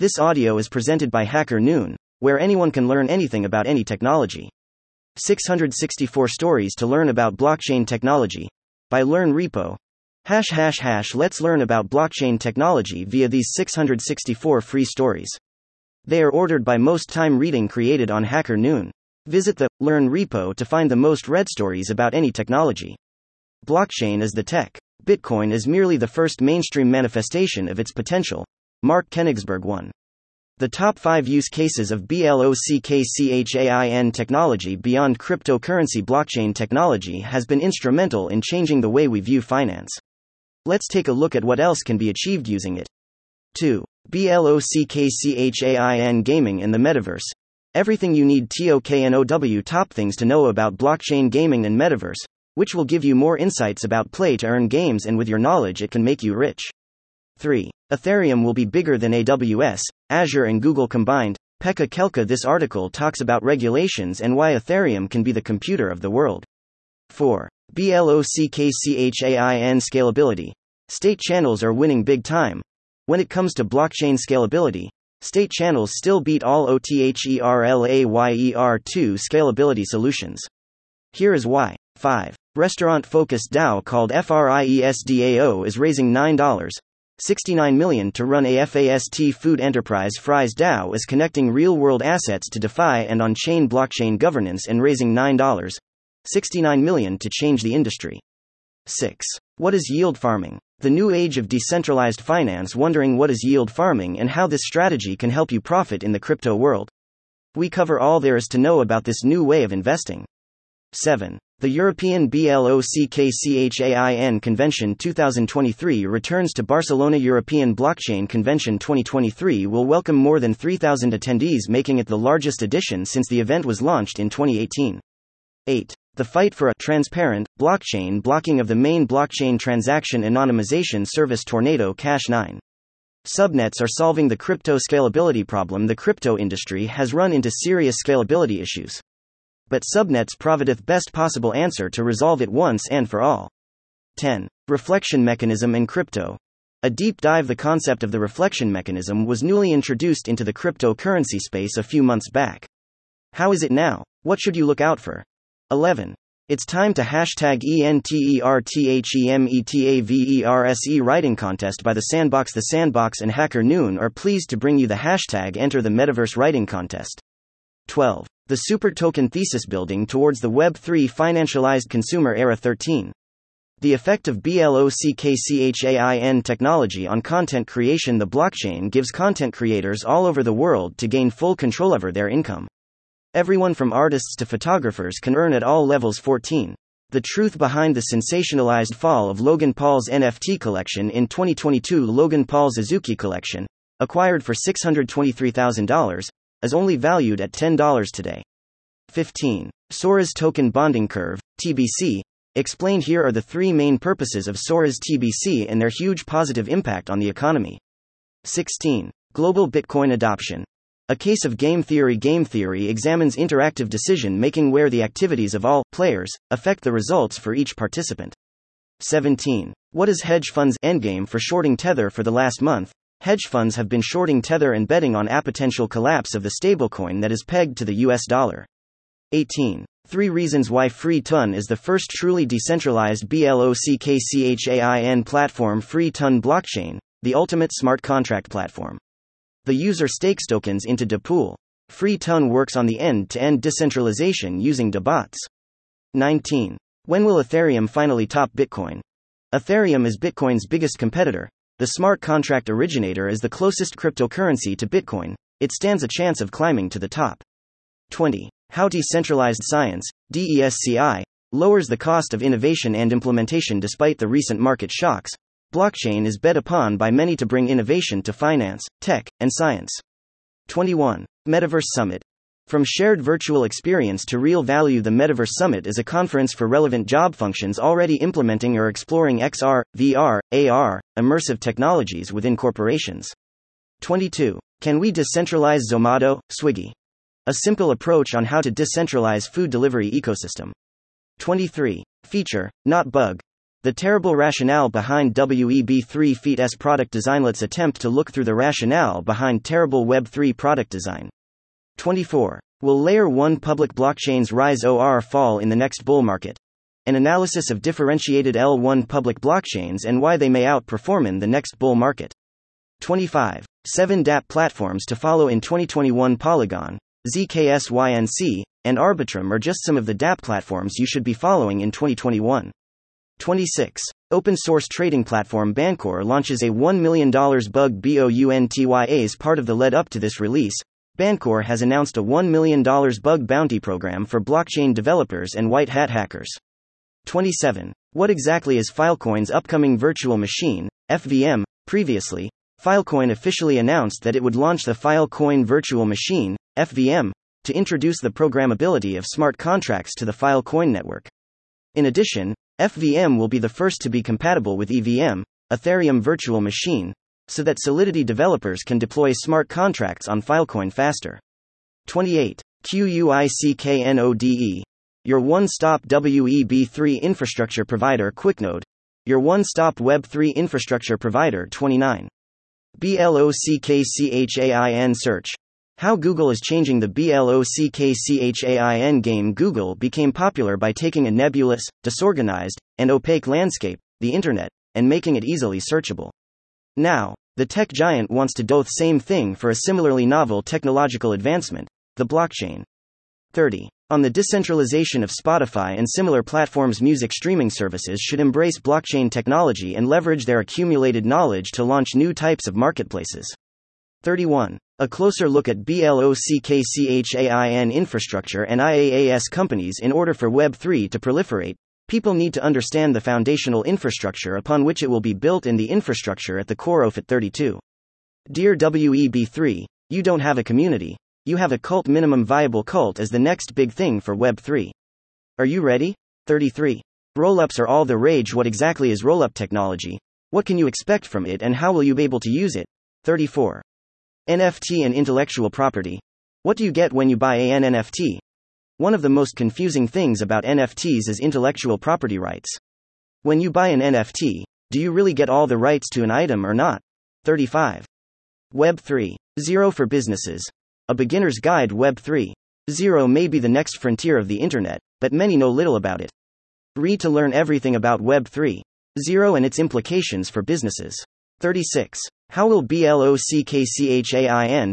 This audio is presented by Hacker Noon, where anyone can learn anything about any technology. 664 stories to learn about blockchain technology by Learn Repo. Hash hash hash let's learn about blockchain technology via these 664 free stories. They are ordered by most time reading created on Hacker Noon. Visit the Learn repo to find the most read stories about any technology. Blockchain is the tech. Bitcoin is merely the first mainstream manifestation of its potential. Mark Kenigsberg 1. The top 5 use cases of BLOCKCHAIN technology beyond cryptocurrency blockchain technology has been instrumental in changing the way we view finance. Let's take a look at what else can be achieved using it. 2. BLOCKCHAIN gaming in the metaverse. Everything you need TOKNOW top things to know about blockchain gaming and metaverse, which will give you more insights about play to earn games and with your knowledge it can make you rich. 3. Ethereum will be bigger than AWS, Azure and Google combined. Pekka Kelka This article talks about regulations and why Ethereum can be the computer of the world. 4. BLOCKCHAIN scalability. State channels are winning big time. When it comes to blockchain scalability, state channels still beat all OTHERLAYER2 scalability solutions. Here is why. 5. Restaurant focused DAO called FRIESDAO is raising $9. 69 million to run AFAST food enterprise Fries DAO is connecting real world assets to DeFi and on chain blockchain governance and raising $9. 69 million to change the industry. 6. What is yield farming? The new age of decentralized finance wondering what is yield farming and how this strategy can help you profit in the crypto world. We cover all there is to know about this new way of investing. 7. The European BLOCKCHAIN Convention 2023 returns to Barcelona European Blockchain Convention 2023 will welcome more than 3,000 attendees, making it the largest edition since the event was launched in 2018. 8. The fight for a transparent blockchain blocking of the main blockchain transaction anonymization service Tornado Cash 9. Subnets are solving the crypto scalability problem. The crypto industry has run into serious scalability issues. But subnets provideth best possible answer to resolve it once and for all. 10. Reflection mechanism in crypto. A deep dive The concept of the reflection mechanism was newly introduced into the cryptocurrency space a few months back. How is it now? What should you look out for? 11. It's time to hashtag ENTERTHEMETAVERSE writing contest by the Sandbox. The Sandbox and Hacker Noon are pleased to bring you the hashtag enter the metaverse writing contest. 12. The super token thesis building towards the Web3 financialized consumer era 13. The effect of BLOCKCHAIN technology on content creation. The blockchain gives content creators all over the world to gain full control over their income. Everyone from artists to photographers can earn at all levels 14. The truth behind the sensationalized fall of Logan Paul's NFT collection in 2022 Logan Paul's Azuki collection, acquired for $623,000, is only valued at $10 today. 15. Sora's token bonding curve, TBC. Explained here are the three main purposes of Sora's TBC and their huge positive impact on the economy. 16. Global Bitcoin adoption. A case of game theory. Game theory examines interactive decision making where the activities of all players affect the results for each participant. 17. What is hedge funds endgame for shorting Tether for the last month? Hedge funds have been shorting Tether and betting on a potential collapse of the stablecoin that is pegged to the US dollar. 18. Three reasons why Free Ton is the first truly decentralized BLOCKCHAIN platform Free Ton blockchain, the ultimate smart contract platform. The user stakes tokens into DePool. Free Ton works on the end to end decentralization using DeBots. 19. When will Ethereum finally top Bitcoin? Ethereum is Bitcoin's biggest competitor. The smart contract originator is the closest cryptocurrency to Bitcoin. It stands a chance of climbing to the top. 20. How decentralized science, DESCI, lowers the cost of innovation and implementation despite the recent market shocks, Blockchain is bet upon by many to bring innovation to finance, tech, and science. 21. Metaverse Summit. From shared virtual experience to real value, the Metaverse Summit is a conference for relevant job functions already implementing or exploring XR, VR, AR, immersive technologies within corporations. 22. Can we decentralize Zomato, Swiggy? A simple approach on how to decentralize food delivery ecosystem. 23. Feature, not bug. The terrible rationale behind WEB3 Feet product design. Let's attempt to look through the rationale behind terrible Web3 product design. 24. Will Layer 1 public blockchains rise or fall in the next bull market? An analysis of differentiated L1 public blockchains and why they may outperform in the next bull market. 25. 7 DApp platforms to follow in 2021 Polygon, ZKSYNC, and Arbitrum are just some of the DApp platforms you should be following in 2021. 26. Open source trading platform Bancor launches a $1 million bug BOUNTY as part of the lead up to this release. Bancor has announced a $1 million bug bounty program for blockchain developers and white hat hackers. 27. What exactly is Filecoin's upcoming virtual machine, FVM? Previously, Filecoin officially announced that it would launch the Filecoin Virtual Machine, FVM, to introduce the programmability of smart contracts to the Filecoin network. In addition, FVM will be the first to be compatible with EVM, Ethereum Virtual Machine, so that Solidity developers can deploy smart contracts on Filecoin faster. 28. QUICKNODE. Your one stop WEB3 infrastructure provider QuickNode. Your one stop Web3 infrastructure provider 29. BLOCKCHAIN search. How Google is changing the BLOCKCHAIN game. Google became popular by taking a nebulous, disorganized, and opaque landscape, the internet, and making it easily searchable. Now, the tech giant wants to do the same thing for a similarly novel technological advancement, the blockchain. 30. On the decentralization of Spotify and similar platforms, music streaming services should embrace blockchain technology and leverage their accumulated knowledge to launch new types of marketplaces. 31. A closer look at BLOCKCHAIN infrastructure and IaaS companies in order for Web3 to proliferate. People need to understand the foundational infrastructure upon which it will be built and the infrastructure at the core of it. 32. Dear WEB3, you don't have a community, you have a cult minimum viable cult as the next big thing for Web3. Are you ready? 33. Rollups are all the rage. What exactly is rollup technology? What can you expect from it and how will you be able to use it? 34. NFT and intellectual property. What do you get when you buy an NFT? One of the most confusing things about NFTs is intellectual property rights. When you buy an NFT, do you really get all the rights to an item or not? 35. Web 3.0 for businesses. A Beginner's Guide Web 3.0 may be the next frontier of the Internet, but many know little about it. Read to learn everything about Web 3.0 and its implications for businesses. 36. How will BLOCKCHAIN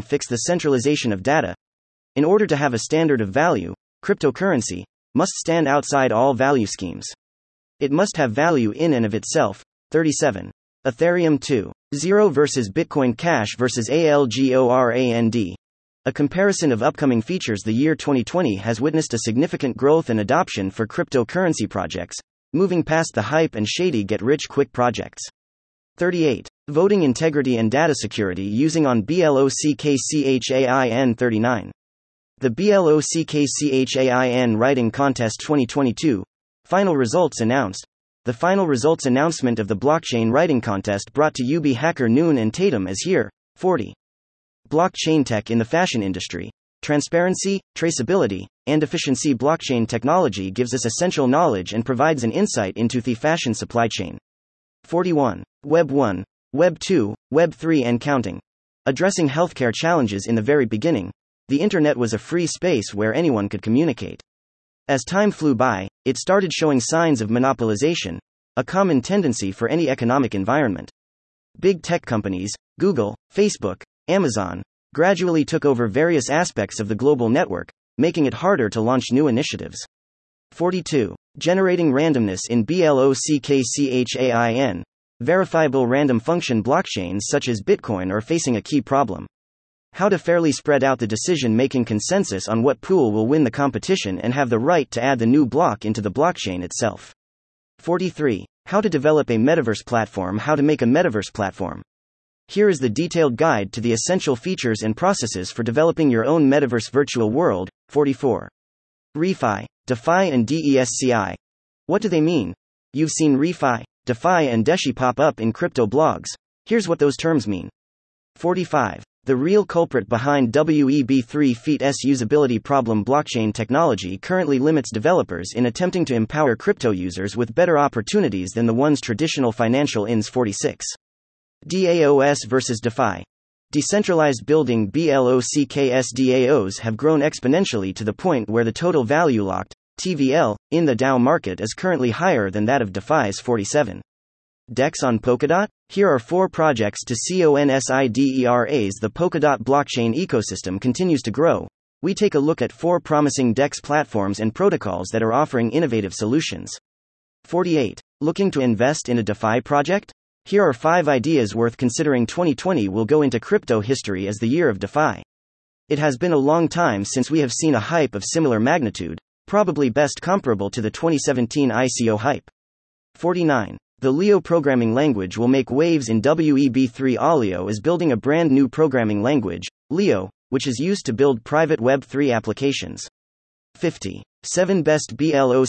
fix the centralization of data? In order to have a standard of value, cryptocurrency must stand outside all value schemes. It must have value in and of itself. 37. Ethereum 2.0 0 versus Bitcoin Cash versus ALGORAND. A comparison of upcoming features The year 2020 has witnessed a significant growth and adoption for cryptocurrency projects, moving past the hype and shady get rich quick projects. 38. Voting integrity and data security using on BLOCKCHAIN 39. The BLOCKCHAIN Writing Contest 2022. Final results announced. The final results announcement of the blockchain writing contest brought to UB Hacker Noon and Tatum is here. 40. Blockchain tech in the fashion industry. Transparency, traceability, and efficiency blockchain technology gives us essential knowledge and provides an insight into the fashion supply chain. 41. Web 1, Web 2, Web 3, and counting. Addressing healthcare challenges in the very beginning, the internet was a free space where anyone could communicate. As time flew by, it started showing signs of monopolization, a common tendency for any economic environment. Big tech companies, Google, Facebook, Amazon, gradually took over various aspects of the global network, making it harder to launch new initiatives. 42. Generating randomness in BLOCKCHAIN. Verifiable random function blockchains such as Bitcoin are facing a key problem. How to fairly spread out the decision making consensus on what pool will win the competition and have the right to add the new block into the blockchain itself. 43. How to develop a metaverse platform. How to make a metaverse platform. Here is the detailed guide to the essential features and processes for developing your own metaverse virtual world. 44. ReFi, DeFi, and DESCI. What do they mean? You've seen ReFi, DeFi, and Deshi pop up in crypto blogs. Here's what those terms mean. 45. The real culprit behind WEB3 FEET's usability problem blockchain technology currently limits developers in attempting to empower crypto users with better opportunities than the ones traditional financial INS 46. DAOS versus DeFi. Decentralized building BLOCKS DAOs have grown exponentially to the point where the total value locked, TVL, in the DAO market is currently higher than that of DeFi's 47. DEX on Polkadot? Here are four projects to CONSIDERAs. The Polkadot blockchain ecosystem continues to grow. We take a look at four promising DEX platforms and protocols that are offering innovative solutions. 48. Looking to invest in a DeFi project? Here are five ideas worth considering. 2020 will go into crypto history as the year of DeFi. It has been a long time since we have seen a hype of similar magnitude, probably best comparable to the 2017 ICO hype. 49. The Leo programming language will make waves in WEB3. Aleo is building a brand new programming language, Leo, which is used to build private Web3 applications. 50. 7 Best BLOCKCHAIN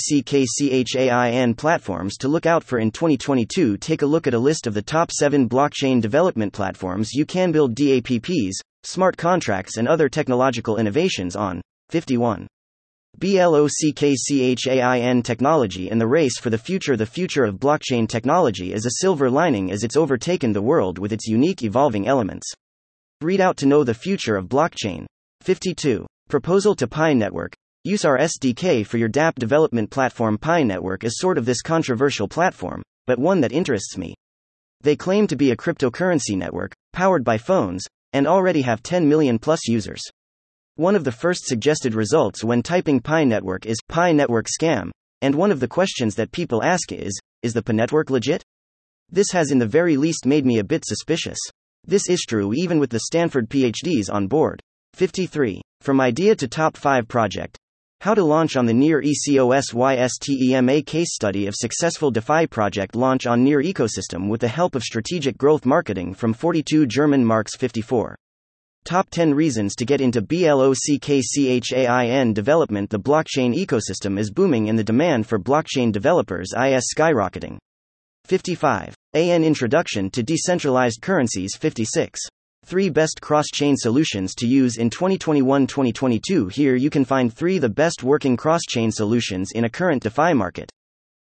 platforms to look out for in 2022. Take a look at a list of the top 7 blockchain development platforms you can build DApps, smart contracts, and other technological innovations on. 51. BLOCKCHAIN technology and the race for the future. The future of blockchain technology is a silver lining as it's overtaken the world with its unique evolving elements. Read out to know the future of blockchain. 52. Proposal to Pi Network. Use our SDK for your dApp development platform. Pi Network is sort of this controversial platform, but one that interests me. They claim to be a cryptocurrency network, powered by phones, and already have 10 million plus users. One of the first suggested results when typing Pi network is Pi network scam, and one of the questions that people ask is Is the Pi network legit? This has in the very least made me a bit suspicious. This is true even with the Stanford PhDs on board. 53. From idea to top 5 project. How to launch on the Near ECOSYSTEMA case study of successful DeFi project launch on Near ecosystem with the help of strategic growth marketing from 42 German marks 54. Top 10 reasons to get into BLOCKCHAIN development. The blockchain ecosystem is booming and the demand for blockchain developers is skyrocketing. 55. AN Introduction to Decentralized Currencies 56. 3 Best Cross Chain Solutions to Use in 2021 2022. Here you can find 3 the best working cross chain solutions in a current DeFi market.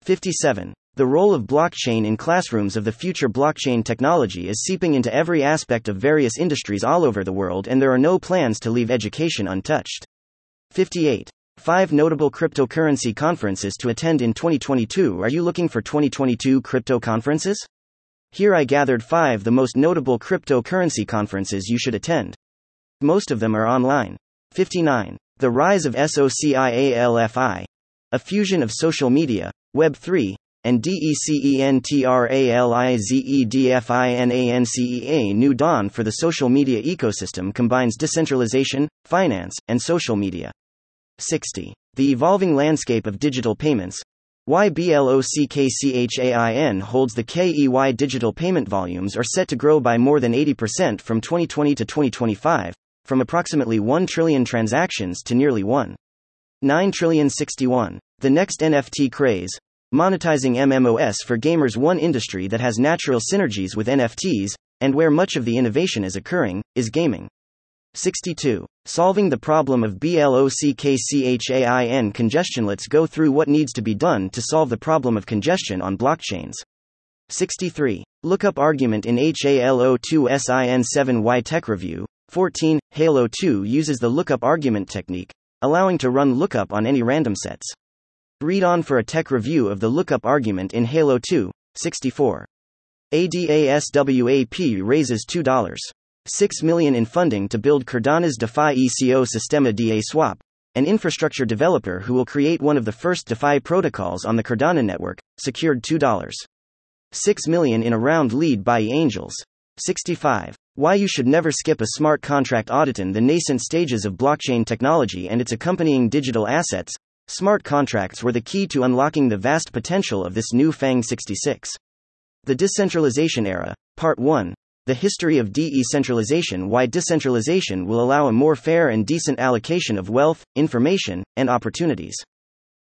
57. The role of blockchain in classrooms of the future blockchain technology is seeping into every aspect of various industries all over the world, and there are no plans to leave education untouched. 58. 5 notable cryptocurrency conferences to attend in 2022. Are you looking for 2022 crypto conferences? Here I gathered 5 the most notable cryptocurrency conferences you should attend. Most of them are online. 59. The rise of SOCIALFI. A fusion of social media, Web3, and DECENTRALIZEDFINANCEA New Dawn for the social media ecosystem combines decentralization, finance, and social media. 60. The evolving landscape of digital payments. YBLOCKCHAIN holds the KEY digital payment volumes are set to grow by more than 80% from 2020 to 2025, from approximately 1 trillion transactions to nearly 1. 9 trillion 61. The next NFT craze, monetizing MMOS for gamers. One industry that has natural synergies with NFTs, and where much of the innovation is occurring, is gaming. 62. Solving the problem of BLOCKCHAIN congestion. Let's go through what needs to be done to solve the problem of congestion on blockchains. 63. Lookup argument in HALO2SIN7Y Tech Review. 14. Halo 2 uses the lookup argument technique, allowing to run lookup on any random sets. Read on for a tech review of the lookup argument in Halo 2, 64. ADASWAP raises $2.6 million in funding to build Cardano's DeFi ECO Sistema DA Swap, an infrastructure developer who will create one of the first DeFi protocols on the Cardano network, secured $2.6 million in a round lead by Angels. 65. Why you should never skip a smart contract audit in the nascent stages of blockchain technology and its accompanying digital assets, Smart contracts were the key to unlocking the vast potential of this new FANG 66. The Decentralization Era, Part 1 The History of Decentralization Why decentralization will allow a more fair and decent allocation of wealth, information, and opportunities.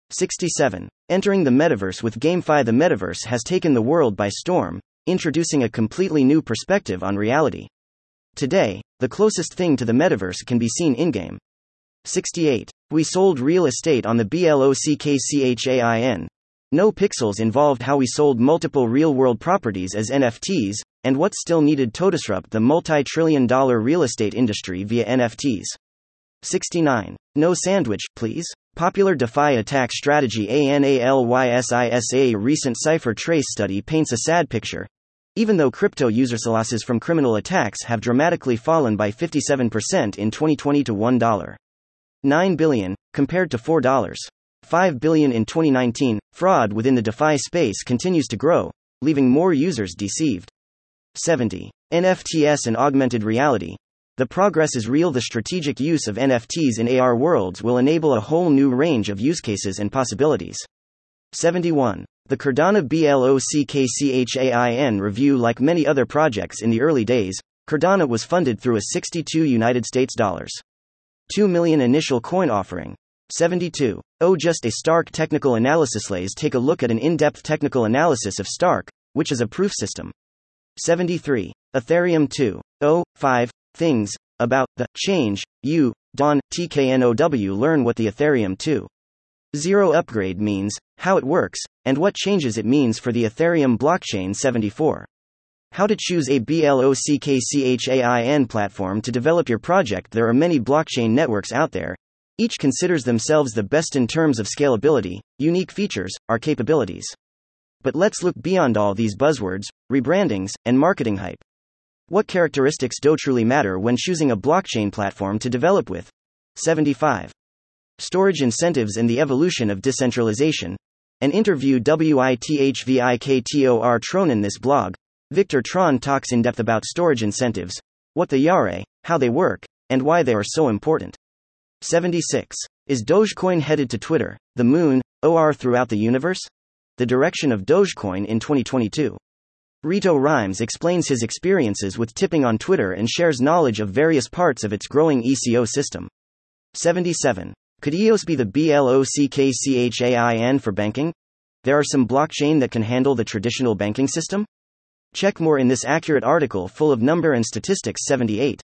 67. Entering the metaverse with GameFi The metaverse has taken the world by storm, introducing a completely new perspective on reality. Today, the closest thing to the metaverse can be seen in game. 68. We sold real estate on the BLOCKCHAIN. No pixels involved how we sold multiple real world properties as NFTs, and what still needed to disrupt the multi trillion dollar real estate industry via NFTs. 69. No sandwich, please. Popular DeFi attack strategy ANALYSISA recent CipherTrace study paints a sad picture. Even though crypto users' losses from criminal attacks have dramatically fallen by 57% in 2020 to $1. 9 billion, compared to $4. 5 billion in 2019, fraud within the DeFi space continues to grow, leaving more users deceived. 70. NFTs and augmented reality. The progress is real. The strategic use of NFTs in AR worlds will enable a whole new range of use cases and possibilities. 71. The Cardano BLOCKCHAIN review like many other projects in the early days, Cardano was funded through a 62 United States dollars 2 million initial coin offering. 72. Oh, just a Stark technical analysis. Let's take a look at an in depth technical analysis of Stark, which is a proof system. 73. Ethereum 2. Oh, 5. Things about the change. You, Don, TKNOW learn what the Ethereum 2. 0 upgrade means, how it works, and what changes it means for the Ethereum blockchain 74. How to choose a BLOCKCHAIN platform to develop your project. There are many blockchain networks out there. Each considers themselves the best in terms of scalability, unique features, or capabilities. But let's look beyond all these buzzwords, rebrandings, and marketing hype. What characteristics do truly matter when choosing a blockchain platform to develop with? 75. Storage incentives and the evolution of decentralization. An interview WITHVIKTOR Tron in this blog, Viktor Tron talks in depth about storage incentives, what they are, eh, how they work, and why they are so important. 76. Is Dogecoin headed to Twitter, the moon, OR throughout the universe? The direction of Dogecoin in 2022. Rito Rhymes explains his experiences with tipping on Twitter and shares knowledge of various parts of its growing ECO system. 77. Could EOS be the BLOCKCHAIN for banking? There are some blockchain that can handle the traditional banking system? Check more in this accurate article full of number and statistics 78.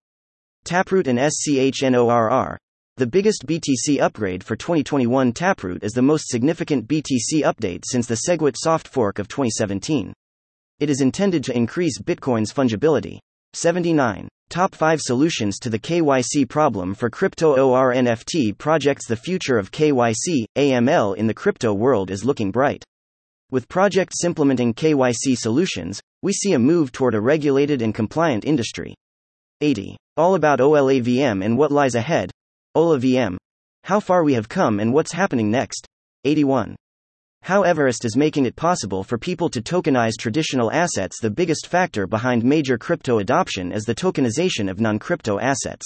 Taproot and SCHNORR. The biggest BTC upgrade for 2021 Taproot is the most significant BTC update since the SegWit soft fork of 2017. It is intended to increase Bitcoin's fungibility. 79. Top 5 solutions to the KYC problem for crypto OR NFT projects. The future of KYC, AML in the crypto world is looking bright. With projects implementing KYC solutions, we see a move toward a regulated and compliant industry. 80. All about OLAVM and what lies ahead. OLAVM. How far we have come and what's happening next. 81. How Everest is making it possible for people to tokenize traditional assets. The biggest factor behind major crypto adoption is the tokenization of non crypto assets.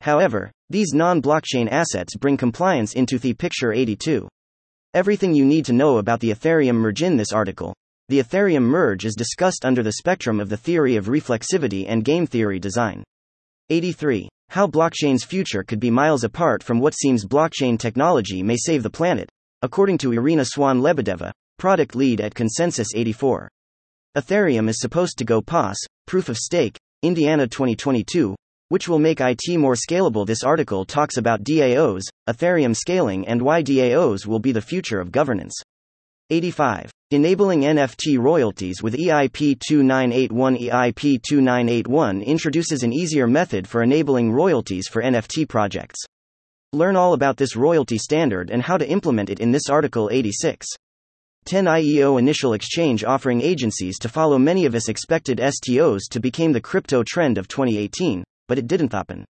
However, these non blockchain assets bring compliance into the picture 82. Everything you need to know about the Ethereum merge in this article. The Ethereum merge is discussed under the spectrum of the theory of reflexivity and game theory design. 83. How blockchain's future could be miles apart from what seems blockchain technology may save the planet, according to Irina Swan Lebedeva, product lead at Consensus 84. Ethereum is supposed to go POS, proof of stake, Indiana 2022, which will make IT more scalable. This article talks about DAOs, Ethereum scaling, and why DAOs will be the future of governance. 85. Enabling NFT royalties with EIP 2981 EIP 2981 introduces an easier method for enabling royalties for NFT projects. Learn all about this royalty standard and how to implement it in this article 86. 10 IEO initial exchange offering agencies to follow many of us expected STOs to become the crypto trend of 2018, but it didn't happen.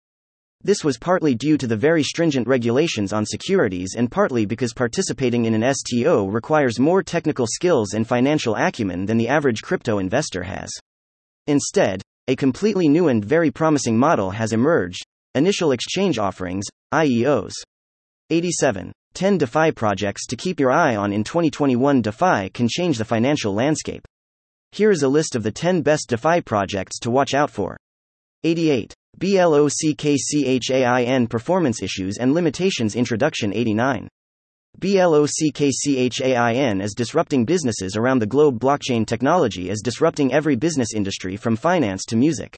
This was partly due to the very stringent regulations on securities and partly because participating in an STO requires more technical skills and financial acumen than the average crypto investor has. Instead, a completely new and very promising model has emerged initial exchange offerings, IEOs. 87. 10 DeFi projects to keep your eye on in 2021. DeFi can change the financial landscape. Here is a list of the 10 best DeFi projects to watch out for. 88. BLOCKCHAIN Performance Issues and Limitations Introduction 89. BLOCKCHAIN is disrupting businesses around the globe. Blockchain technology is disrupting every business industry from finance to music.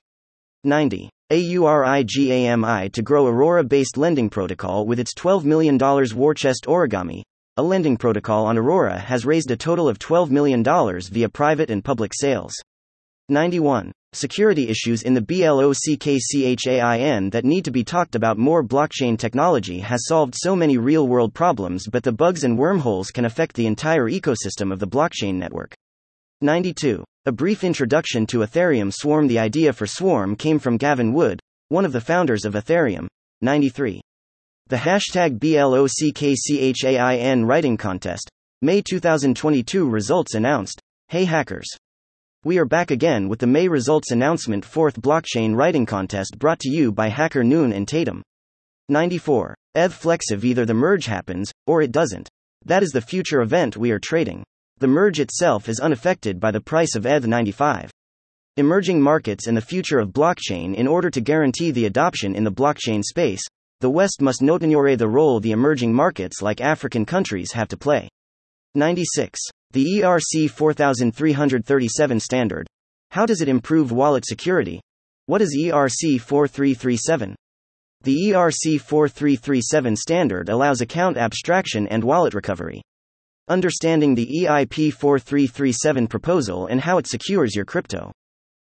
90. AURIGAMI to grow Aurora based lending protocol with its $12 million war chest Aurigami. A lending protocol on Aurora has raised a total of $12 million via private and public sales. 91. Security issues in the BLOCKCHAIN that need to be talked about more. Blockchain technology has solved so many real world problems, but the bugs and wormholes can affect the entire ecosystem of the blockchain network. 92. A brief introduction to Ethereum Swarm. The idea for Swarm came from Gavin Wood, one of the founders of Ethereum. 93. The hashtag BLOCKCHAIN writing contest. May 2022 results announced. Hey hackers. We are back again with the May results announcement 4th blockchain writing contest brought to you by Hacker Noon and Tatum. 94. ETH Flexive either the merge happens, or it doesn't. That is the future event we are trading. The merge itself is unaffected by the price of ETH 95. Emerging markets and the future of blockchain In order to guarantee the adoption in the blockchain space, the West must not ignore the role the emerging markets like African countries have to play. 96. The ERC 4337 standard. How does it improve wallet security? What is ERC 4337? The ERC 4337 standard allows account abstraction and wallet recovery. Understanding the EIP 4337 proposal and how it secures your crypto.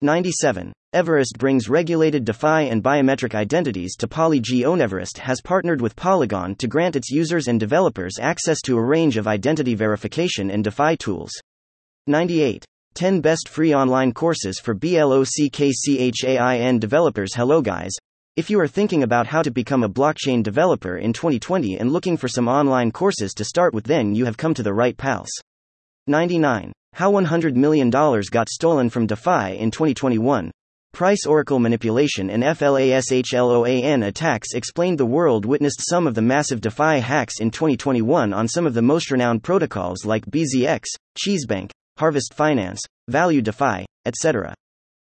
97. Everest brings regulated DeFi and biometric identities to Polyg. Everest has partnered with Polygon to grant its users and developers access to a range of identity verification and DeFi tools. 98. 10 Best Free Online Courses for BLOCKCHAIN Developers. Hello, guys. If you are thinking about how to become a blockchain developer in 2020 and looking for some online courses to start with, then you have come to the right pals. 99. How $100 million got stolen from DeFi in 2021. Price Oracle manipulation and FLASHLOAN attacks explained the world witnessed some of the massive DeFi hacks in 2021 on some of the most renowned protocols like BZX, Cheesebank, Harvest Finance, Value DeFi, etc.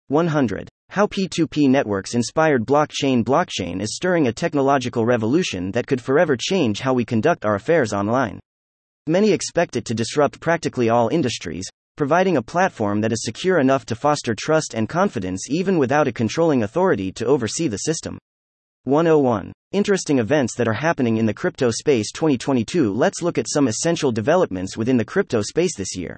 100. How P2P networks inspired blockchain. Blockchain is stirring a technological revolution that could forever change how we conduct our affairs online. Many expect it to disrupt practically all industries, providing a platform that is secure enough to foster trust and confidence even without a controlling authority to oversee the system. 101. Interesting events that are happening in the crypto space 2022. Let's look at some essential developments within the crypto space this year.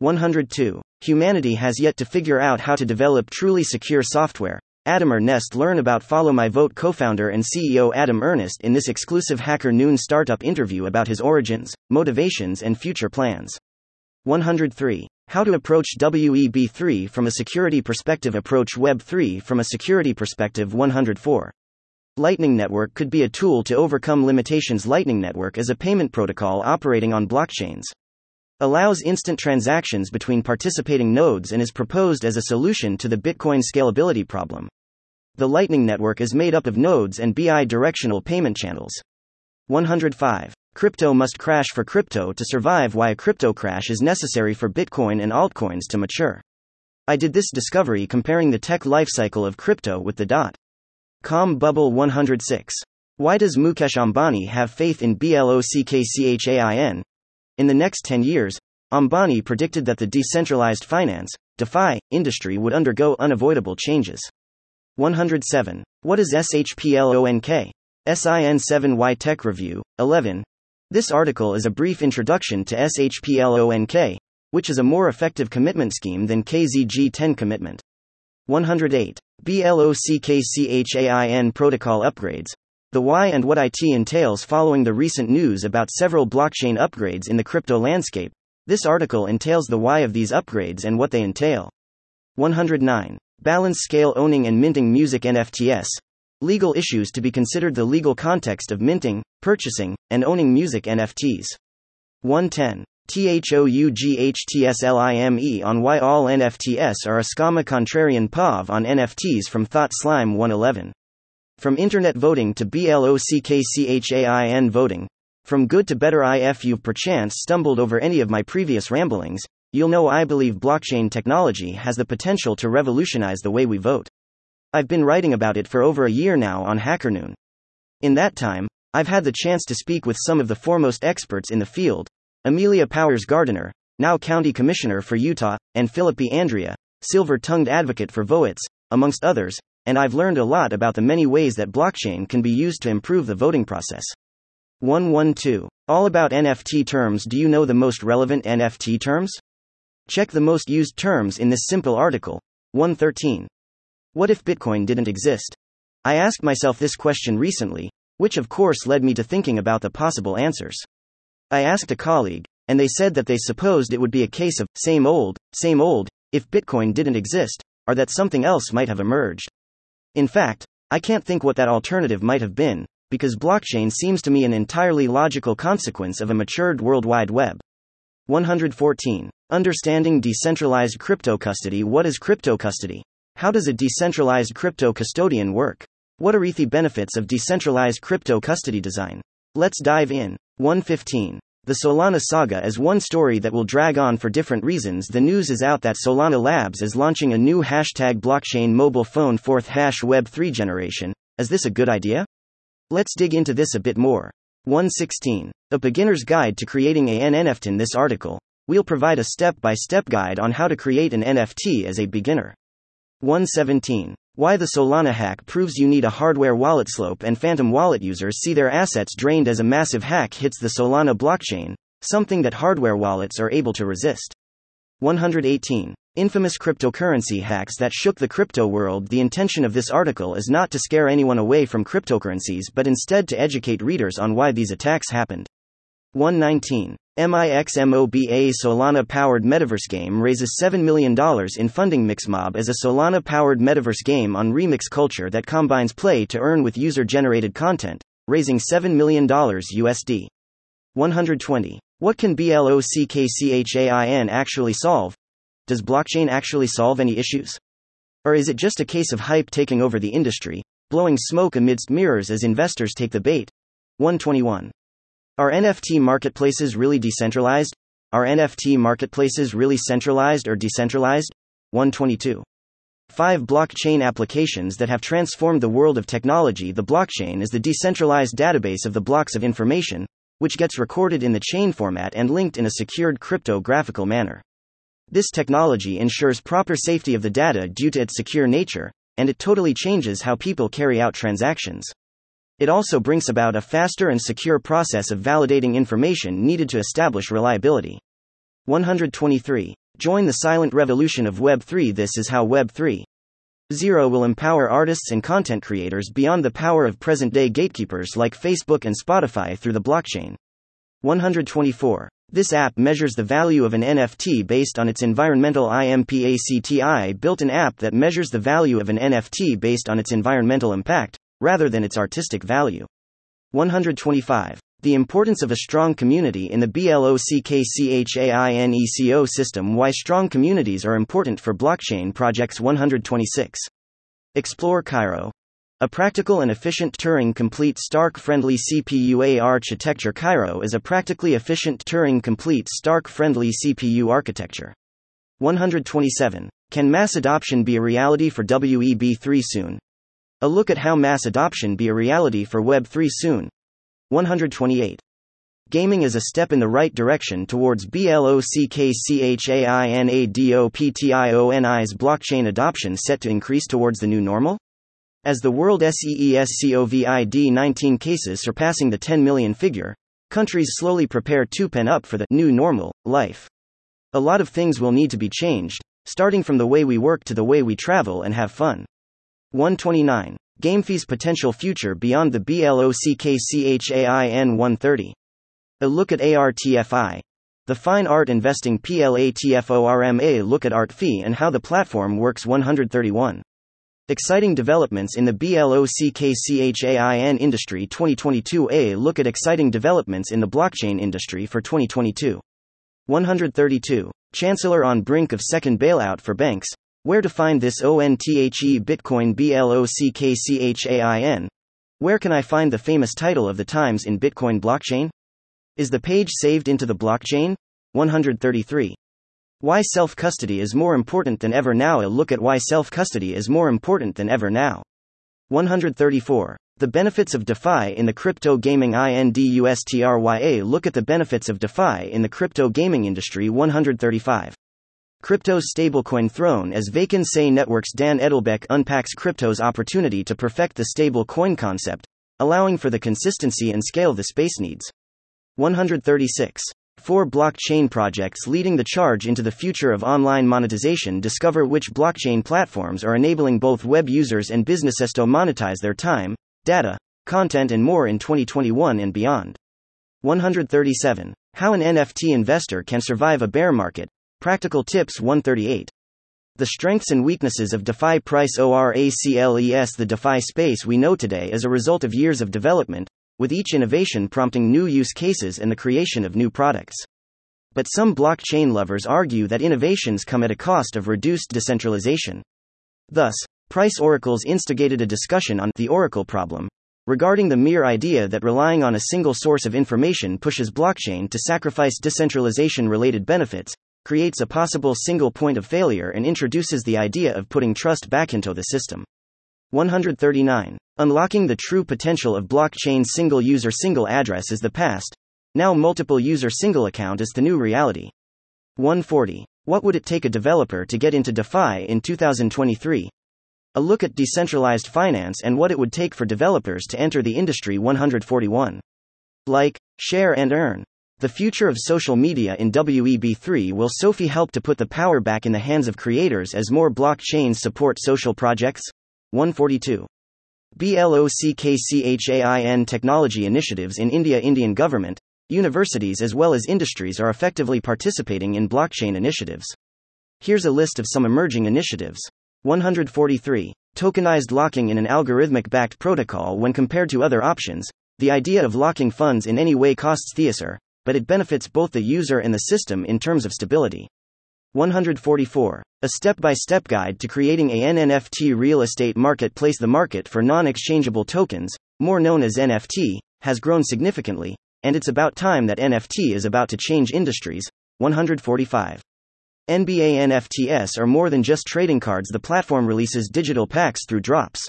102. Humanity has yet to figure out how to develop truly secure software, Adam Ernest learn about Follow My Vote co-founder and CEO Adam Ernest in this exclusive Hacker Noon startup interview about his origins, motivations and future plans. 103. How to approach WEB3 from a security perspective approach Web3 from a security perspective 104. Lightning Network could be a tool to overcome limitations Lightning Network is a payment protocol operating on blockchains allows instant transactions between participating nodes and is proposed as a solution to the Bitcoin scalability problem. The Lightning Network is made up of nodes and bi directional payment channels. 105. Crypto must crash for crypto to survive. Why a crypto crash is necessary for Bitcoin and altcoins to mature. I did this discovery comparing the tech lifecycle of crypto with the dot com bubble 106. Why does Mukesh Ambani have faith in BLOCKCHAIN, in the next 10 years, Ambani predicted that the decentralized finance, DeFi, industry would undergo unavoidable changes. 107. What is SHPLONK? SIN7Y Tech Review, 11. This article is a brief introduction to SHPLONK, which is a more effective commitment scheme than KZG 10 commitment. 108. BLOCKCHAIN protocol upgrades, the why and what IT entails following the recent news about several blockchain upgrades in the crypto landscape. This article entails the why of these upgrades and what they entail. 109. Balance scale owning and minting music NFTs. Legal issues to be considered the legal context of minting, purchasing, and owning music NFTs. 110. THOUGHTSLIME on why all NFTs are a scama contrarian POV on NFTs from Thought Slime 111. From internet voting to BLOCKCHAIN voting. From good to better if you've perchance stumbled over any of my previous ramblings, you'll know I believe blockchain technology has the potential to revolutionize the way we vote. I've been writing about it for over a year now on HackerNoon. In that time, I've had the chance to speak with some of the foremost experts in the field Amelia Powers Gardner, now County Commissioner for Utah, and Philip Andrea, silver tongued advocate for Voatz, amongst others, and I've learned a lot about the many ways that blockchain can be used to improve the voting process. 112. All about NFT terms. Do you know the most relevant NFT terms? Check the most used terms in this simple article. 113. What if Bitcoin didn't exist? I asked myself this question recently, which of course led me to thinking about the possible answers. I asked a colleague, and they said that they supposed it would be a case of same old, same old, if Bitcoin didn't exist, or that something else might have emerged. In fact, I can't think what that alternative might have been, because blockchain seems to me an entirely logical consequence of a matured World Wide Web. 114. Understanding decentralized crypto custody. What is crypto custody? How does a decentralized crypto custodian work? What are the benefits of decentralized crypto custody design? Let's dive in. 115. The Solana saga is one story that will drag on for different reasons. The news is out that Solana Labs is launching a new hashtag blockchain mobile phone fourth hash web 3 generation. Is this a good idea? Let's dig into this a bit more. 116. A beginner's guide to creating a NFT. In this article, we'll provide a step by step guide on how to create an NFT as a beginner. 117. Why the Solana hack proves you need a hardware wallet slope and Phantom wallet users see their assets drained as a massive hack hits the Solana blockchain, something that hardware wallets are able to resist. 118. Infamous cryptocurrency hacks that shook the crypto world. The intention of this article is not to scare anyone away from cryptocurrencies but instead to educate readers on why these attacks happened. 119. MIXMOBA Solana powered metaverse game raises $7 million in funding. Mixmob is a Solana powered metaverse game on remix culture that combines play to earn with user generated content, raising $7 million USD. 120. What can BLOCKCHAIN actually solve? Does blockchain actually solve any issues? Or is it just a case of hype taking over the industry, blowing smoke amidst mirrors as investors take the bait? 121. Are NFT marketplaces really decentralized? Are NFT marketplaces really centralized or decentralized? 122. 5 blockchain applications that have transformed the world of technology. The blockchain is the decentralized database of the blocks of information, which gets recorded in the chain format and linked in a secured cryptographical manner. This technology ensures proper safety of the data due to its secure nature, and it totally changes how people carry out transactions. It also brings about a faster and secure process of validating information needed to establish reliability. 123. Join the silent revolution of Web3. This is how Web 3.0 0 will empower artists and content creators beyond the power of present day gatekeepers like Facebook and Spotify through the blockchain. 124. This app measures the value of an NFT based on its environmental IMPACTI built an app that measures the value of an NFT based on its environmental impact, rather than its artistic value. 125. The importance of a strong community in the BLOCKCHAINECO system. Why strong communities are important for blockchain projects. 126. Explore Cairo. A practical and efficient Turing complete Stark friendly CPU architecture. Cairo is a practically efficient Turing complete Stark friendly CPU architecture. 127. Can mass adoption be a reality for WEB3 soon? A look at how mass adoption be a reality for Web3 soon. 128. Gaming is a step in the right direction towards BLOCKCHAINADOPTIONI's blockchain adoption set to increase towards the new normal? As the world SEESCOVID 19 cases surpassing the 10 million figure, countries slowly prepare to pen up for the new normal life. A lot of things will need to be changed, starting from the way we work to the way we travel and have fun. 129. GameFi's potential future beyond the BLOCKCHAIN 130. A look at ARTFI. The fine art investing PLATFORMA look at ArtFi and how the platform works 131. Exciting developments in the BLOCKCHAIN industry 2022 A look at exciting developments in the blockchain industry for 2022. 132. Chancellor on brink of second bailout for banks, where to find this ONTHE Bitcoin BLOCKCHAIN? Where can I find the famous title of the Times in Bitcoin blockchain? Is the page saved into the blockchain? 133. Why self custody is more important than ever now. A look at why self custody is more important than ever now. 134. The benefits of DeFi in the crypto gaming INDUSTRYA. Look at the benefits of DeFi in the crypto gaming industry. 135. Crypto's stablecoin throne as Vacant Say Networks Dan Edelbeck unpacks crypto's opportunity to perfect the stable coin concept, allowing for the consistency and scale the space needs. 136. Four blockchain projects leading the charge into the future of online monetization discover which blockchain platforms are enabling both web users and businesses to monetize their time, data, content, and more in 2021 and beyond. 137. How an NFT investor can survive a bear market. Practical Tips 138. The strengths and weaknesses of DeFi Price ORACLES The DeFi space we know today is a result of years of development, with each innovation prompting new use cases and the creation of new products. But some blockchain lovers argue that innovations come at a cost of reduced decentralization. Thus, Price Oracles instigated a discussion on the Oracle problem, regarding the mere idea that relying on a single source of information pushes blockchain to sacrifice decentralization related benefits, creates a possible single point of failure, and introduces the idea of putting trust back into the system. 139. Unlocking the true potential of blockchain single user single address is the past. Now multiple user single account is the new reality. 140. What would it take a developer to get into DeFi in 2023? A look at decentralized finance and what it would take for developers to enter the industry 141. Like, share, and earn. The future of social media in WEB3 will Sophie help to put the power back in the hands of creators as more blockchains support social projects? 142. BLOCKCHAIN technology initiatives in India Indian government, universities as well as industries are effectively participating in blockchain initiatives. Here's a list of some emerging initiatives. 143. Tokenized locking in an algorithmic backed protocol when compared to other options. The idea of locking funds in any way costs Theaser, but it benefits both the user and the system in terms of stability. 144. A step by step guide to creating a NFT real estate marketplace. The market for non exchangeable tokens, more known as NFT, has grown significantly, and it's about time that NFT is about to change industries. 145. NBA NFTs are more than just trading cards, the platform releases digital packs through drops.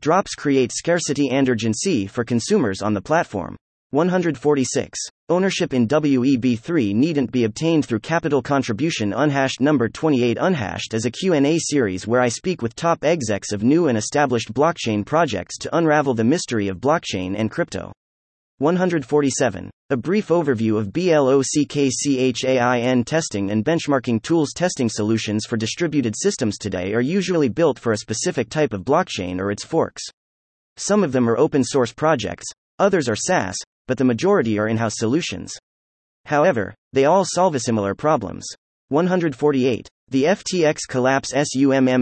Drops create scarcity and urgency for consumers on the platform. 146. Ownership in WEB3 needn't be obtained through capital contribution unhashed number 28 unhashed is a Q&A series where I speak with top execs of new and established blockchain projects to unravel the mystery of blockchain and crypto. 147. A brief overview of BLOCKCHAIN testing and benchmarking tools testing solutions for distributed systems today are usually built for a specific type of blockchain or its forks. Some of them are open source projects, others are SaaS, but the majority are in house solutions. However, they all solve similar problems. 148. The FTX collapse SUMMARIZEDA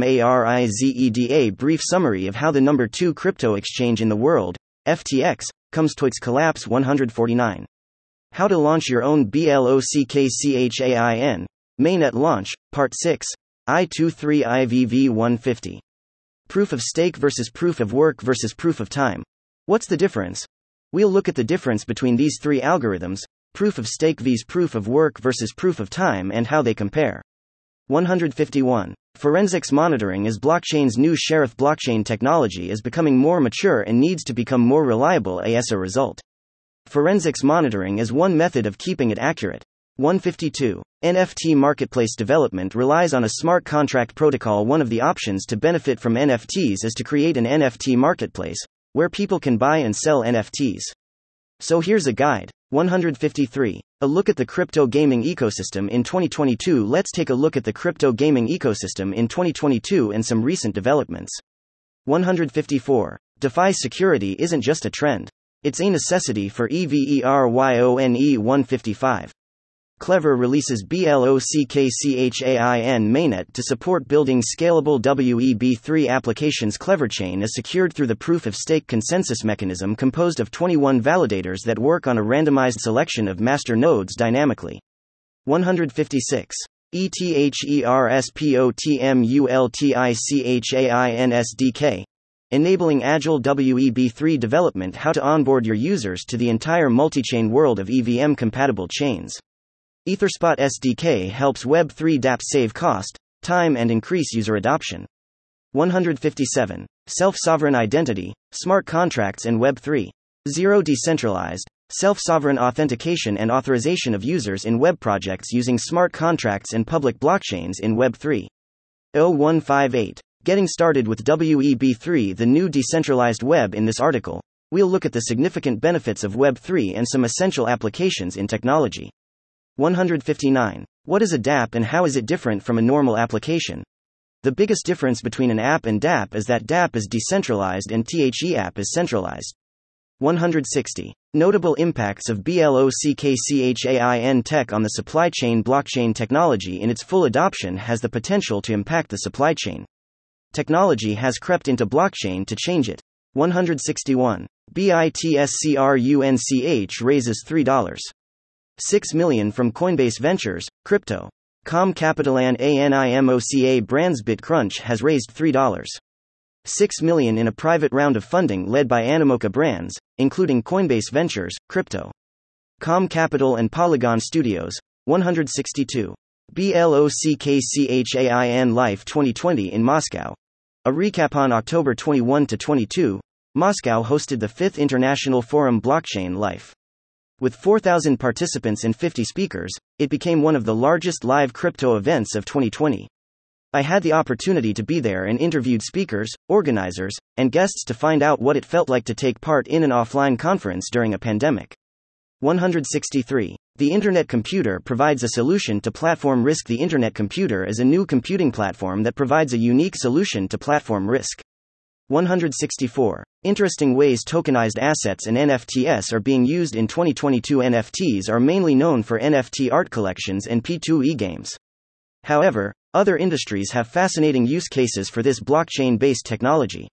brief summary of how the number 2 crypto exchange in the world, FTX, comes to its collapse 149. How to launch your own BLOCKCHAIN, mainnet launch, part 6, I23 IVV 150. Proof of stake versus proof of work versus proof of time. What's the difference? We'll look at the difference between these three algorithms proof of stake vs proof of work versus proof of time and how they compare. 151. Forensics monitoring as blockchain's new sheriff blockchain technology is becoming more mature and needs to become more reliable as a result. Forensics monitoring is one method of keeping it accurate. 152. NFT marketplace development relies on a smart contract protocol. One of the options to benefit from NFTs is to create an NFT marketplace, where people can buy and sell NFTs. So here's a guide. 153. A look at the crypto gaming ecosystem in 2022. Let's take a look at the crypto gaming ecosystem in 2022 and some recent developments. 154. DeFi security isn't just a trend, it's a necessity for EVERYONE 155. Klever releases BLOCKCHAIN mainnet to support building scalable WEB3 applications. KleverChain is secured through the proof of stake consensus mechanism composed of 21 validators that work on a randomized selection of master nodes dynamically. 156. ETHERSPOTMULTICHAIN Enabling agile WEB3 development. How to onboard your users to the entire multi-chain world of EVM compatible chains. Etherspot SDK helps Web3 dApps save cost, time, and increase user adoption. 157. Self sovereign identity, smart contracts, and Web3. Zero decentralized. self sovereign authentication and authorization of users in web projects using smart contracts and public blockchains in Web 3.0158. Getting started with WEB3, the new decentralized web. In this article, we'll look at the significant benefits of Web 3 and some essential applications in technology. 159. What is a dApp and how is it different from a normal application? The biggest difference between an app and dApp is that dApp is decentralized and THE app is centralized. 160. Notable impacts of BLOCKCHAIN tech on the supply chain blockchain technology in its full adoption has the potential to impact the supply chain. Technology has crept into blockchain to change it. 161. BITSCRUNCH raises $3. 6 million from Coinbase Ventures, crypto. Com Capitalan ANIMOCA Brands bitsCrunch has raised $3. 6 million in a private round of funding led by Animoca Brands, including Coinbase Ventures, crypto. Com Capital and Polygon Studios, 162. BLOCKCHAIN Life 2020 in Moscow. A recap on October 21 to 22, Moscow hosted the 5th International Forum Blockchain Life. With 4,000 participants and 50 speakers, it became one of the largest live crypto events of 2020. I had the opportunity to be there and interviewed speakers, organizers, and guests to find out what it felt like to take part in an offline conference during a pandemic. 163. The Internet Computer provides a solution to platform risk. The Internet Computer is a new computing platform that provides a unique solution to platform risk. 164. Interesting ways tokenized assets and NFTs are being used in 2022. NFTs are mainly known for NFT art collections and P2E games. However, other industries have fascinating use cases for this blockchain based technology.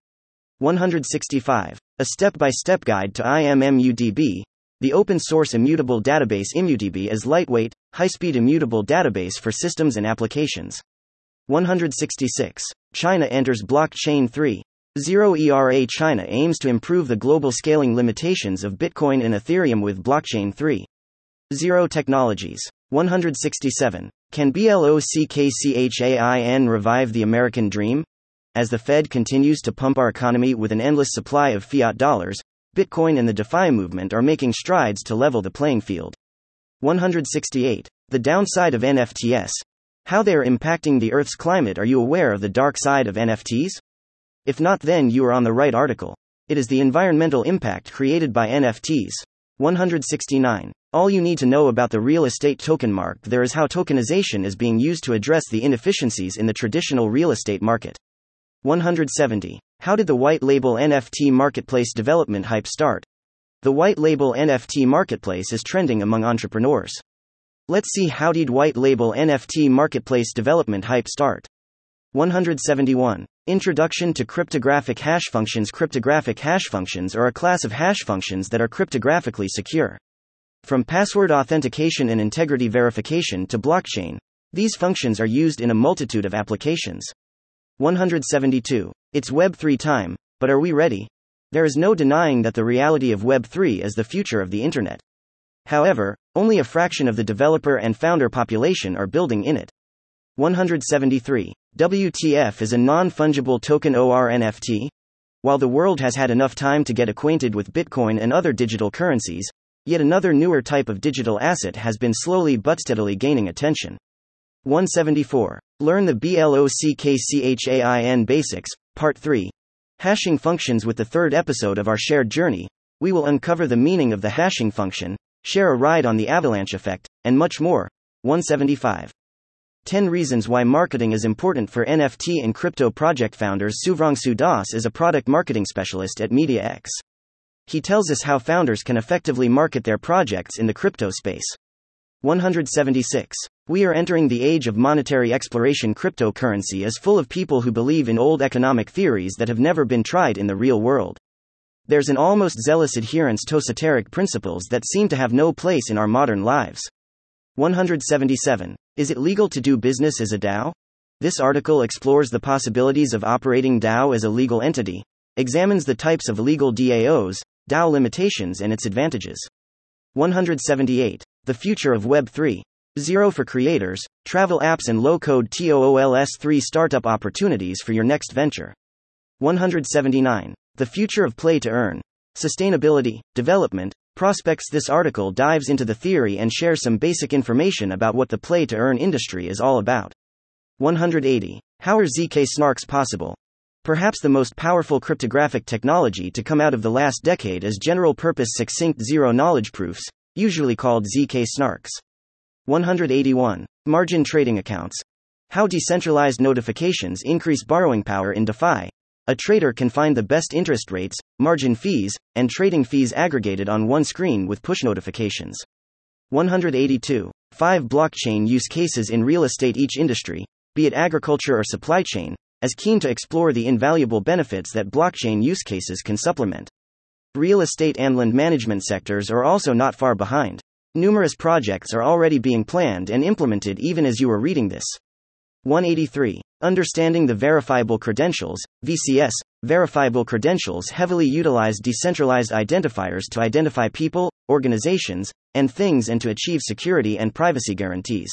165. A step by step guide to IMMUDB. The open source immutable database ImmuDB is lightweight, high speed immutable database for systems and applications. 166. China enters blockchain 3. Zero ERA China aims to improve the global scaling limitations of Bitcoin and Ethereum with Blockchain 3. Zero Technologies. 167. Can BLOCKCHAIN revive the American dream? As the Fed continues to pump our economy with an endless supply of fiat dollars, Bitcoin and the DeFi movement are making strides to level the playing field. 168. The downside of NFTs. How they are impacting the Earth's climate. Are you aware of the dark side of NFTs? If not, then you are on the right article. It is the environmental impact created by NFTs. 169. All you need to know about the real estate token mark there is how tokenization is being used to address the inefficiencies in the traditional real estate market. 170. How did the white label NFT marketplace development hype start? The white label NFT marketplace is trending among entrepreneurs. Let's see how did white label NFT marketplace development hype start. 171. Introduction to cryptographic hash functions. Cryptographic hash functions are a class of hash functions that are cryptographically secure. From password authentication and integrity verification to blockchain, these functions are used in a multitude of applications. 172. It's Web3 time, but are we ready? There is no denying that the reality of Web3 is the future of the Internet. However, only a fraction of the developer and founder population are building in it. 173. WTF is a non fungible token or NFT. While the world has had enough time to get acquainted with Bitcoin and other digital currencies, yet another newer type of digital asset has been slowly but steadily gaining attention. 174. Learn the BLOCKCHAIN basics, Part 3. Hashing functions with the third episode of our shared journey. We will uncover the meaning of the hashing function, share a ride on the avalanche effect, and much more. 175. 10 Reasons Why Marketing is Important for NFT and Crypto Project Founders Suvrangsu Das is a product marketing specialist at MediaX. He tells us how founders can effectively market their projects in the crypto space. 176. We are entering the age of monetary exploration. Cryptocurrency is full of people who believe in old economic theories that have never been tried in the real world. There's an almost zealous adherence to esoteric principles that seem to have no place in our modern lives. 177. Is it legal to do business as a DAO? This article explores the possibilities of operating DAO as a legal entity, examines the types of legal DAOs, DAO limitations, and its advantages. 178. The future of Web 3. Zero for creators, travel apps, and low code TOOLS 3 startup opportunities for your next venture. 179. The future of play to earn. Sustainability, development, Prospects This article dives into the theory and shares some basic information about what the play to earn industry is all about. 180. How are ZK snarks possible? Perhaps the most powerful cryptographic technology to come out of the last decade is general purpose succinct zero knowledge proofs, usually called ZK snarks. 181. Margin trading accounts. How decentralized notifications increase borrowing power in DeFi. A trader can find the best interest rates, margin fees, and trading fees aggregated on one screen with push notifications. 182. 5 blockchain use cases in real estate each industry, be it agriculture or supply chain, as keen to explore the invaluable benefits that blockchain use cases can supplement. Real estate and land management sectors are also not far behind. Numerous projects are already being planned and implemented even as you are reading this. 183. Understanding the Verifiable Credentials, VCS. Verifiable credentials heavily utilize decentralized identifiers to identify people, organizations, and things and to achieve security and privacy guarantees.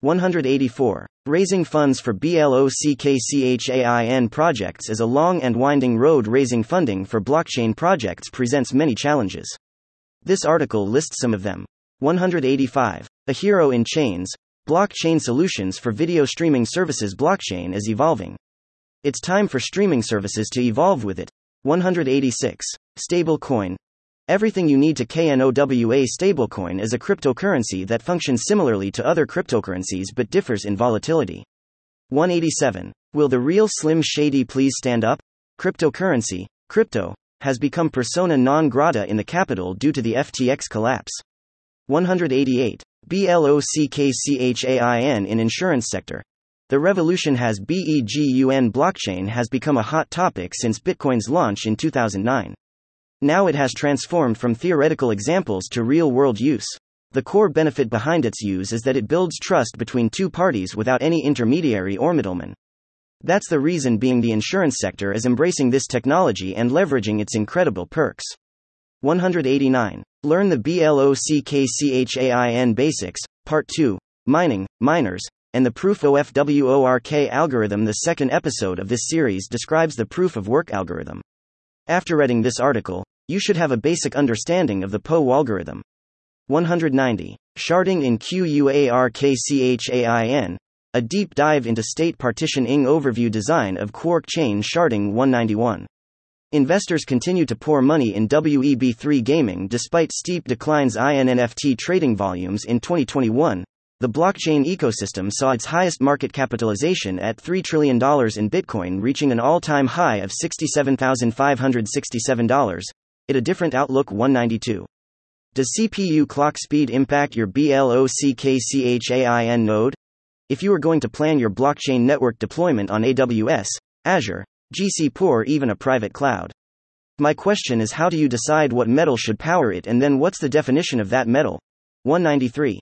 184. Raising funds for BLOCKCHAIN projects is a long and winding road. Raising funding for blockchain projects presents many challenges. This article lists some of them. 185. A hero in chains. Blockchain solutions for video streaming services. Blockchain is evolving. It's time for streaming services to evolve with it. 186. Stablecoin. Everything you need to KNOWA stablecoin is a cryptocurrency that functions similarly to other cryptocurrencies but differs in volatility. 187. Will the real Slim Shady please stand up? Cryptocurrency, crypto, has become persona non grata in the capital due to the FTX collapse. 188. BLOCKCHAIN in insurance sector. The revolution has BEGUN blockchain has become a hot topic since Bitcoin's launch in 2009. Now it has transformed from theoretical examples to real world use. The core benefit behind its use is that it builds trust between two parties without any intermediary or middleman. That's the reason being the insurance sector is embracing this technology and leveraging its incredible perks. 189. Learn the BLOCKCHAIN basics, Part 2, Mining, Miners, and the Proof OFWORK algorithm. The second episode of this series describes the proof of work algorithm. After reading this article, you should have a basic understanding of the POW algorithm. 190. Sharding in QUARKCHAIN, a deep dive into state partitioning overview design of QuarkChain sharding 191. Investors continue to pour money in WEB3 gaming despite steep declines in NFT trading volumes in 2021. The blockchain ecosystem saw its highest market capitalization at $3 trillion in Bitcoin, reaching an all time high of $67,567. It a different outlook 192. Does CPU clock speed impact your BLOCKCHAIN node? If you are going to plan your blockchain network deployment on AWS, Azure, GCP or even a private cloud. My question is how do you decide what metal should power it and then what's the definition of that metal? 193.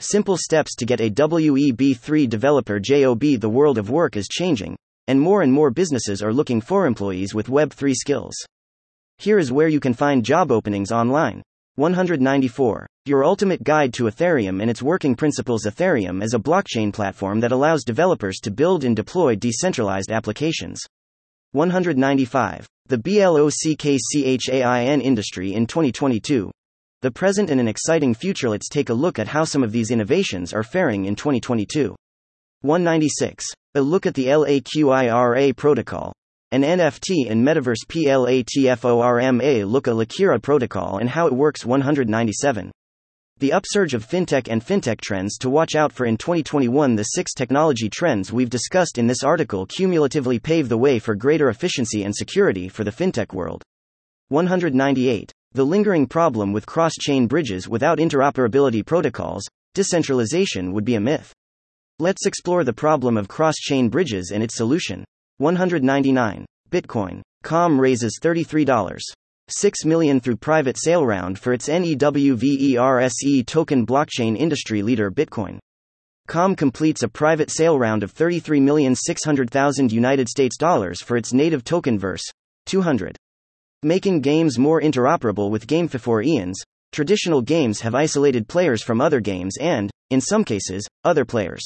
Simple steps to get a WEB3 developer job. The world of work is changing, and more and more businesses are looking for employees with Web3 skills. Here is where you can find job openings online. 194. Your ultimate guide to Ethereum and its working principles. Ethereum is a blockchain platform that allows developers to build and deploy decentralized applications. 195. The BLOCKCHAIN industry in 2022. The present and an exciting future. Let's take a look at how some of these innovations are faring in 2022. 196. A look at the LAQIRA protocol. An NFT and Metaverse PLATFORMA look at Laqira protocol and how it works 197. The upsurge of fintech and fintech trends to watch out for in 2021. The six technology trends we've discussed in this article cumulatively pave the way for greater efficiency and security for the fintech world. 198. The lingering problem with cross chain bridges without interoperability protocols, decentralization would be a myth. Let's explore the problem of cross chain bridges and its solution. 199. Bitcoin. Com raises $33. 6 million through private sale round for its NEWVERSE token blockchain industry leader Bitcoin. Com completes a private sale round of 33,600,000 United States dollars for its native token verse 200. Making games more interoperable with Game4 Eons, traditional games have isolated players from other games and, in some cases, other players.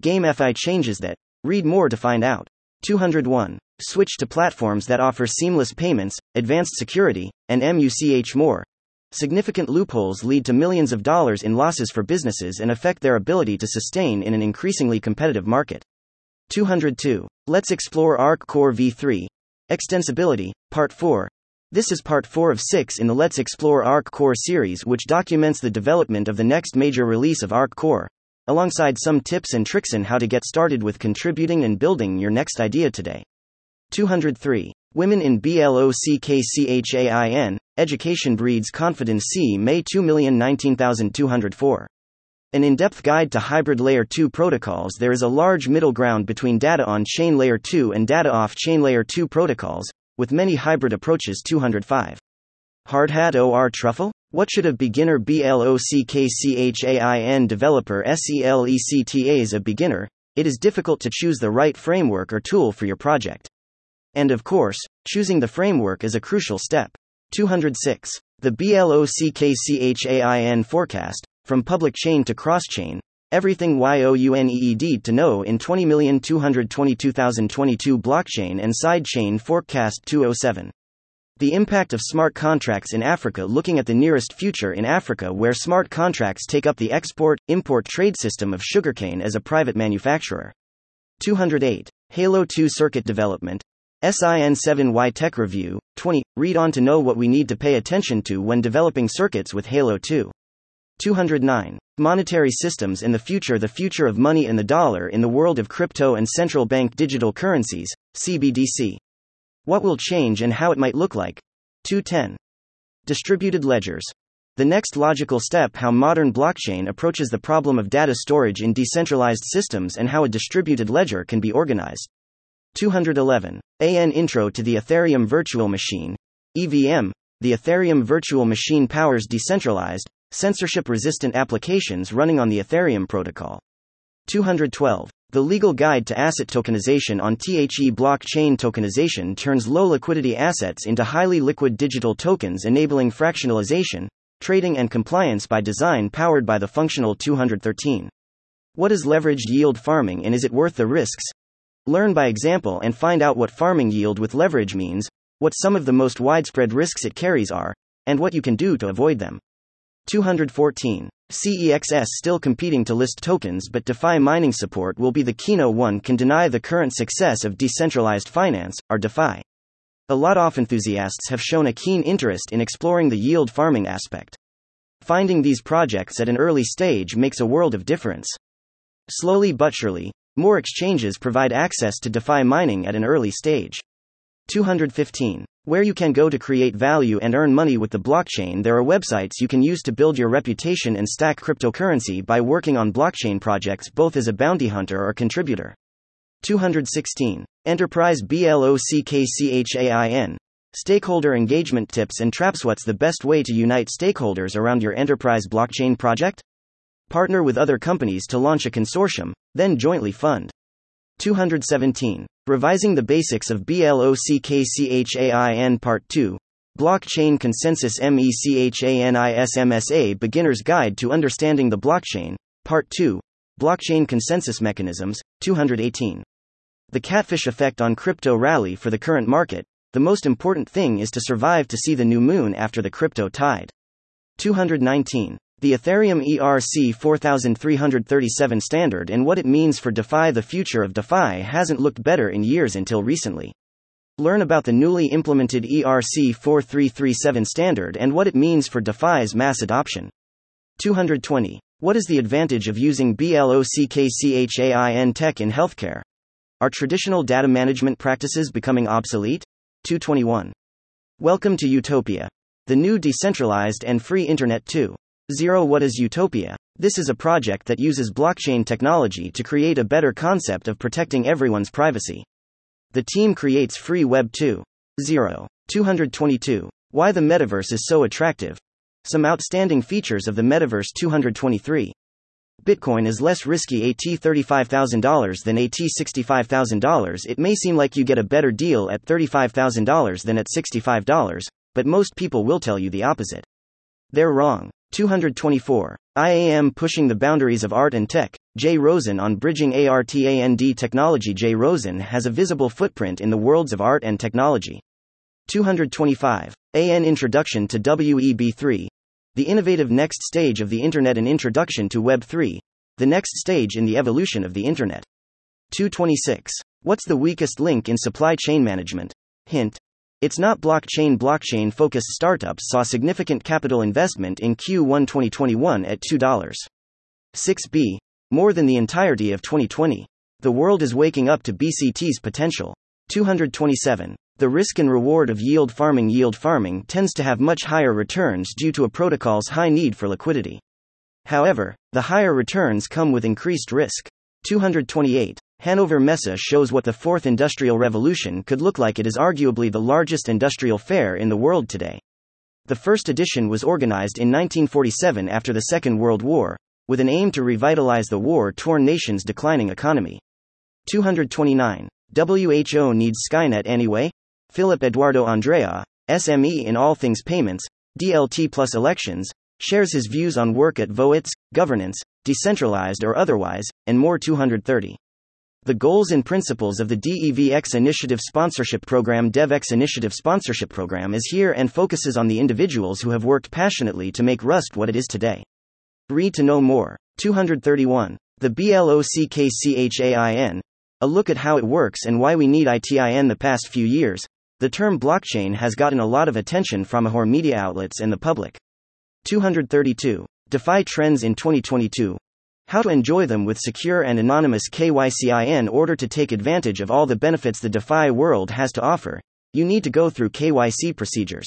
GameFi changes that. Read more to find out. 201. Switch to platforms that offer seamless payments, advanced security, and MUCH more. Significant loopholes lead to millions of dollars in losses for businesses and affect their ability to sustain in an increasingly competitive market. 202. Let's explore Arc Core v3. Extensibility, Part 4. This is part 4 of 6 in the Let's Explore Arc Core series, which documents the development of the next major release of Arc Core, alongside some tips and tricks in how to get started with contributing and building your next idea today. 203. Women in BLOCKCHAIN, Education Breeds Confidence C. May 2019204. An in depth guide to hybrid Layer 2 protocols. There is a large middle ground between data on chain Layer 2 and data off chain Layer 2 protocols, with many hybrid approaches. 205. Hardhat OR Truffle? What should a beginner BLOCKCHAIN developer SELECTA as a beginner? It is difficult to choose the right framework or tool for your project. And of course, choosing the framework is a crucial step. 206. The BLOCKCHAIN forecast, from public chain to cross chain, everything YOUNEED to know in 20,222,022 blockchain and sidechain forecast 207. The impact of smart contracts in Africa Looking at the nearest future in Africa, where smart contracts take up the export import trade system of sugarcane as a private manufacturer. 208. Halo 2 circuit development, SIN7Y Tech Review, 20. Read on to know what we need to pay attention to when developing circuits with Halo 2. 209. Monetary systems in the future The future of money and the dollar in the world of crypto and central bank digital currencies, CBDC. What will change and how it might look like? 210. Distributed ledgers. The next logical step how modern blockchain approaches the problem of data storage in decentralized systems and how a distributed ledger can be organized. 211. AN Intro to the Ethereum Virtual Machine. EVM. The Ethereum Virtual Machine powers decentralized, censorship resistant applications running on the Ethereum protocol. 212. The legal guide to asset tokenization on THE blockchain tokenization turns low liquidity assets into highly liquid digital tokens, enabling fractionalization, trading, and compliance by design powered by the functional 213. What is leveraged yield farming and is it worth the risks? Learn by example and find out what farming yield with leverage means, what some of the most widespread risks it carries are, and what you can do to avoid them. 214. CEXS still competing to list tokens, but DeFi mining support will be the key. No one can deny the current success of decentralized finance, or DeFi. A lot of enthusiasts have shown a keen interest in exploring the yield farming aspect. Finding these projects at an early stage makes a world of difference. Slowly but surely, more exchanges provide access to DeFi mining at an early stage. 215. Where you can go to create value and earn money with the blockchain. There are websites you can use to build your reputation and stack cryptocurrency by working on blockchain projects both as a bounty hunter or contributor. 216. Enterprise BLOCKCHAIN. Stakeholder engagement tips and traps. What's the best way to unite stakeholders around your enterprise blockchain project? Partner with other companies to launch a consortium, then jointly fund. 217. Revising the Basics of BLOCKCHAIN Part 2. Blockchain Consensus MECHANISMSA Beginner's Guide to Understanding the Blockchain, Part 2. Blockchain Consensus Mechanisms, 218. The catfish effect on crypto rally for the current market. The most important thing is to survive to see the new moon after the crypto tide. 219. The Ethereum ERC 4337 standard and what it means for DeFi. The future of DeFi hasn't looked better in years until recently. Learn about the newly implemented ERC 4337 standard and what it means for DeFi's mass adoption. 220. What is the advantage of using BLOCKCHAIN tech in healthcare? Are traditional data management practices becoming obsolete? 221. Welcome to Utopia. The new decentralized and free Internet 2. 0 What is Utopia? This is a project that uses blockchain technology to create a better concept of protecting everyone's privacy. The team creates free Web 2. 0. 222. Why the metaverse is so attractive. Some outstanding features of the metaverse 223. Bitcoin is less risky at $35,000 than at $65,000. It may seem like you get a better deal at $35,000 than at $65, but most people will tell you the opposite. They're wrong. 224. IAM pushing the boundaries of art and tech. Jay Rosen on bridging ARTAND technology. Jay Rosen has a visible footprint in the worlds of art and technology. 225. AN Introduction to WEB3. The innovative next stage of the Internet and introduction to Web 3. The next stage in the evolution of the Internet. 226. What's the weakest link in supply chain management? Hint. It's not blockchain. Blockchain focused startups saw significant capital investment in Q1 2021 at $2. 6b. More than the entirety of 2020. The world is waking up to BCT's potential. 227. The risk and reward of yield farming Yield farming tends to have much higher returns due to a protocol's high need for liquidity. However, the higher returns come with increased risk. 228. Hannover Messe shows what the fourth industrial revolution could look like. It is arguably the largest industrial fair in the world today. The first edition was organized in 1947 after the Second World War, with an aim to revitalize the war torn nation's declining economy. 229. WHO needs Skynet anyway? Philip Eduardo Andrea, SME in all things payments, DLT plus elections, shares his views on work at Voatz, governance, decentralized or otherwise, and more 230. The goals and principles of the DEVX Initiative Sponsorship Program DevX Initiative Sponsorship Program is here and focuses on the individuals who have worked passionately to make Rust what it is today. Read to know more. 231. The BLOCKCHAIN. A look at how it works and why we need ITIN the past few years, the term blockchain has gotten a lot of attention from Ahor media outlets and the public. 232. DeFi trends in 2022. How to enjoy them with secure and anonymous KYC in order to take advantage of all the benefits the DeFi world has to offer. You need to go through KYC procedures.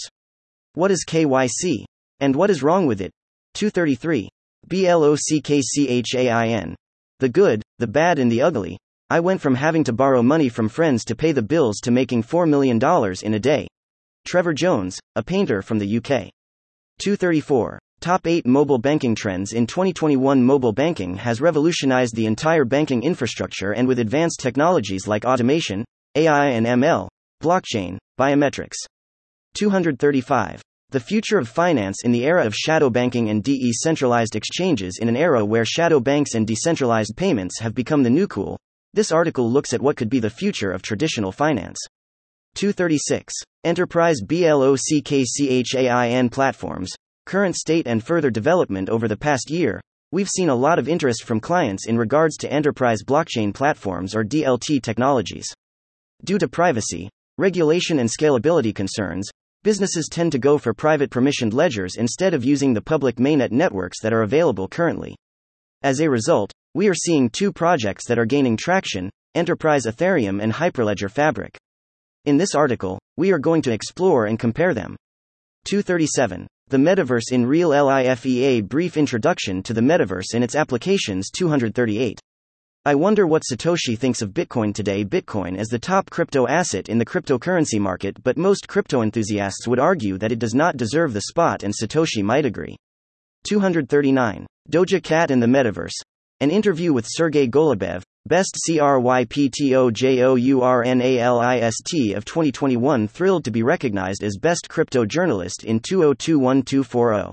What is KYC? And what is wrong with it? 233. BLOCKCHAIN. The good, the bad, and the ugly. I went from having to borrow money from friends to pay the bills to making $4 million in a day. Trevor Jones, a painter from the UK. 234. Top 8 Mobile Banking Trends In 2021, mobile banking has revolutionized the entire banking infrastructure and with advanced technologies like automation, AI and ML, blockchain, biometrics. 235. The future of finance in the era of shadow banking and decentralized exchanges in an era where shadow banks and decentralized payments have become the new cool, this article looks at what could be the future of traditional finance. 236. Enterprise BLOCKCHAIN platforms, current state and further development over the past year. We've seen a lot of interest from clients in regards to enterprise blockchain platforms or DLT technologies. Due to privacy, regulation, and scalability concerns, businesses tend to go for private permissioned ledgers instead of using the public mainnet networks that are available currently. As a result, we are seeing two projects that are gaining traction Enterprise Ethereum and Hyperledger Fabric. In this article, we are going to explore and compare them. 237. The Metaverse in Real LIFE Brief Introduction to the Metaverse and its Applications 238. I wonder what Satoshi thinks of Bitcoin today. Bitcoin is the top crypto asset in the cryptocurrency market, but most crypto enthusiasts would argue that it does not deserve the spot, and Satoshi might agree. 239. Doja Cat and the Metaverse. An interview with Sergey Golubev, Best CRYPTOJOURNALIST of 2021, thrilled to be recognized as Best Crypto Journalist in 2021-240.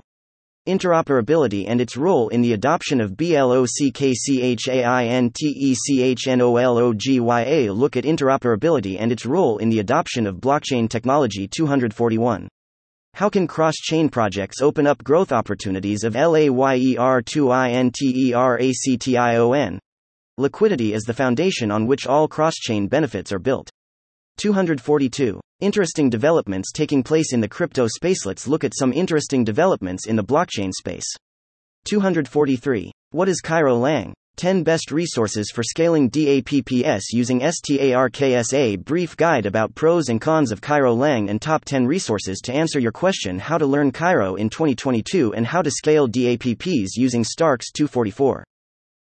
Interoperability and its role in the adoption of BLOCKCHAINTECHNOLOGYA Look at interoperability and its role in the adoption of blockchain technology 241. How can cross chain projects open up growth opportunities of LAYER2INTERACTION? Liquidity is the foundation on which all cross chain benefits are built. 242. Interesting developments taking place in the crypto space. Let's look at some interesting developments in the blockchain space. 243. What is Cairo Lang? 10 Best Resources for Scaling DAPPS Using STARKSA Brief Guide about pros and cons of Cairo Lang and Top 10 Resources to answer your question How to learn Cairo in 2022 and How to Scale DAPPs using Starks 244.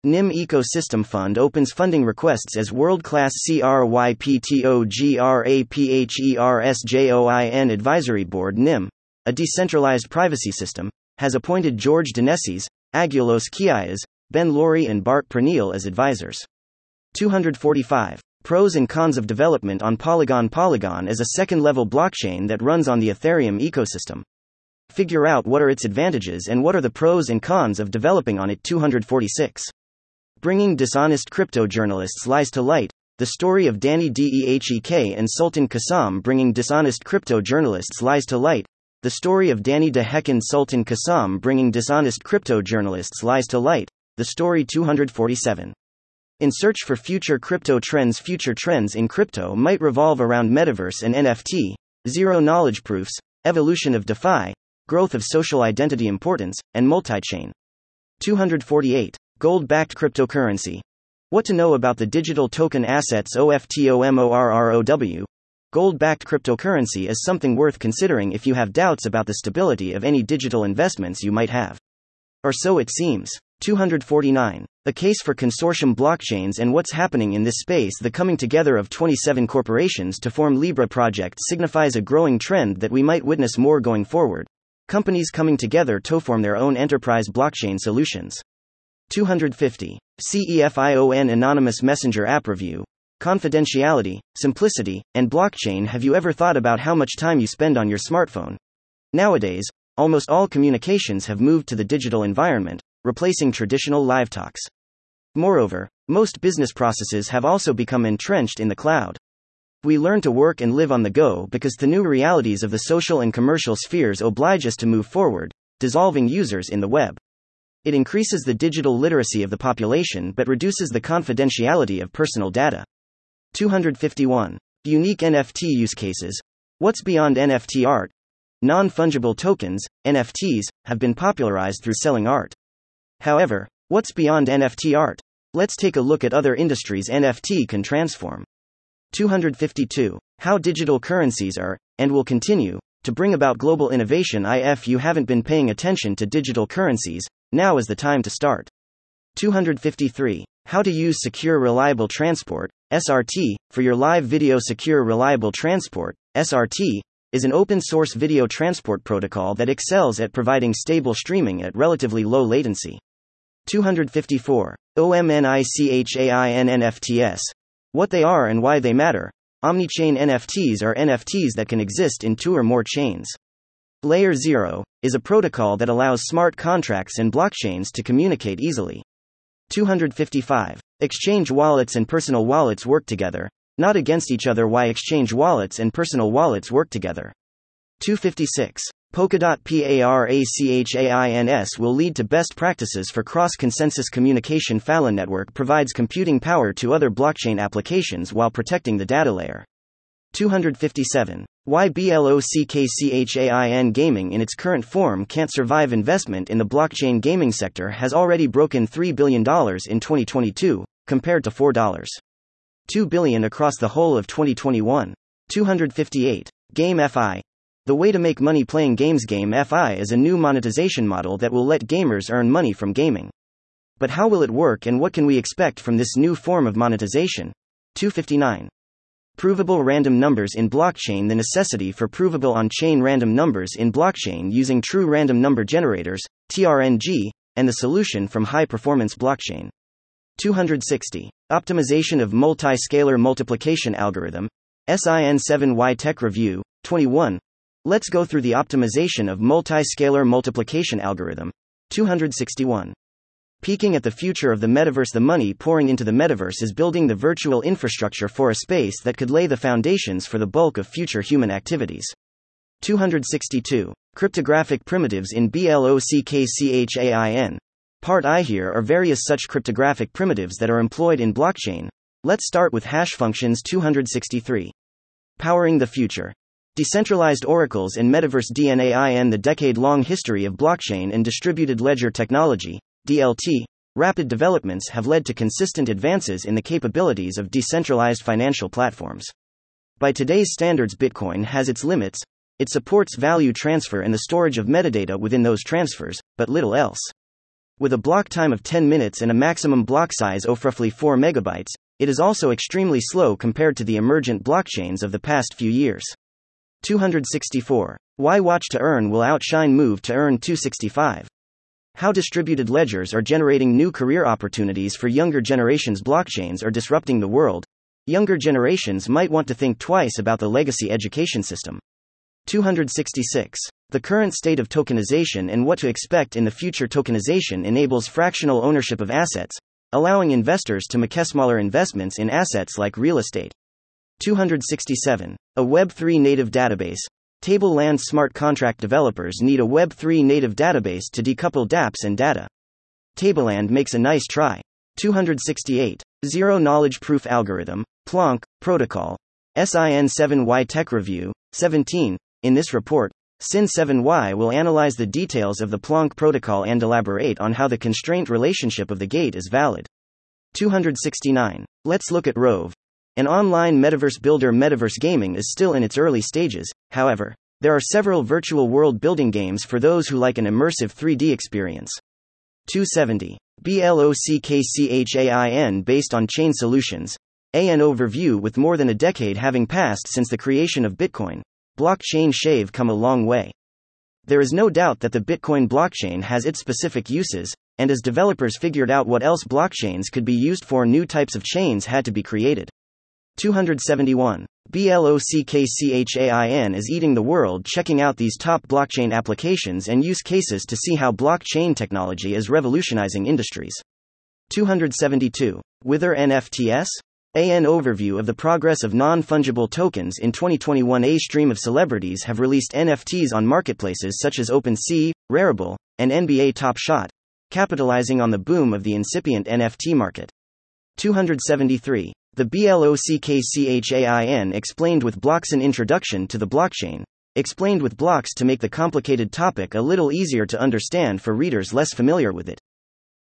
Nym Ecosystem Fund opens funding requests as world class CRYPTOGRAPHERSJOIN Advisory Board Nym, a decentralized privacy system, has appointed George Danezis, Aggelos Kiayias, Ben Laurie and Bart Preneel as advisors. 245. Pros and cons of development on Polygon Polygon is a second level blockchain that runs on the Ethereum ecosystem. Figure out what are its advantages and what are the pros and cons of developing on it. 246. Bringing dishonest crypto journalists lies to light. The story of Danny de Hek and Sultan Qassam bringing dishonest crypto journalists lies to light. The story of Danny de Hek and Sultan Qassam bringing dishonest crypto journalists lies to light. The story 247. In search for future crypto trends, future trends in crypto might revolve around metaverse and NFT, zero knowledge proofs, evolution of DeFi, growth of social identity importance, and multi chain. 248. Gold backed cryptocurrency. What to know about the digital token assets OFTOMORROW? Gold backed cryptocurrency is something worth considering if you have doubts about the stability of any digital investments you might have. Or so it seems. 249. A case for consortium blockchains and what's happening in this space. The coming together of 27 corporations to form Libra project signifies a growing trend that we might witness more going forward. Companies coming together to form their own enterprise blockchain solutions. 250. CEFION Anonymous Messenger App Review. Confidentiality, simplicity, and blockchain. Have you ever thought about how much time you spend on your smartphone? Nowadays, almost all communications have moved to the digital environment, replacing traditional live talks. Moreover, most business processes have also become entrenched in the cloud. We learn to work and live on the go because the new realities of the social and commercial spheres oblige us to move forward, dissolving users in the web. It increases the digital literacy of the population but reduces the confidentiality of personal data. 251. Unique NFT use cases. What's beyond NFT art? Non fungible tokens, NFTs, have been popularized through selling art. However, what's beyond NFT art? Let's take a look at other industries NFT can transform. 252. How digital currencies are, and will continue, to bring about global innovation. If you haven't been paying attention to digital currencies, now is the time to start. 253. How to use Secure Reliable Transport, SRT, for your live video. Secure Reliable Transport, SRT, is an open source video transport protocol that excels at providing stable streaming at relatively low latency. 254. OMNICHAINNFTS. What they are and why they matter. Omnichain NFTs are NFTs that can exist in two or more chains. Layer 0 is a protocol that allows smart contracts and blockchains to communicate easily. 255. Exchange wallets and personal wallets work together, not against each other. Why exchange wallets and personal wallets work together. 256. Polkadot PARACHAINS will lead to best practices for cross consensus communication. Phala Network provides computing power to other blockchain applications while protecting the data layer. 257. Why BLOCKCHAIN Gaming in its current form can't survive investment in the blockchain gaming sector has already broken $3 billion in 2022, compared to $4. 2 billion across the whole of 2021. 258. Game FI, the way to make money playing games Game FI is a new monetization model that will let gamers earn money from gaming. But how will it work and what can we expect from this new form of monetization? 259. Provable random numbers in blockchain The necessity for provable on chain random numbers in blockchain using true random number generators, TRNG, and the solution from high performance blockchain. 260. Optimization of multi scalar multiplication algorithm, SIN7Y Tech Review, 21, Let's go through the optimization of multi-scalar multiplication algorithm. 261. Peeking at the future of the metaverse, the money pouring into the metaverse is building the virtual infrastructure for a space that could lay the foundations for the bulk of future human activities. 262. Cryptographic primitives in BLOCKCHAIN. Part I here are various such cryptographic primitives that are employed in blockchain. Let's start with hash functions 263. Powering the future. Decentralized oracles and metaverse DNAIN The decade long history of blockchain and distributed ledger technology, DLT, rapid developments have led to consistent advances in the capabilities of decentralized financial platforms. By today's standards, Bitcoin has its limits. It supports value transfer and the storage of metadata within those transfers, but little else. With a block time of 10 minutes and a maximum block size of roughly 4 megabytes, it is also extremely slow compared to the emergent blockchains of the past few years. 264. Why Watch to Earn will outshine Move to Earn 265. How distributed ledgers are generating new career opportunities for younger generations. Blockchains are disrupting the world. Younger generations might want to think twice about the legacy education system. 266. The current state of tokenization and what to expect in the future. Tokenization enables fractional ownership of assets, allowing investors to make smaller investments in assets like real estate. 267. A Web3 native database. Tableland smart contract developers need a Web3 native database to decouple dApps and data. Tableland makes a nice try. 268. Zero Knowledge Proof Algorithm, Plonk, Protocol. SIN 7Y Tech Review, 17. In this report, SIN 7Y will analyze the details of the Plonk protocol and elaborate on how the constraint relationship of the gate is valid. 269. Let's look at Rove. An online metaverse builder. Metaverse gaming is still in its early stages, however, there are several virtual world building games for those who like an immersive 3D experience. 270. BLOCKCHAIN based on chain solutions. AN overview with more than a decade having passed since the creation of Bitcoin blockchain shave come a long way. There is no doubt that the Bitcoin blockchain has its specific uses, and as developers figured out what else blockchains could be used for, new types of chains had to be created. 271. BLOCKCHAIN is eating the world checking out these top blockchain applications and use cases to see how blockchain technology is revolutionizing industries. 272. Wither NFTs? AN overview of the progress of non fungible tokens in 2021. A stream of celebrities have released NFTs on marketplaces such as OpenSea, Rarible, and NBA Top Shot, capitalizing on the boom of the incipient NFT market. 273. The BLOCKCHAIN explained with blocks an introduction to the blockchain, explained with blocks to make the complicated topic a little easier to understand for readers less familiar with it.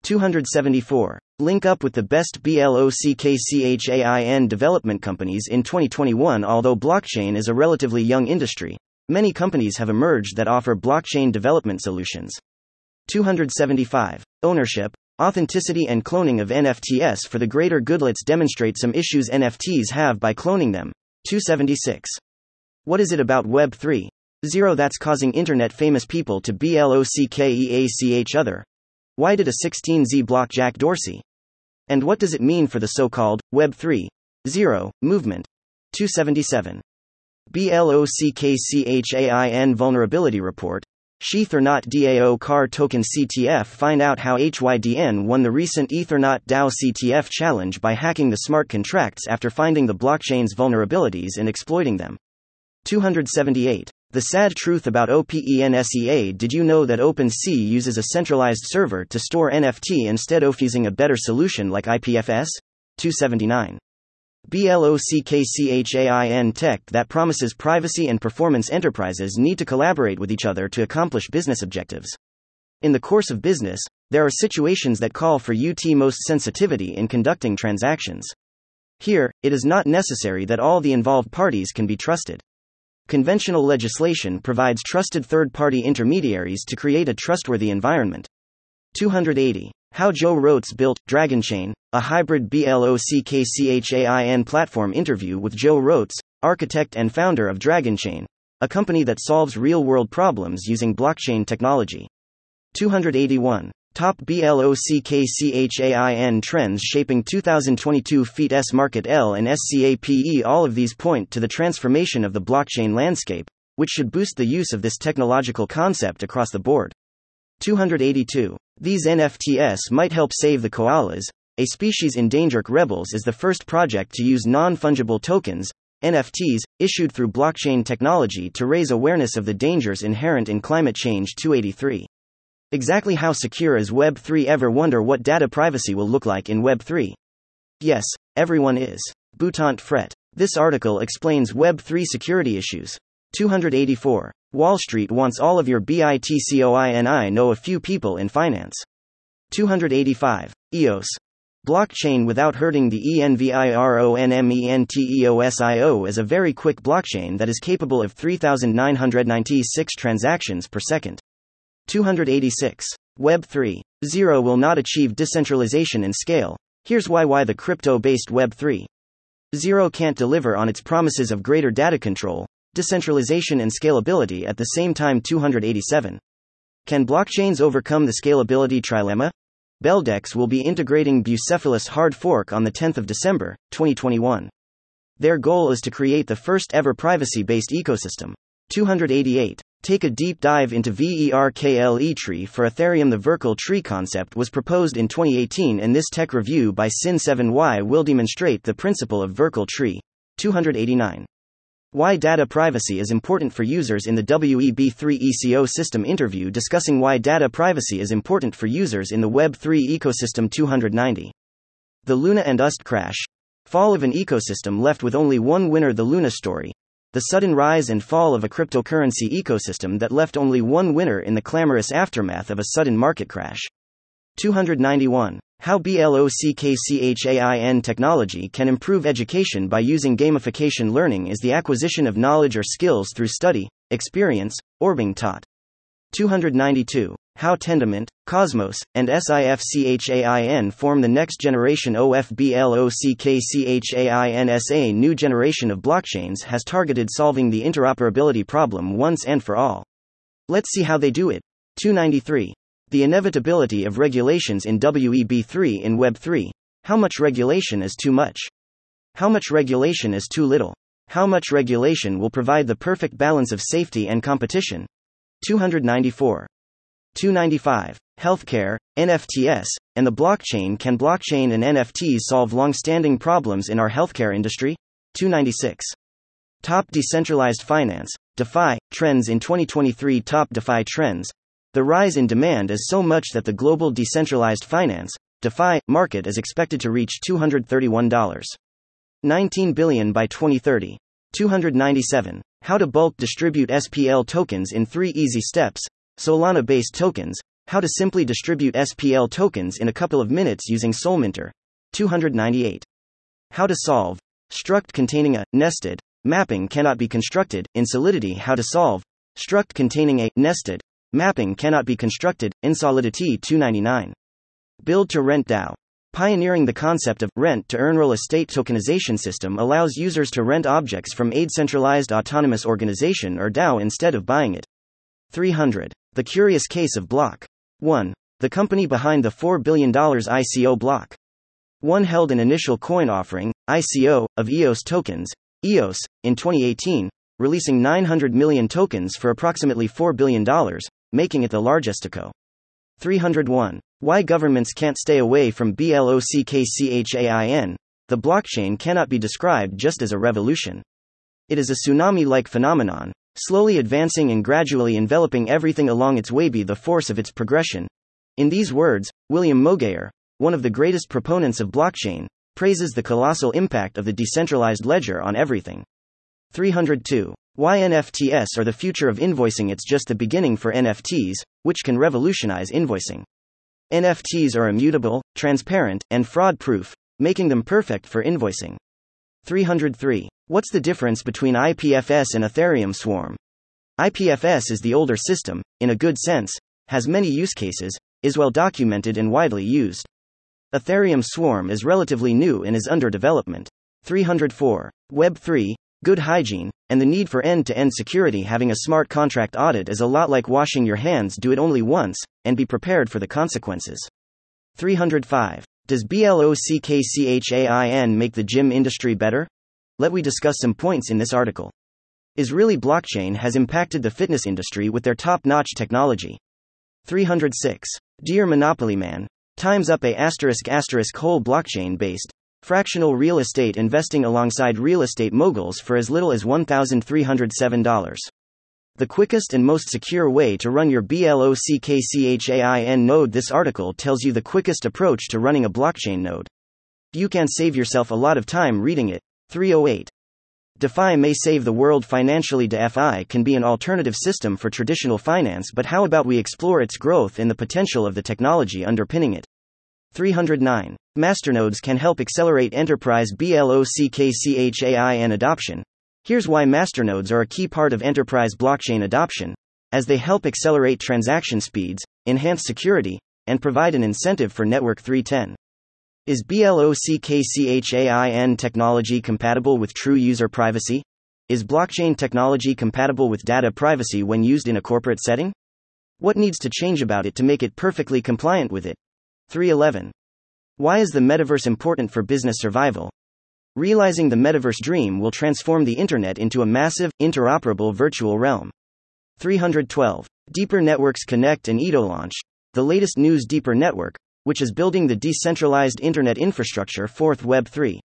274. Link up with the best BLOCKCHAIN development companies in 2021. Although blockchain is a relatively young industry, many companies have emerged that offer blockchain development solutions. 275. Ownership, authenticity, and cloning of NFTs for the greater good. Let's demonstrate some issues NFTs have by cloning them. 276. What is it about Web3? 0 that's causing internet famous people to BLOCKEACH other? Why did a16z block Jack Dorsey? And what does it mean for the so called Web 3.0 0 movement? 277. BLOCKCHAIN Vulnerability Report. Ethernaut DAO CAR Token CTF Find out how HYDN won the recent Ethernaut DAO CTF challenge by hacking the smart contracts after finding the blockchain's vulnerabilities and exploiting them. 278. The sad truth about OpenSea Did you know that OpenSea uses a centralized server to store NFT instead of using a better solution like IPFS? 279. BLOCKCHAIN Tech that promises privacy and performance enterprises need to collaborate with each other to accomplish business objectives. In the course of business, there are situations that call for utmost sensitivity in conducting transactions. Here, it is not necessary that all the involved parties can be trusted. Conventional legislation provides trusted third party intermediaries to create a trustworthy environment. 280. How Joe Roets built DragonChain, a hybrid BLOCKCHAIN platform interview with Joe Roets, architect and founder of DragonChain, a company that solves real world problems using blockchain technology. 281. Top BLOCKCHAIN trends shaping 2022 FEET S market L and SCAPE. All of these point to the transformation of the blockchain landscape, which should boost the use of this technological concept across the board. 282. These NFTs might help save the koalas, a species in danger. Rebels is the first project to use non fungible tokens, NFTs, issued through blockchain technology to raise awareness of the dangers inherent in climate change. 283. Exactly how secure is Web3? Ever wonder what data privacy will look like in Web3? Yes, everyone is. Boutant Fret. This article explains Web3 security issues. 284. Wall Street wants all of your BITCOIN. know a few people in finance. 285. EOS. Blockchain without hurting the ENVIRONMENTEOSIO is a very quick blockchain that is capable of 3,996 transactions per second. 286. Web 3.0 will not achieve decentralization and scale. Here's why why the crypto-based Web 3.0 can't deliver on its promises of greater data control, decentralization and scalability at the same time 287. Can blockchains overcome the scalability trilemma? Beldex will be integrating Bucephalus hard fork on the 10th of December, 2021. Their goal is to create the first ever privacy-based ecosystem. 288. Take a deep dive into VERKLE tree for Ethereum. The Verkle tree concept was proposed in 2018, and this tech review by Sin7Y will demonstrate the principle of Verkle tree. 289. Why data privacy is important for users in the WEB3 ECO system interview discussing why data privacy is important for users in the Web3 ecosystem 290. The Luna and UST crash. Fall of an ecosystem left with only one winner the Luna story. The sudden rise and fall of a cryptocurrency ecosystem that left only one winner in the clamorous aftermath of a sudden market crash. 291. How BLOCKCHAIN technology can improve education by using gamification learning is the acquisition of knowledge or skills through study, experience, or being taught. 292. How Tendermint, Cosmos, and SIFCHAIN form the next generation OFBLOCKCHAINS. new generation of blockchains has targeted solving the interoperability problem once and for all. Let's see how they do it. 293. The inevitability of regulations in WEB3 in Web3. How much regulation is too much? How much regulation is too little? How much regulation will provide the perfect balance of safety and competition? 294. 295. Healthcare, NFTs, and the blockchain Can blockchain and NFTs solve long standing problems in our healthcare industry? 296. Top Decentralized Finance, DeFi, Trends in 2023 Top DeFi Trends, the rise in demand is so much that the global decentralized finance DeFi market is expected to reach $231.19 billion by 2030. 297. How to bulk distribute SPL tokens in 3 easy steps. Solana based tokens. How to simply distribute SPL tokens in a couple of minutes using Solminter. 298. How to solve struct containing a nested mapping cannot be constructed in Solidity. How to solve struct containing a nested Mapping cannot be constructed, in Solidity 299. Build to Rent DAO. Pioneering the concept of rent to earn real estate tokenization system allows users to rent objects from a centralized autonomous organization or DAO instead of buying it. 300. The curious case of Block. 1. The company behind the $4 billion ICO Block. 1 held an initial coin offering, ICO, of EOS tokens, EOS, in 2018, releasing 900 million tokens for approximately $4 billion, making it the largest ICO. 301. Why governments can't stay away from BLOCKCHAIN. The blockchain cannot be described just as a revolution. It is a tsunami like phenomenon, slowly advancing and gradually enveloping everything along its way. Be the force of its progression. In these words, William Mougayar, one of the greatest proponents of blockchain, praises the colossal impact of the decentralized ledger on everything. 302. Why NFTs are the future of invoicing It's just the beginning for NFTs, which can revolutionize invoicing. NFTs are immutable, transparent, and fraud proof, making them perfect for invoicing. 303. What's the difference between IPFS and Ethereum Swarm? IPFS is the older system, in a good sense, has many use cases, is well documented and widely used. Ethereum Swarm is relatively new and is under development. 304. Web3, good hygiene, and the need for end to end security. Having a smart contract audit is a lot like washing your hands, do it only once, and be prepared for the consequences. 305. Does BLOCKCHAIN make the gym industry better? Let we discuss some points in this article. Is really blockchain has impacted the fitness industry with their top notch technology. 306. Dear Monopoly Man, times up a asterisk asterisk whole blockchain based Fractional real estate investing alongside real estate moguls for as little as $1,307. The quickest and most secure way to run your BLOCKCHAIN node. This article tells you the quickest approach to running a blockchain node. You can save yourself a lot of time reading it. 308. DeFi may save the world financially. DeFi can be an alternative system for traditional finance, but how about we explore its growth and the potential of the technology underpinning it? 309. Masternodes can help accelerate enterprise BLOCKCHAIN adoption. Here's why masternodes are a key part of enterprise blockchain adoption, as they help accelerate transaction speeds, enhance security, and provide an incentive for Network 310. Is BLOCKCHAIN technology compatible with true user privacy? Is blockchain technology compatible with data privacy when used in a corporate setting? What needs to change about it to make it perfectly compliant with it? 311. Why is the metaverse important for business survival? Realizing the metaverse dream will transform the internet into a massive, interoperable virtual realm. 312. Deeper Networks Connect and Edo launch. The latest news Deeper Network, which is building the decentralized internet infrastructure fourth Web 3.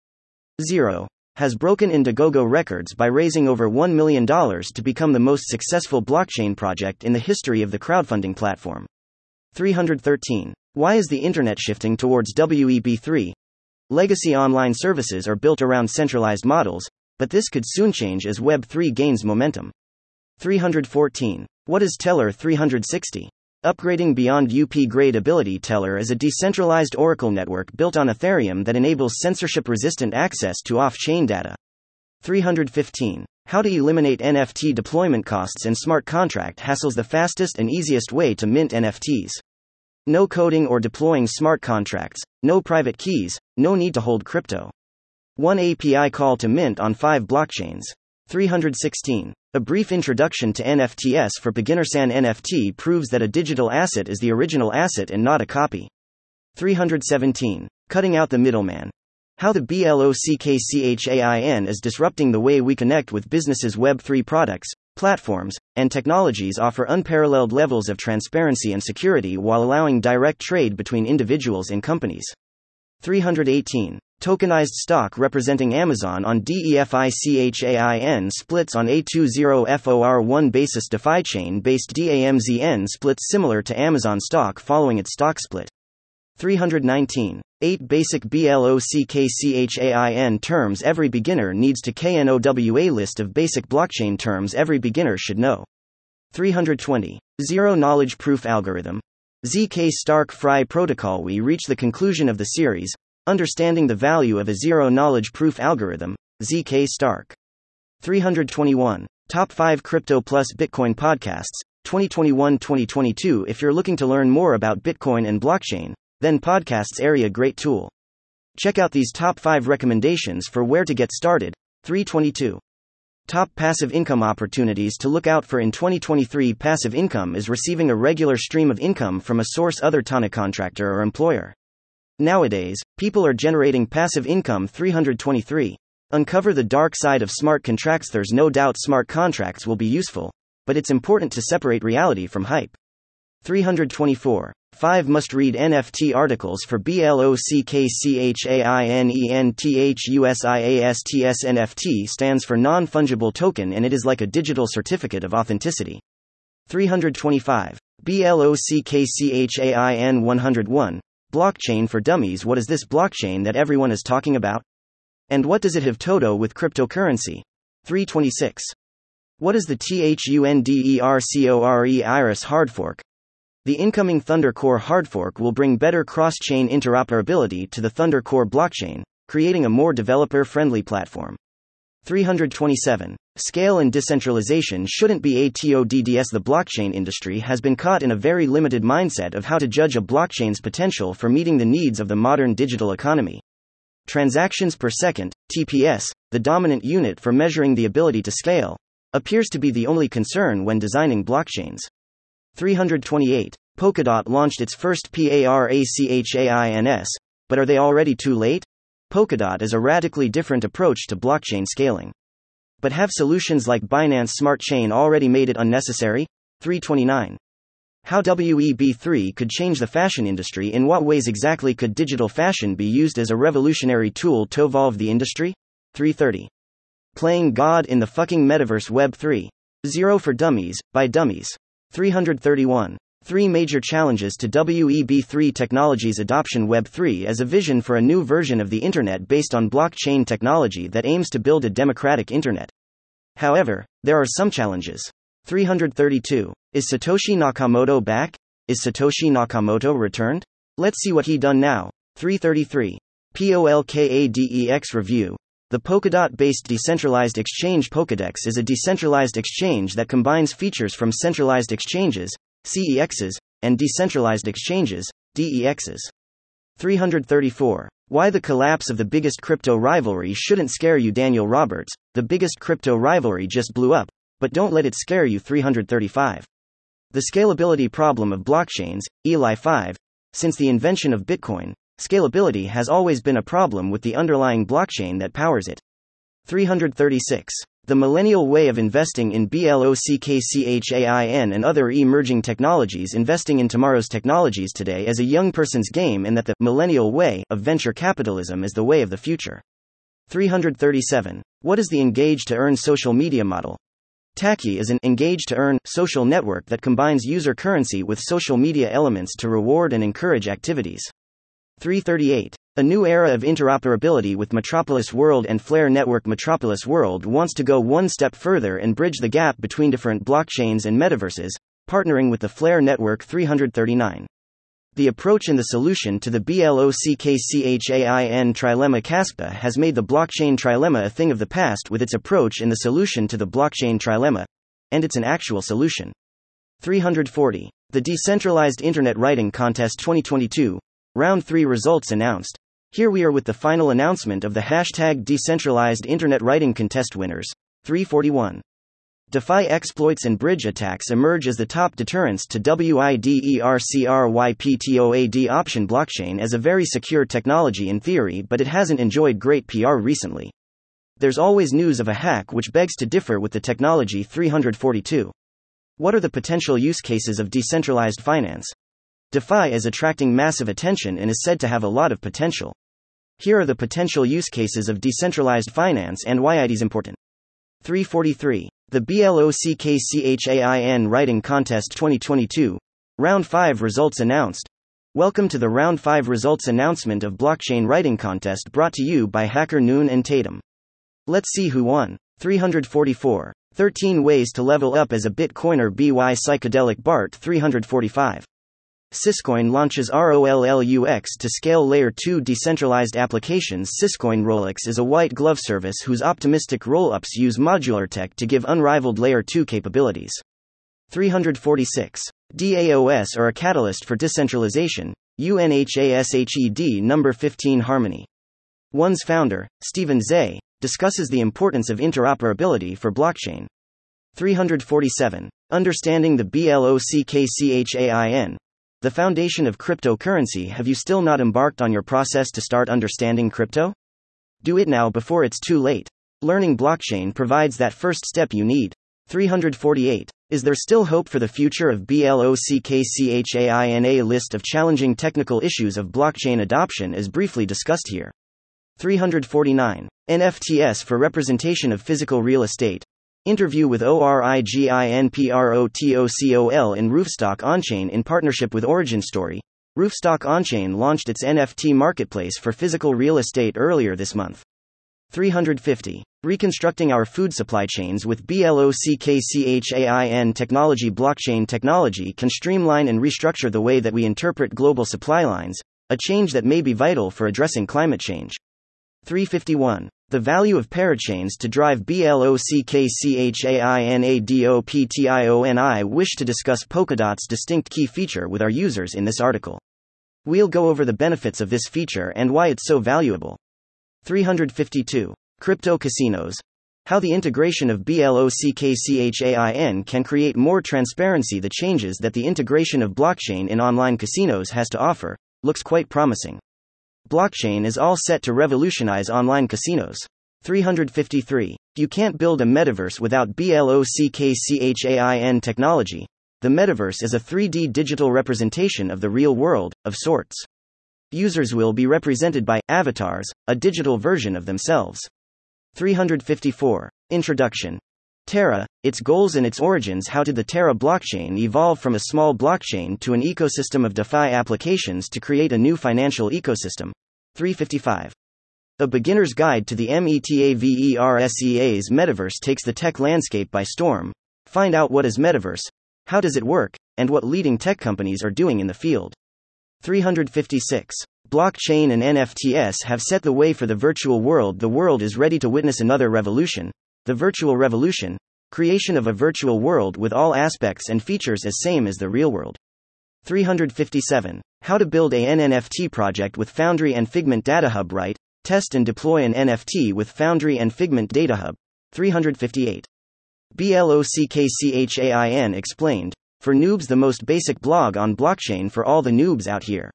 0. has broken Indiegogo records by raising over $1 million to become the most successful blockchain project in the history of the crowdfunding platform. 313. Why is the internet shifting towards WEB3? Legacy online services are built around centralized models, but this could soon change as Web3 gains momentum. 314. What is Tellor 360? Upgrading beyond UP grade ability Tellor is a decentralized Oracle network built on Ethereum that enables censorship resistant access to off chain data. 315. How to eliminate NFT deployment costs and smart contract hassles the fastest and easiest way to mint NFTs. No coding or deploying smart contracts, no private keys, no need to hold crypto. One API call to mint on five blockchains. 316. A brief introduction to NFTs for beginners. An NFT proves that a digital asset is the original asset and not a copy. 317. Cutting out the middleman. How the BLOCKCHAIN is disrupting the way we connect with businesses' Web3 products, platforms, and technologies offer unparalleled levels of transparency and security while allowing direct trade between individuals and companies. 318. Tokenized stock representing Amazon on DEFICHAIN splits on A20FOR1 basis DeFi chain based DAMZN splits similar to Amazon stock following its stock split. 319. 8 basic BLOCKCHAIN terms every beginner needs to KNOWA list of basic blockchain terms every beginner should know. 320. Zero knowledge proof algorithm. ZK Stark FRI Protocol. We reach the conclusion of the series, Understanding the Value of a Zero Knowledge Proof Algorithm, ZK Stark. 321. Top 5 Crypto plus Bitcoin Podcasts, 2021 2022. If you're looking to learn more about Bitcoin and blockchain, then podcasts area great tool. Check out these top 5 recommendations for where to get started. 322. Top passive income opportunities to look out for in 2023. Passive income is receiving a regular stream of income from a source other than a contractor or employer. Nowadays, people are generating passive income 323. Uncover the dark side of smart contracts. There's no doubt smart contracts will be useful, but it's important to separate reality from hype. 324. 5 must read NFT articles for BLOCKCHAINENTHUSIASTS NFT stands for non fungible token and it is like a digital certificate of authenticity. 325. BLOCKCHAIN 101. Blockchain for Dummies What is this blockchain that everyone is talking about? And what does it have Toto with cryptocurrency? 326. What is the THUNDERCORE Iris hardfork? The incoming ThunderCore hardfork will bring better cross chain interoperability to the ThunderCore blockchain, creating a more developer friendly platform. 327. Scale and decentralization shouldn't be ATODDS. The blockchain industry has been caught in a very limited mindset of how to judge a blockchain's potential for meeting the needs of the modern digital economy. Transactions per second, TPS, the dominant unit for measuring the ability to scale, appears to be the only concern when designing blockchains. 328. Polkadot launched its first PARACHAINS, but are they already too late? Polkadot is a radically different approach to blockchain scaling. But have solutions like Binance Smart Chain already made it unnecessary? 329. How WEB3 could change the fashion industry In what ways exactly could digital fashion be used as a revolutionary tool to evolve the industry? 330. Playing God in the fucking metaverse Web 3. Zero for Dummies, by Dummies. 331. Three major challenges to WEB3 technologies adoption Web3 as a vision for a new version of the Internet based on blockchain technology that aims to build a democratic Internet. However, there are some challenges. 332. Is Satoshi Nakamoto back? Is Satoshi Nakamoto returned? Let's see what he done now. 333. POLKADEX Review. The Polkadot based decentralized exchange Polkadex is a decentralized exchange that combines features from centralized exchanges, CEXs, and decentralized exchanges, DEXs. 334. Why the collapse of the biggest crypto rivalry shouldn't scare you. Daniel Roberts, the biggest crypto rivalry just blew up, but don't let it scare you. 335. The scalability problem of blockchains, Eli 5. Since the invention of Bitcoin, scalability has always been a problem with the underlying blockchain that powers it. 336. The millennial way of investing in BLOCKCHAIN and other emerging technologies investing in tomorrow's technologies today as a young person's game and that the millennial way of venture capitalism is the way of the future. 337. What is the engage to earn social media model? Taki is an engage to earn social network that combines user currency with social media elements to reward and encourage activities. 338. A new era of interoperability with Metropolis World and Flare Network. Metropolis World wants to go one step further and bridge the gap between different blockchains and metaverses, partnering with the Flare Network 339. The approach and the solution to the BLOCKCHAIN trilemma Kaspa has made the blockchain trilemma a thing of the past with its approach and the solution to the blockchain trilemma, and it's an actual solution. 340. The Decentralized Internet Writing Contest 2022, Round 3 results announced. Here we are with the final announcement of the hashtag Decentralized Internet Writing Contest winners. 341. DeFi exploits and bridge attacks emerge as the top deterrents to WIDERCRYPTOAD option blockchain as a very secure technology in theory, but it hasn't enjoyed great PR recently. There's always news of a hack which begs to differ with the technology 342. What are the potential use cases of decentralized finance? DeFi is attracting massive attention and is said to have a lot of potential. Here are the potential use cases of decentralized finance and why it is important. 343. The BLOCKCHAIN Writing Contest 2022. Round 5 results announced. Welcome to the Round 5 results announcement of Blockchain Writing Contest brought to you by Hacker Noon and Tatum. Let's see who won. 344. 13 Ways to Level Up as a Bitcoiner BY Psychedelic BART 345. Syscoin launches ROLLUX to scale Layer 2 decentralized applications. Syscoin Rollux is a white glove service whose optimistic rollups use modular tech to give unrivaled Layer 2 capabilities. 346. DAOS are a catalyst for decentralization. UNHASHED number 15 Harmony. One's founder, Stephen Tse, discusses the importance of interoperability for blockchain. 347. Understanding the BLOCKCHAIN, the foundation of cryptocurrency. Have you still not embarked on your process to start understanding crypto? Do it now before it's too late. Learning blockchain provides that first step you need. 348. Is there still hope for the future of BLOCKCHAIN? A list of challenging technical issues of blockchain adoption is briefly discussed here. 349. NFTs for representation of physical real estate. Interview with ORIGINPROTOCOL in Roofstock Onchain in partnership with Origin Story. Roofstock Onchain launched its NFT marketplace for physical real estate earlier this month. 350. Reconstructing our food supply chains with BLOCKCHAIN technology. Blockchain technology can streamline and restructure the way that we interpret global supply lines, a change that may be vital for addressing climate change. 351. The value of parachains to drive BLOCKCHAINADOPTIONI wish to discuss Polkadot's distinct key feature with our users in this article. We'll go over the benefits of this feature and why it's so valuable. 352. Crypto casinos. How the integration of BLOCKCHAIN can create more transparency. The changes that the integration of blockchain in online casinos has to offer looks quite promising. Blockchain is all set to revolutionize online casinos. 353. You can't build a metaverse without BLOCKCHAIN technology. The metaverse is a 3D digital representation of the real world, of sorts. Users will be represented by avatars, a digital version of themselves. 354. Introduction. Terra, its goals and its origins. How did the Terra blockchain evolve from a small blockchain to an ecosystem of DeFi applications to create a new financial ecosystem? 355. A beginner's guide to the METAVERSEA's metaverse takes the tech landscape by storm. Find out what is metaverse, how does it work, and what leading tech companies are doing in the field. 356. Blockchain and NFTs have set the way for the virtual world. The world is ready to witness another revolution, the virtual revolution, creation of a virtual world with all aspects and features as same as the real world. 357. How to build a NFT project with Foundry and Figment Data Hub. Write, test and deploy an NFT with Foundry and Figment Data Hub. 358. BLOCKCHAIN explained. For noobs, the most basic blog on blockchain for all the noobs out here.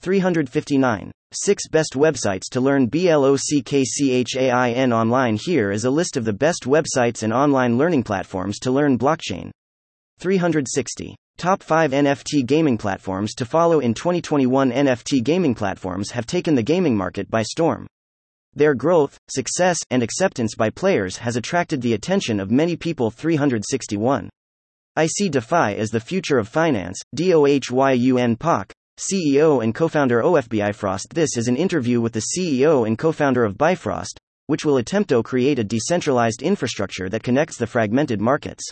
359. 6 Best Websites to Learn BLOCKCHAIN Online. Here is a list of the best websites and online learning platforms to learn blockchain. 360. Top 5 NFT gaming platforms to follow in 2021. NFT gaming platforms have taken the gaming market by storm. Their growth, success, and acceptance by players has attracted the attention of many people. 361. I see DeFi as the future of finance. DOHYUN Pak, CEO and co founder of Frost. This is an interview with the CEO and co founder of Bifrost, which will attempt to create a decentralized infrastructure that connects the fragmented markets.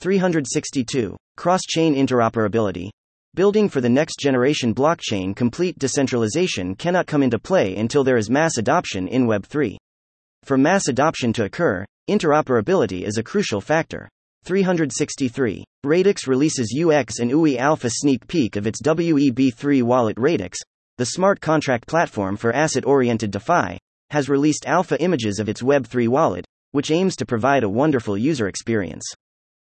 362. Cross chain interoperability. Building for the next generation blockchain complete decentralization cannot come into play until there is mass adoption in Web3. For mass adoption to occur, interoperability is a crucial factor. 363. Radix releases UX and UI alpha sneak peek of its WEB3 wallet Radix, the smart contract platform for asset oriented DeFi, has released alpha images of its Web3 wallet, which aims to provide a wonderful user experience.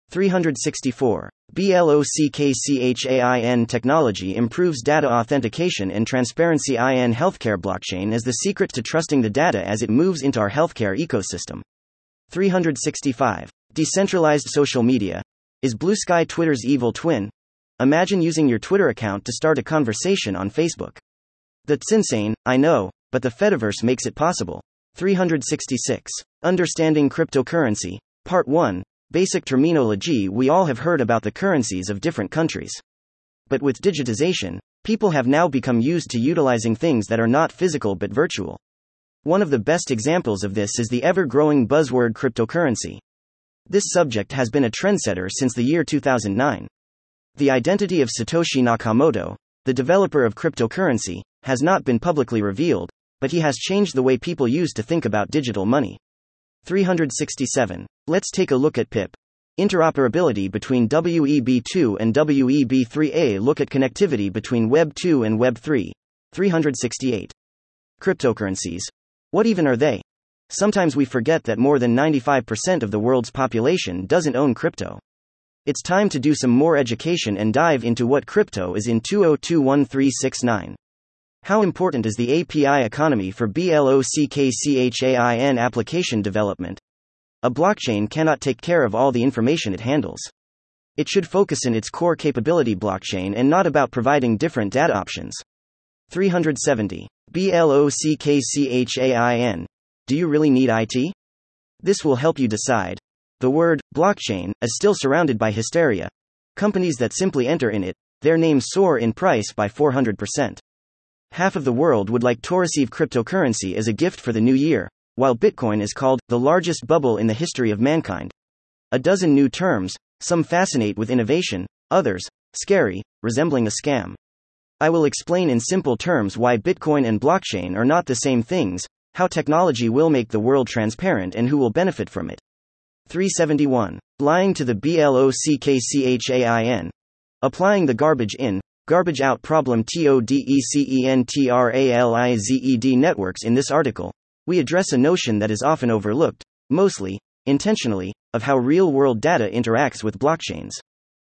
364. BLOCKCHAIN technology improves data authentication and transparency. IN healthcare blockchain is the secret to trusting the data as it moves into our healthcare ecosystem. 365. Decentralized social media. Is Bluesky Twitter's evil twin? Imagine using your Twitter account to start a conversation on Facebook. That's insane, I know, but the Fediverse makes it possible. 366. Understanding cryptocurrency. Part 1 Basic terminology We all have heard about the currencies of different countries. But with digitization, people have now become used to utilizing things that are not physical but virtual. One of the best examples of this is the ever growing buzzword cryptocurrency. This subject has been a trendsetter since the year 2009. The identity of Satoshi Nakamoto, the developer of cryptocurrency, has not been publicly revealed, but he has changed the way people use to think about digital money. 367. Let's take a look at PIP. Interoperability between WEB2 and WEB3A. Look at connectivity between Web 2 and Web 3. 368. Cryptocurrencies. What even are they? Sometimes we forget that more than 95% of the world's population doesn't own crypto. It's time to do some more education and dive into what crypto is in 202139. How important is the API economy for BLOCKCHAIN application development? A blockchain cannot take care of all the information it handles. It should focus in its core capability blockchain and not about providing different data options. 370. BLOCKCHAIN. Do you really need IT? This will help you decide. The word blockchain is still surrounded by hysteria. Companies that simply enter in it, their names soar in price by 400%. Half of the world would like to receive cryptocurrency as a gift for the new year, while Bitcoin is called the largest bubble in the history of mankind. A dozen new terms, some fascinate with innovation, others, scary, resembling a scam. I will explain in simple terms why Bitcoin and blockchain are not the same things, how technology will make the world transparent, and who will benefit from it. 371. Lying to the BLOCKCHAIN. Applying the garbage in, Garbage out problem TODECENTRALIZED networks In this article, we address a notion that is often overlooked, mostly, intentionally, of how real world data interacts with blockchains.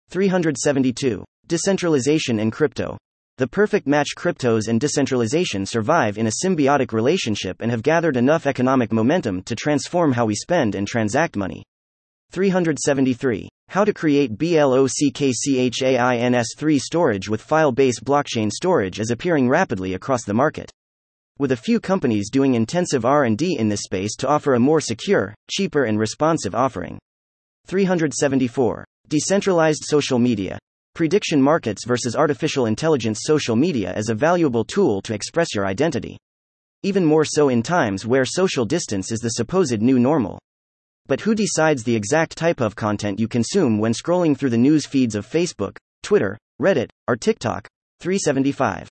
372. Decentralization and crypto. The perfect match cryptos and decentralization survive in a symbiotic relationship and have gathered enough economic momentum to transform how we spend and transact money. 373. How to create BLOCKCHAINS3 storage with file-based blockchain storage is appearing rapidly across the market. With a few companies doing intensive R&D in this space to offer a more secure, cheaper and responsive offering. 374. Decentralized social media. Prediction markets versus artificial intelligence social media as a valuable tool to express your identity. Even more so in times where social distance is the supposed new normal. But who decides the exact type of content you consume when scrolling through the news feeds of Facebook, Twitter, Reddit, or TikTok? 375.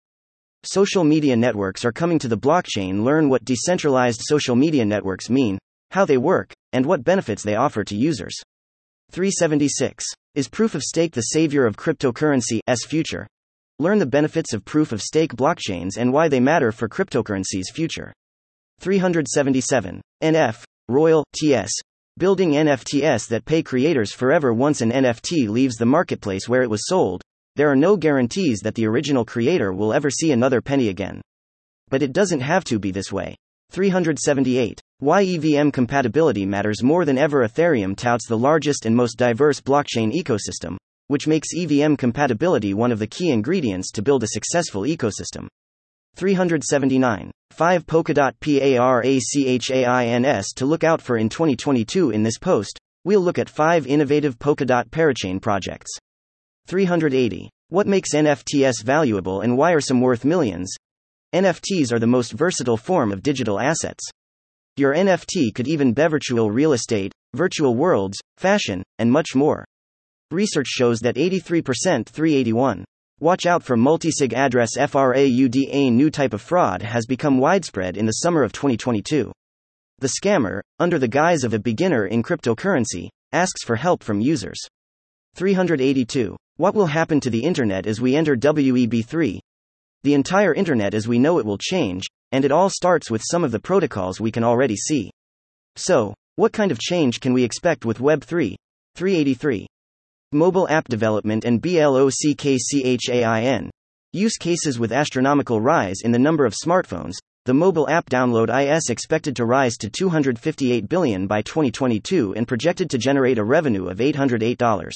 Social media networks are coming to the blockchain. Learn what decentralized social media networks mean, how they work, and what benefits they offer to users. 376. Is proof of stake the savior of cryptocurrency's future? Learn the benefits of proof of stake blockchains and why they matter for cryptocurrency's future. 377. NF, Royal, TS, Building NFTs that pay creators forever once an NFT leaves the marketplace where it was sold, there are no guarantees that the original creator will ever see another penny again. But it doesn't have to be this way. 378. Why EVM compatibility matters more than ever. Ethereum touts the largest and most diverse blockchain ecosystem, which makes EVM compatibility one of the key ingredients to build a successful ecosystem. 379. 5 Polkadot PARACHAINS to look out for in 2022 In this post, we'll look at 5 innovative Polkadot parachain projects. 380. What makes NFTs valuable and why are some worth millions? NFTs are the most versatile form of digital assets. Your NFT could even be virtual real estate, virtual worlds, fashion, and much more. Research shows that 83% 381. Watch out for multisig address fraud. A new type of fraud has become widespread in the summer of 2022. The scammer, under the guise of a beginner in cryptocurrency, asks for help from users. 382. What will happen to the internet as we enter WEB3? The entire internet as we know it will change, and it all starts with some of the protocols we can already see. So, what kind of change can we expect with Web3? 383. Mobile app development and BLOCKCHAIN. Use cases with astronomical rise in the number of smartphones. The mobile app download is expected to rise to 258 billion by 2022 and projected to generate a revenue of $808.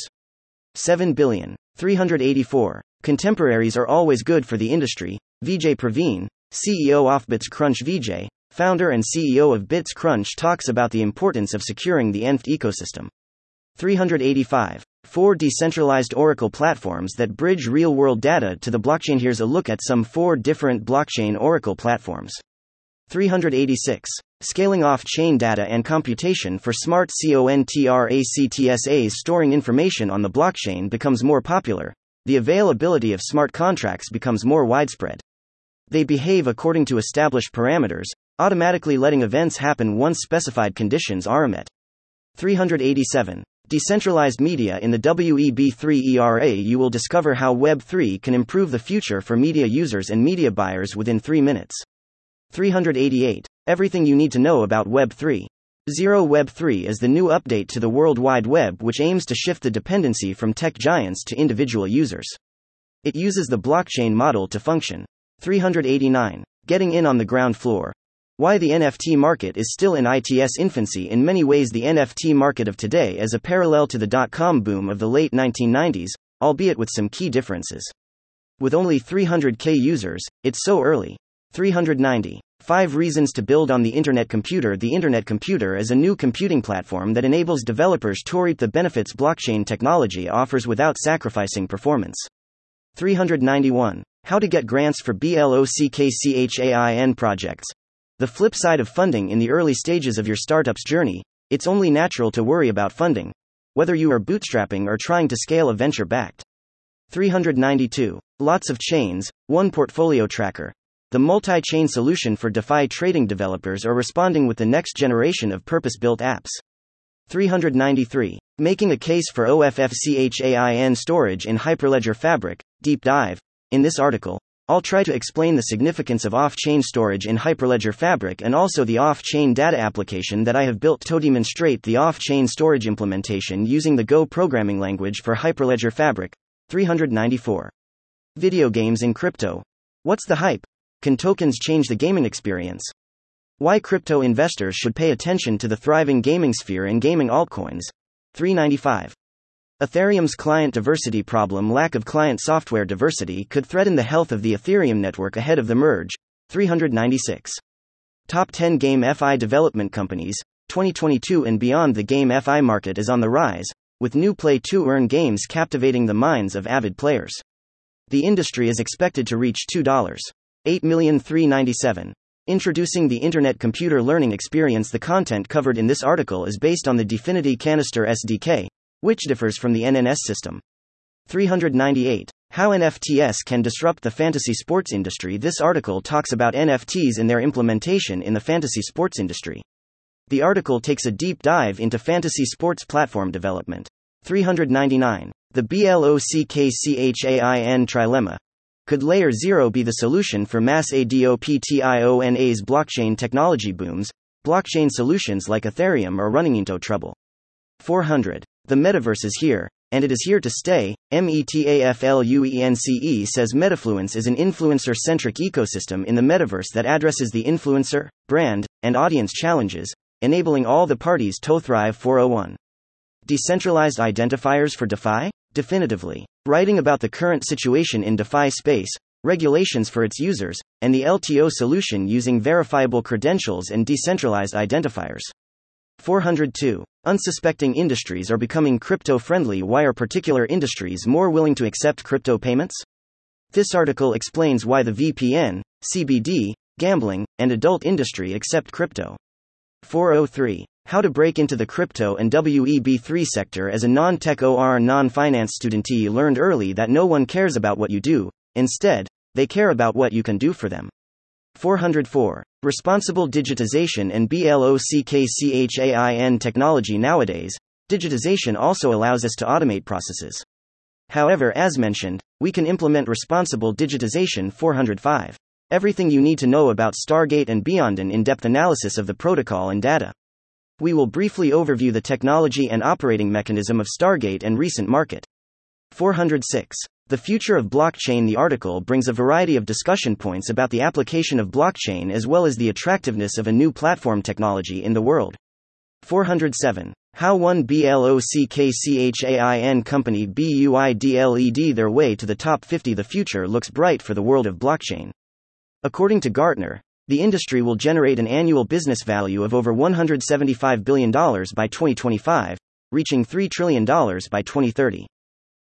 7 billion. 384. Contemporaries are always good for the industry. Vijay Praveen, CEO of bitsCrunch Vijay, founder and CEO of bitsCrunch talks about the importance of securing the ENFT ecosystem. 385. Four decentralized Oracle platforms that bridge real world data to the blockchain. Here's a look at some four different blockchain Oracle platforms. 386. Scaling off chain data and computation for smart CONTRACTSAs storing information on the blockchain becomes more popular. The availability of smart contracts becomes more widespread. They behave according to established parameters, automatically letting events happen once specified conditions are met. 387. Decentralized Media in the WEB3 ERA. You will discover how Web3 can improve the future for media users and media buyers within 3 minutes. 388. Everything you need to know about Web3. Zero Web3 is the new update to the World Wide Web which aims to shift the dependency from tech giants to individual users. It uses the blockchain model to function. 389. Getting in on the ground floor. Why the NFT market is still in its infancy In many ways, the NFT market of today is a parallel to the dot com boom of the late 1990s, albeit with some key differences. With only 300k users, it's so early. 390. 5 Reasons to Build on the Internet Computer The Internet Computer is a new computing platform that enables developers to reap the benefits blockchain technology offers without sacrificing performance. 391. How to get grants for BLOCKCHAIN projects. The flip side of funding in the early stages of your startup's journey, it's only natural to worry about funding, whether you are bootstrapping or trying to scale a venture backed. 392. Lots of chains, one portfolio tracker. The multi chain solution for DeFi trading developers are responding with the next generation of purpose built apps. 393. Making a case for OFFCHAIN storage in Hyperledger Fabric. Deep dive. In this article, I'll try to explain the significance of off chain storage in Hyperledger Fabric and also the off chain data application that I have built to demonstrate the off chain storage implementation using the Go programming language for Hyperledger Fabric. 394. Video games in crypto. What's the hype? Can tokens change the gaming experience? Why crypto investors should pay attention to the thriving gaming sphere and gaming altcoins. 395. Ethereum's client diversity problem lack of client software diversity could threaten the health of the Ethereum network ahead of the merge. 396. Top 10 GameFi development companies, 2022 and beyond. The Game FI market is on the rise, with new play to earn games captivating the minds of avid players. The industry is expected to reach $2. 8,397. Introducing the Internet Computer Learning Experience. The content covered in this article is based on the DFINITY Canister SDK, which differs from the NNS system. 398. How NFTs can disrupt the fantasy sports industry. This article talks about NFTs and their implementation in the fantasy sports industry. The article takes a deep dive into fantasy sports platform development. 399. The BLOCKCHAIN trilemma. Could Layer 0 be the solution for mass ADOPTIONA's blockchain technology booms? Blockchain solutions like Ethereum are running into trouble. 400. The metaverse is here, and it is here to stay. METAFLUENCE says Metafluence is an influencer centric ecosystem in the metaverse that addresses the influencer, brand, and audience challenges, enabling all the parties to thrive. 401. Decentralized identifiers for DeFi? Definitively. Writing about the current situation in DeFi space, regulations for its users, and the LTO solution using verifiable credentials and decentralized identifiers. 402. Unsuspecting industries are becoming crypto friendly. Why are particular industries more willing to accept crypto payments? This article explains why the VPN, CBD, gambling, and adult industry accept crypto. 403. How to break into the crypto and WEB3 sector as a non tech or non finance studentee learned early that no one cares about what you do, instead, they care about what you can do for them. 404. Responsible digitization and BLOCKCHAIN technology Nowadays, digitization also allows us to automate processes. However, as mentioned, we can implement responsible digitization 405. Everything you need to know about Stargate and beyond an in depth analysis of the protocol and data. We will briefly overview the technology and operating mechanism of Stargate and recent market. 406. The future of blockchain. The article brings a variety of discussion points about the application of blockchain as well as the attractiveness of a new platform technology in the world. 407. How one BLOCKCHAIN company BUIDLED their way to the top 50. The future looks bright for the world of blockchain. According to Gartner, the industry will generate an annual business value of over $175 billion by 2025, reaching $3 trillion by 2030.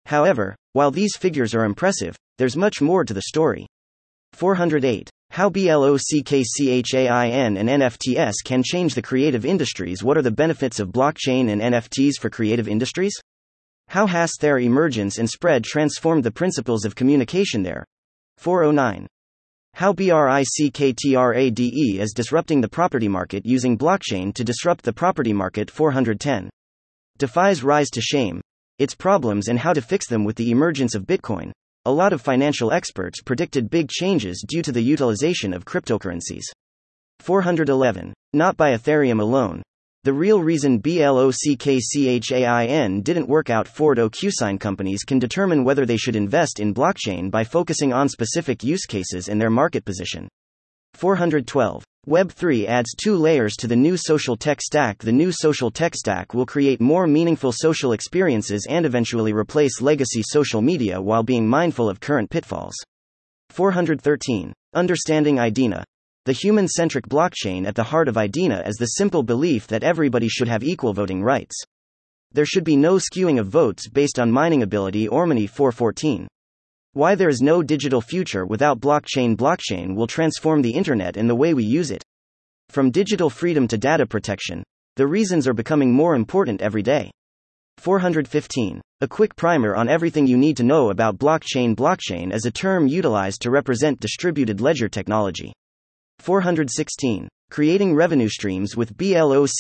However, while these figures are impressive, there's much more to the story. 408. How BLOCKCHAIN and NFTs can change the creative industries. What are the benefits of blockchain and NFTs for creative industries? How has their emergence and spread transformed the principles of communication there? 409. How BRICKTRADE is disrupting the property market using blockchain to disrupt the property market 410. DeFi's rise to shame, its problems and how to fix them with the emergence of Bitcoin. A lot of financial experts predicted big changes due to the utilization of cryptocurrencies. 411. Not by Ethereum alone. The real reason BLOCKCHAIN didn't work out Ford OQSign companies can determine whether they should invest in blockchain by focusing on specific use cases and their market position. 412. Web3 adds two layers to the new social tech stack. The new social tech stack will create more meaningful social experiences and eventually replace legacy social media while being mindful of current pitfalls. 413. Understanding IDENA. The human centric blockchain at the heart of IDENA is the simple belief that everybody should have equal voting rights. There should be no skewing of votes based on mining ability. Ormany 414. Why there is no digital future without blockchain. Blockchain will transform the internet and the way we use it. From digital freedom to data protection, the reasons are becoming more important every day. 415. A quick primer on everything you need to know about blockchain. Blockchain is a term utilized to represent distributed ledger technology. 416 creating revenue streams with BLOCKCHAIN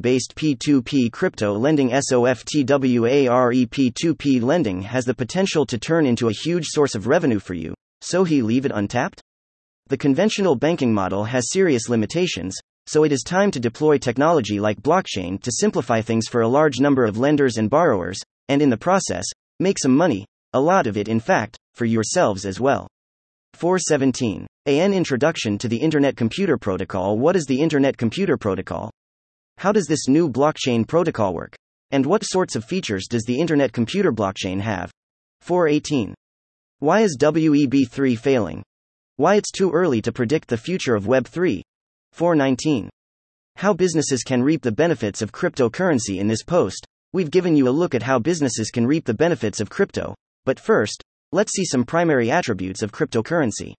based P2P crypto lending SOFTWARE P2P lending has the potential to turn into a huge source of revenue for you, so he leave it untapped? The conventional banking model has serious limitations, so it is time to deploy technology like blockchain to simplify things for a large number of lenders and borrowers, and in the process, make some money, a lot of it in fact, for yourselves as well. 417. AN Introduction to the Internet Computer Protocol What is the Internet Computer Protocol? How does this new blockchain protocol work? And what sorts of features does the Internet Computer Blockchain have? 418. Why is WEB3 failing? Why it's too early to predict the future of Web3? 419. How businesses can reap the benefits of cryptocurrency in this post. We've given you a look at how businesses can reap the benefits of crypto. But first, Let's see some primary attributes of cryptocurrency.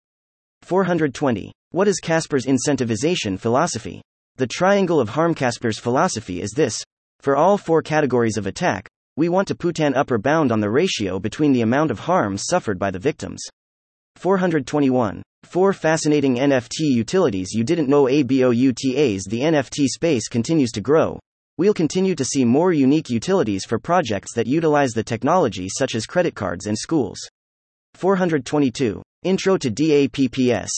420. What is Casper's incentivization philosophy? The triangle of harm Casper's philosophy is this. For all four categories of attack, we want to put an upper bound on the ratio between the amount of harm suffered by the victims. 421. Four fascinating NFT utilities you didn't know ABOUTAs The NFT space continues to grow, We'll continue to see more unique utilities for projects that utilize the technology, such as credit cards and schools. 422. Intro to DAPPS.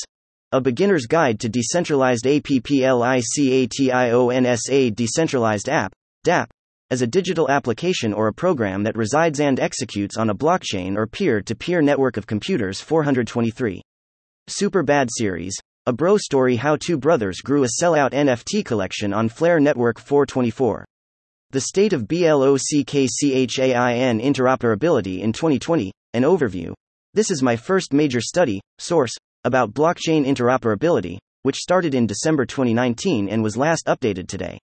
A Beginner's Guide to Decentralized APPLICATIONSA Decentralized App, DApp, as a digital application or a program that resides and executes on a blockchain or peer to peer network of computers. 423. Super Bad Series. A bro story how two brothers grew a sellout NFT collection on Flare Network 424. The state of BLOCKCHAIN interoperability in 2020, an overview. This is my first major study, source, about blockchain interoperability, which started in December 2019 and was last updated today.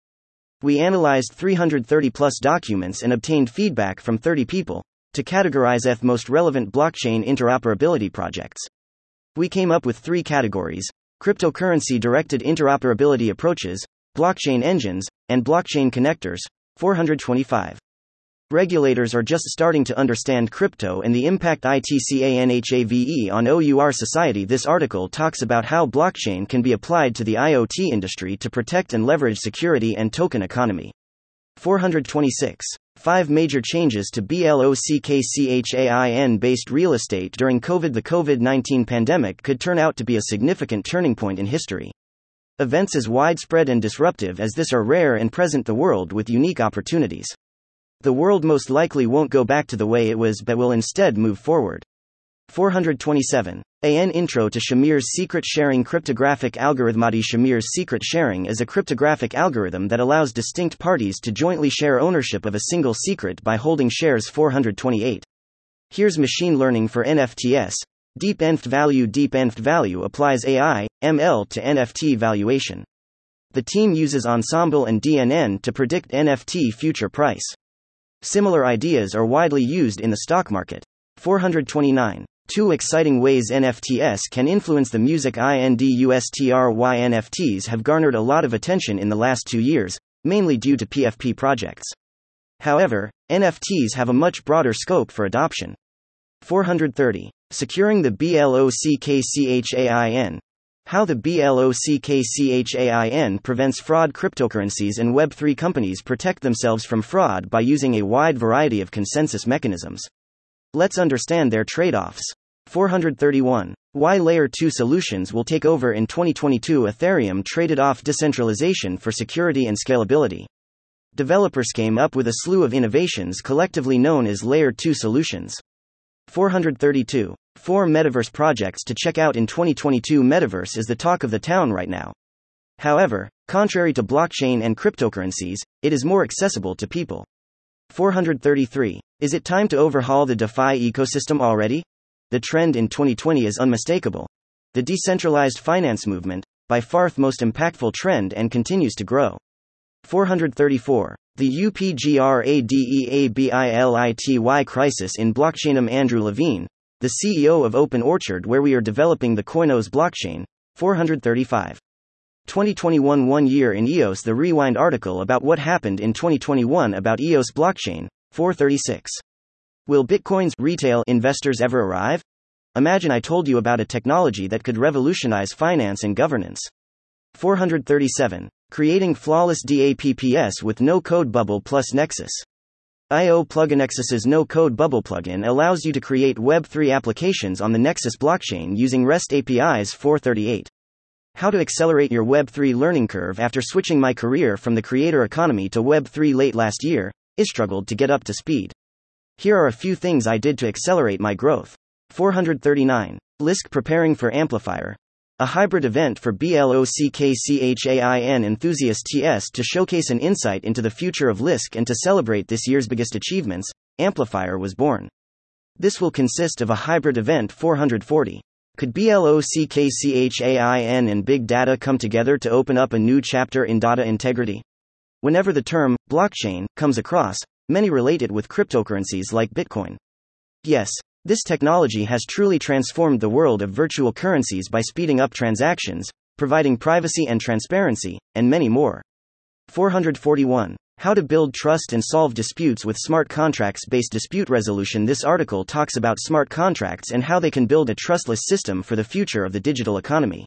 We analyzed 330 plus documents and obtained feedback from 30 people to categorize F most relevant blockchain interoperability projects. We came up with three categories cryptocurrency directed interoperability approaches, blockchain engines, and blockchain connectors. 425. Regulators are just starting to understand crypto and the impact ITCANHAVE on OUR society. This article talks about how blockchain can be applied to the IoT industry to protect and leverage security and token economy. 426. Five major changes to BLOCKCHAIN based real estate during COVID. The COVID 19 pandemic could turn out to be a significant turning point in history. Events as widespread and disruptive as this are rare and present the world with unique opportunities. The world most likely won't go back to the way it was but will instead move forward. 427. AN Intro to Shamir's Secret Sharing Cryptographic Algorithmati Shamir's secret sharing is a cryptographic algorithm that allows distinct parties to jointly share ownership of a single secret by holding shares 428. Here's machine learning for NFTs. DeepNFTValue Deep Nth value applies AI, ML to NFT valuation. The team uses Ensemble and DNN to predict NFT future price. Similar ideas are widely used in the stock market. 429. Two exciting ways NFTs can influence the music industry NFTs have garnered a lot of attention in the last two years, mainly due to PFP projects. However, NFTs have a much broader scope for adoption. 430. Securing the BLOCKCHAIN. How the BLOCKCHAIN prevents fraud cryptocurrencies and Web3 companies protect themselves from fraud by using a wide variety of consensus mechanisms. Let's understand their trade offs. 431. Why Layer 2 solutions will take over in 2022 Ethereum traded off decentralization for security and scalability. Developers came up with a slew of innovations collectively known as Layer 2 solutions. 432. Four metaverse projects to check out in 2022. Metaverse is the talk of the town right now. However, contrary to blockchain and cryptocurrencies, it is more accessible to people. 433. Is it time to overhaul the DeFi ecosystem already? The trend in 2020 is unmistakable. The decentralized finance movement, by far the most impactful trend and continues to grow. 434. The UPGRADEABILITY crisis in blockchainum Andrew Levine, the CEO of Open Orchard, where we are developing the Koinos blockchain. 435. 2021 One Year in EOS The Rewind article about what happened in 2021 about EOS blockchain. 436. Will Bitcoin's retail investors ever arrive? Imagine I told you about a technology that could revolutionize finance and governance. 437. Creating flawless DApps with no code bubble plus Nexus. IO plugin Nexus's no code bubble plugin allows you to create Web3 applications on the Nexus blockchain using REST APIs 438. How to accelerate your Web3 learning curve after switching my career from the creator economy to Web3 late last year, I struggled to get up to speed. Here are a few things I did to accelerate my growth. 439. Lisk preparing for Amplifier, a hybrid event for BLOCKCHAIN enthusiasts TS to showcase an insight into the future of Lisk and to celebrate this year's biggest achievements, Amplifier was born. This will consist of a hybrid event 440. Could BLOCKCHAIN and big data come together to open up a new chapter in data integrity? Whenever the term blockchain comes across, many relate it with cryptocurrencies like Bitcoin. Yes, this technology has truly transformed the world of virtual currencies by speeding up transactions, providing privacy and transparency, and many more. 441. How to build trust and solve disputes with smart contracts based dispute resolution. This article talks about smart contracts and how they can build a trustless system for the future of the digital economy.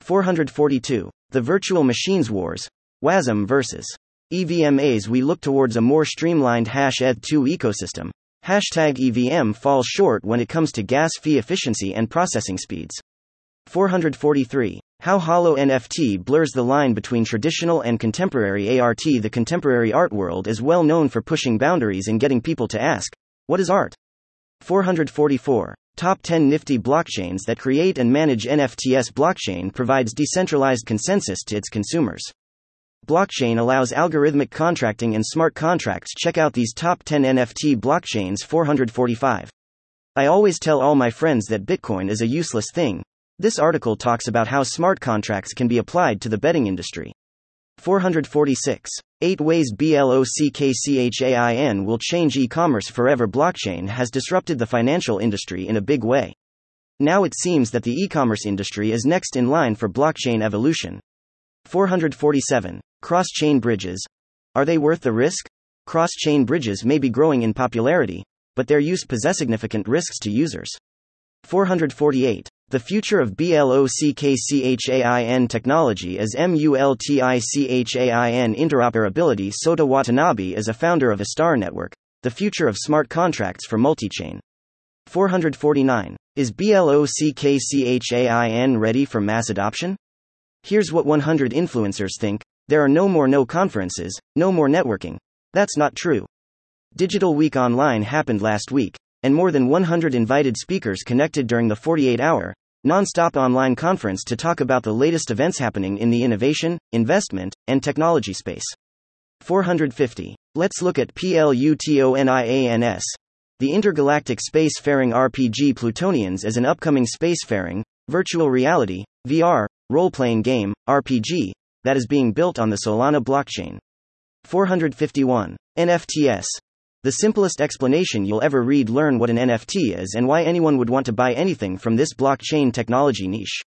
442. The Virtual Machines Wars WASM versus EVMAs. We look towards a more streamlined hash ETH2 ecosystem, Hashtag EVM falls short when it comes to gas fee efficiency and processing speeds. 443. How Hollow NFT blurs the line between traditional and contemporary ART. The contemporary art world is well known for pushing boundaries and getting people to ask, What is art? 444. Top 10 nifty blockchains that create and manage NFTs. Blockchain provides decentralized consensus to its consumers. Blockchain allows algorithmic contracting and smart contracts. Check out these top 10 NFT blockchains 445. I always tell all my friends that Bitcoin is a useless thing. This article talks about how smart contracts can be applied to the betting industry. 446. 8 Ways BLOCKCHAIN will change e commerce forever. Blockchain has disrupted the financial industry in a big way. Now it seems that the e commerce industry is next in line for blockchain evolution. 447. Cross chain bridges. Are they worth the risk? Cross chain bridges may be growing in popularity, but their use poses significant risks to users. 448. The future of BLOCKCHAIN technology is MULTICHAIN interoperability. Sota Watanabe is a founder of Astar Network, the future of smart contracts for multi-chain. 449. Is BLOCKCHAIN ready for mass adoption? Here's what 100 influencers think there are no more no conferences, no more networking. That's not true. Digital Week Online happened last week, and more than 100 invited speakers connected during the 48 hour, non-stop online conference to talk about the latest events happening in the innovation, investment, and technology space. 450. Let's look at PLUTONIANS. The Intergalactic Spacefaring RPG Plutonians is an upcoming spacefaring, virtual reality, VR, role playing game, RPG, that is being built on the Solana blockchain. 451. NFTs. The simplest explanation you'll ever read learn what an NFT is and why anyone would want to buy anything from this blockchain technology niche.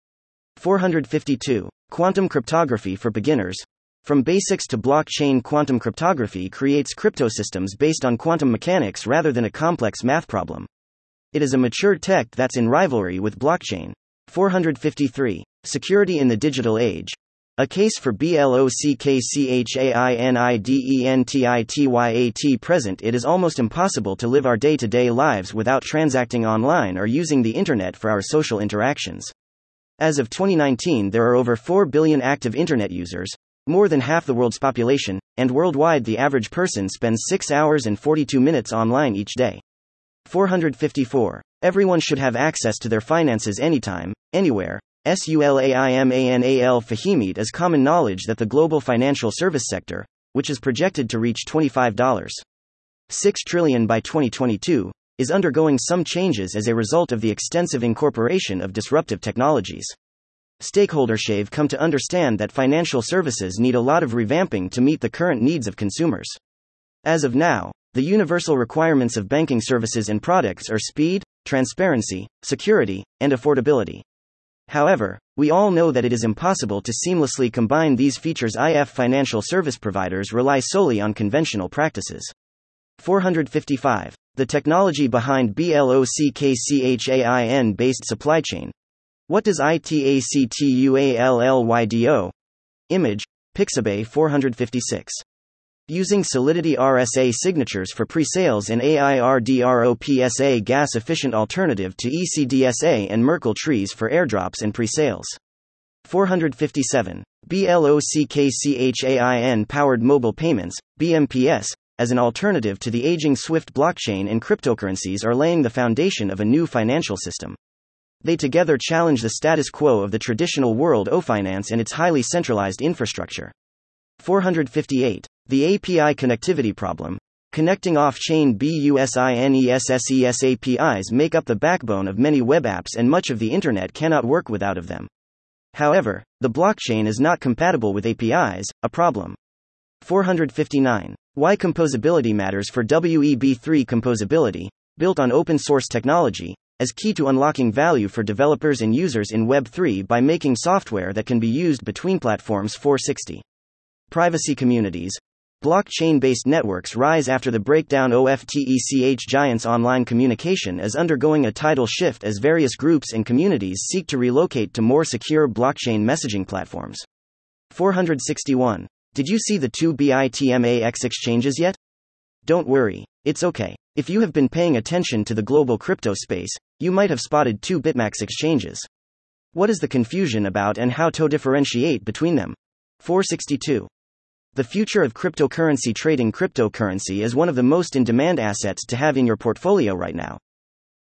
452. Quantum cryptography for beginners. From basics to blockchain, quantum cryptography creates cryptosystems based on quantum mechanics rather than a complex math problem. It is a mature tech that's in rivalry with blockchain. 453. Security in the digital age. A case for BLOCKCHAINIDENTITYAT present It is almost impossible to live our day to day lives without transacting online or using the internet for our social interactions. As of 2019, there are over 4 billion active internet users, more than half the world's population, and worldwide the average person spends 6 hours and 42 minutes online each day. 454. Everyone should have access to their finances anytime, anywhere, SULAIMANAL Fahimit is common knowledge that the global financial service sector, which is projected to reach $25.6 trillion by 2022, is undergoing some changes as a result of the extensive incorporation of disruptive technologies. Stakeholders have come to understand that financial services need a lot of revamping to meet the current needs of consumers. As of now, the universal requirements of banking services and products are speed, transparency, security, and affordability. However, we all know that it is impossible to seamlessly combine these features. IF financial service providers rely solely on conventional practices. 455. The technology behind BLOCKCHAIN based supply chain. What does ITACTUALLYDO? Image, Pixabay 456. Using Solidity RSA signatures for pre-sales and AIRDROPSA gas-efficient alternative to ECDSA and Merkle trees for airdrops and pre-sales. 457. BLOCKCHAIN powered mobile payments, BMPS, as an alternative to the aging Swift blockchain and cryptocurrencies are laying the foundation of a new financial system. They together challenge the status quo of the traditional world of finance and its highly centralized infrastructure. 458. The API connectivity problem. Connecting off chain BUSINESSES APIs make up the backbone of many web apps, and much of the internet cannot work without of them. However, the blockchain is not compatible with APIs, a problem. 459. Why composability matters for WEB3 composability, built on open source technology, as key to unlocking value for developers and users in Web3 by making software that can be used between platforms 460. Privacy communities. Blockchain based networks rise after the breakdown OFTECH Giants online communication is undergoing a tidal shift as various groups and communities seek to relocate to more secure blockchain messaging platforms. 461. Did you see the two BITMAX exchanges yet? Don't worry, it's okay. If you have been paying attention to the global crypto space, you might have spotted two BitMax exchanges. What is the confusion about and how to differentiate between them? 462. The future of cryptocurrency trading cryptocurrency is one of the most in demand assets to have in your portfolio right now.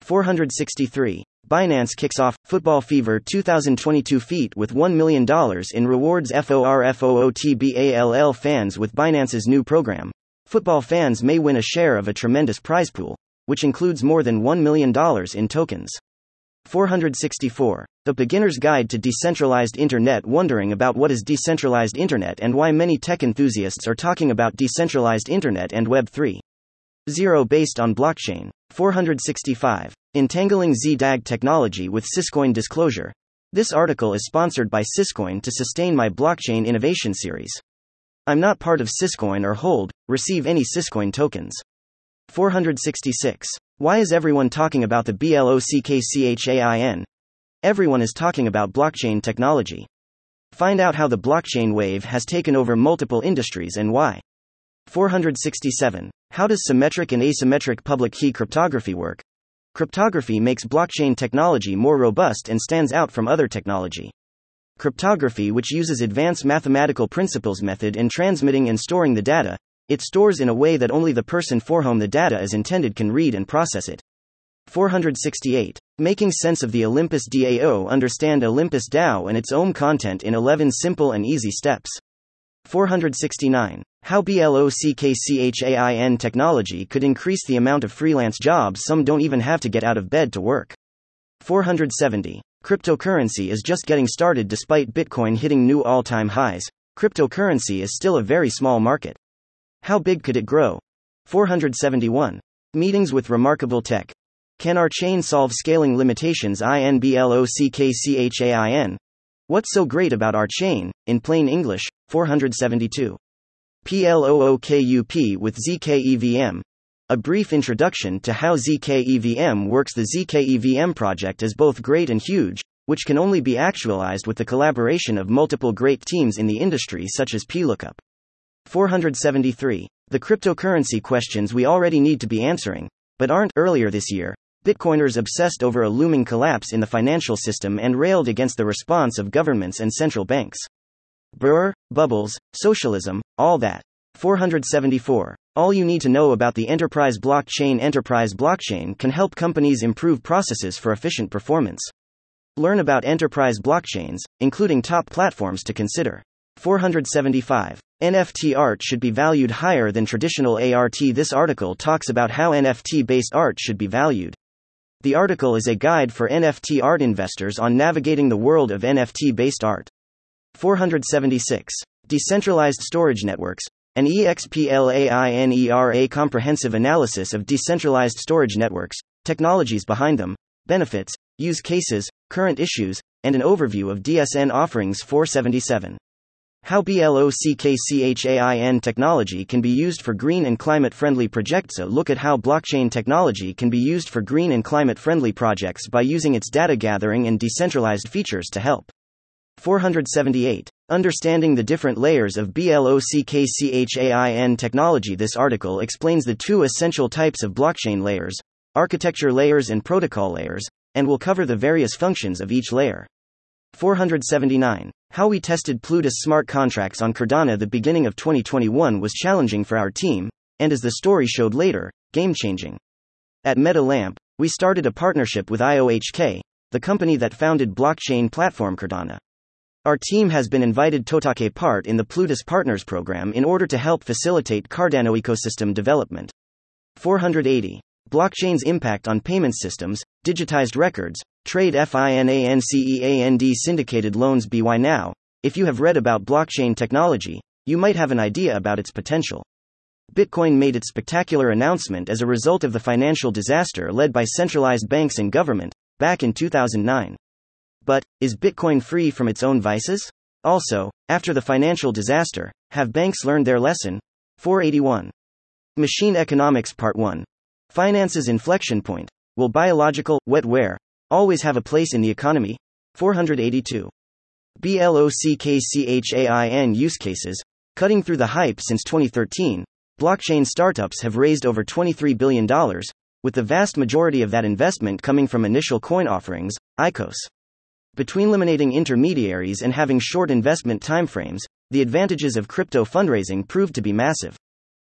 463. Binance kicks off Football Fever 2022 feat with $1 million in rewards FORFOOTBALL fans with Binance's new program. Football fans may win a share of a tremendous prize pool. which includes more than $1 million in tokens. 464. The Beginner's Guide to Decentralized Internet Wondering about what is decentralized internet and why many tech enthusiasts are talking about decentralized internet and Web 3.0 Zero based on blockchain. 465. Entangling ZDAG technology with Syscoin disclosure. This article is sponsored by Syscoin to sustain my blockchain innovation series. I'm not part of Syscoin or hold, receive any Syscoin tokens. 466. Why is everyone talking about the BLOCKCHAIN? Everyone is talking about blockchain technology. Find out how the blockchain wave has taken over multiple industries and why. 467. How does symmetric and asymmetric public key cryptography work? Cryptography makes blockchain technology more robust and stands out from other technology. Cryptography, which uses advanced mathematical principles method in transmitting and storing the data, it stores in a way that only the person for whom the data is intended can read and process it. 468. Making sense of the Olympus DAO Understand Olympus DAO and its own content in 11 simple and easy steps. 469. How BLOCKCHAIN technology could increase the amount of freelance jobs some don't even have to get out of bed to work. 470. Cryptocurrency is just getting started despite Bitcoin hitting new all time highs. Cryptocurrency is still a very small market. How big could it grow? 471. Meetings with remarkable tech. Can our chain solve scaling limitations INBLOCKCHAIN? What's so great about our chain? In plain English, 472. PLOOKUP with ZKEVM. A brief introduction to how ZKEVM works. The ZKEVM project is both great and huge, which can only be actualized with the collaboration of multiple great teams in the industry such as PLOOKUP. 473. The cryptocurrency questions we already need to be answering, but aren't. Earlier this year, Bitcoiners obsessed over a looming collapse in the financial system and railed against the response of governments and central banks. Brr, bubbles, socialism, all that. 474. All you need to know about the enterprise blockchain. Enterprise blockchain can help companies improve processes for efficient performance. Learn about enterprise blockchains, including top platforms to consider. 475. NFT art should be valued higher than traditional ART. This article talks about how NFT based art should be valued. The article is a guide for NFT art investors on navigating the world of NFT based art. 476. Decentralized storage networks. An EXPLAINERA comprehensive analysis of decentralized storage networks, technologies behind them, benefits, use cases, current issues, and an overview of DSN offerings 477. How BLOCKCHAIN technology can be used for green and climate friendly projects. A look at how blockchain technology can be used for green and climate friendly projects by using its data gathering and decentralized features to help. 478. Understanding the different layers of BLOCKCHAIN technology. This article explains the two essential types of blockchain layers architecture layers and protocol layers, and will cover the various functions of each layer. 479. How we tested Plutus smart contracts on Cardano. The beginning of 2021 was challenging for our team, and as the story showed later, game changing. At MetaLamp, we started a partnership with IOHK, the company that founded blockchain platform Cardano. Our team has been invited to take part in the Plutus Partners program in order to help facilitate Cardano ecosystem development. 480. Blockchain's impact on payment systems, digitized records, trade FINANCEAND syndicated loans BY now. If you have read about blockchain technology, you might have an idea about its potential. Bitcoin made its spectacular announcement as a result of the financial disaster led by centralized banks and government, back in 2009. But, is Bitcoin free from its own vices? Also, after the financial disaster, have banks learned their lesson? 481. Machine Economics Part 1. Finance's inflection point. Will biological, wetware, always have a place in the economy? 482. BLOCKCHAIN use cases. Cutting through the hype since 2013, blockchain startups have raised over $23 billion, with the vast majority of that investment coming from initial coin offerings, ICOs. Between eliminating intermediaries and having short investment timeframes, the advantages of crypto fundraising proved to be massive.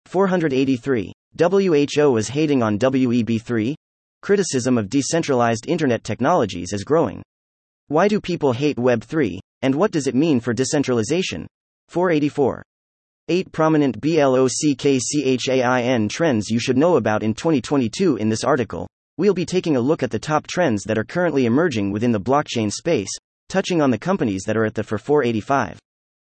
483. WHO is hating on WEB3? Criticism of decentralized internet technologies is growing. Why do people hate Web3, and what does it mean for decentralization? 484. 8 prominent BLOCKCHAIN trends you should know about in 2022 in this article. We'll be taking a look at the top trends that are currently emerging within the blockchain space, touching on the companies that are at the for 485.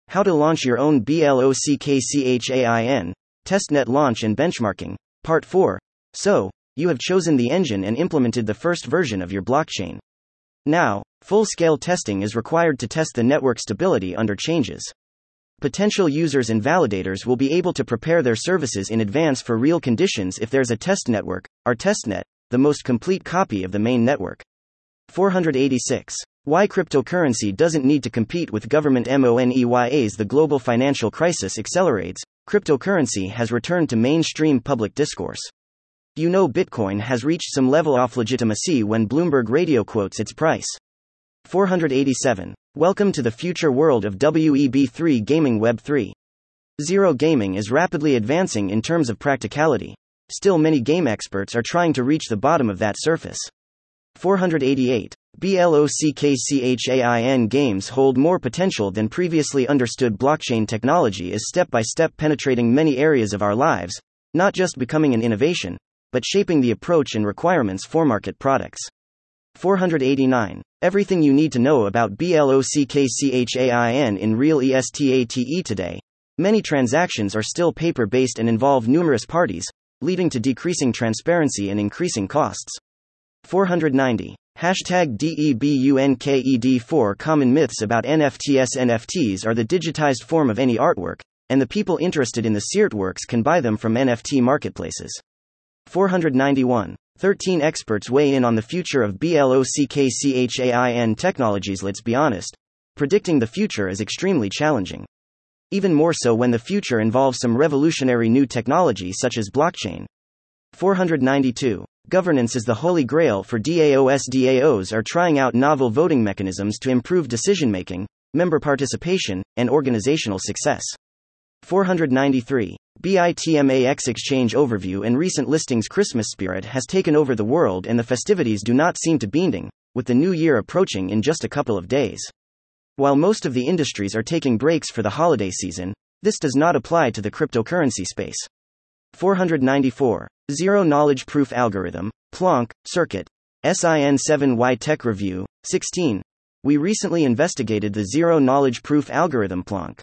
How to launch your own BLOCKCHAIN, testnet launch and benchmarking, part 4. So, you have chosen the engine and implemented the first version of your blockchain. Now, full scale testing is required to test the network stability under changes. Potential users and validators will be able to prepare their services in advance for real conditions if there's a test network, our testnet, the most complete copy of the main network. 486. Why cryptocurrency doesn't need to compete with government MONEYAs The global financial crisis accelerates, cryptocurrency has returned to mainstream public discourse. You know Bitcoin has reached some level of legitimacy when Bloomberg Radio quotes its price. 487. Welcome to the future world of Web3 Gaming Web 3. Zero gaming is rapidly advancing in terms of practicality. Still, many game experts are trying to reach the bottom of that surface. 488. BLOCKCHAIN games hold more potential than previously understood. Blockchain technology is step by step penetrating many areas of our lives, not just becoming an innovation, but shaping the approach and requirements for market products. 489. Everything you need to know about BLOCKCHAIN in real ESTATE today. Many transactions are still paper based and involve numerous parties, leading to decreasing transparency and increasing costs. 490. Hashtag DEBUNKED4 Common myths about NFTs NFTs are the digitized form of any artwork, and the people interested in the seared works can buy them from NFT marketplaces. 491. 13 experts weigh in on the future of BLOCKCHAIN technologies. Let's be honest, predicting the future is extremely challenging. Even more so when the future involves some revolutionary new technology such as blockchain. 492. Governance is the holy grail for DAOs. DAOs are trying out novel voting mechanisms to improve decision making, member participation, and organizational success. 493. BITMAX Exchange Overview and recent listings Christmas spirit has taken over the world and the festivities do not seem to be ending, with the new year approaching in just a couple of days. While most of the industries are taking breaks for the holiday season, this does not apply to the cryptocurrency space. 494. Zero Knowledge Proof Algorithm, Plonk, Circuit. SIN 7Y Tech Review, 16. We recently investigated the zero knowledge proof algorithm Plonk.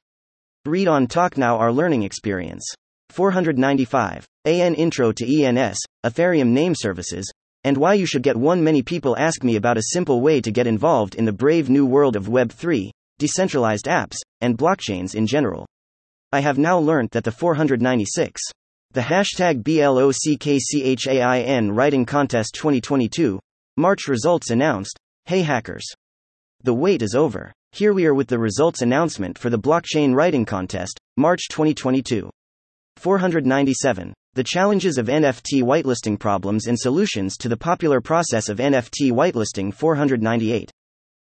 Read on Talk Now Our Learning Experience. 495. AN Intro to ENS, Ethereum Name Services, and why you should get one. Many people ask me about a simple way to get involved in the brave new world of Web3, decentralized apps, and blockchains in general. I have now learned that the 496. The hashtag BLOCKCHAIN Writing Contest 2022, March results announced. Hey hackers. The wait is over. Here we are with the results announcement for the Blockchain Writing Contest, March 2022. 497. The challenges of NFT whitelisting problems and solutions to the popular process of NFT whitelisting 498.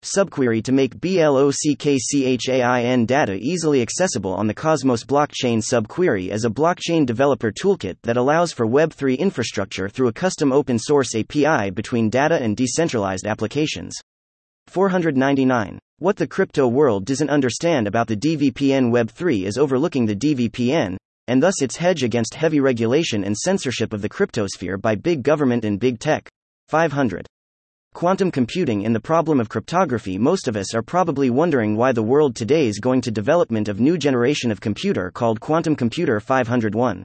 Subquery to make BLOCKCHAIN data easily accessible on the Cosmos blockchain. Subquery is a blockchain developer toolkit that allows for Web3 infrastructure through a custom open source API between data and decentralized applications. 499. What the crypto world doesn't understand about the DVPN Web3 is overlooking the DVPN, and thus its hedge against heavy regulation and censorship of the cryptosphere by big government and big tech. 500. Quantum computing and the problem of cryptography Most of us are probably wondering why the world today is going to development of new generation of computer called quantum computer 501.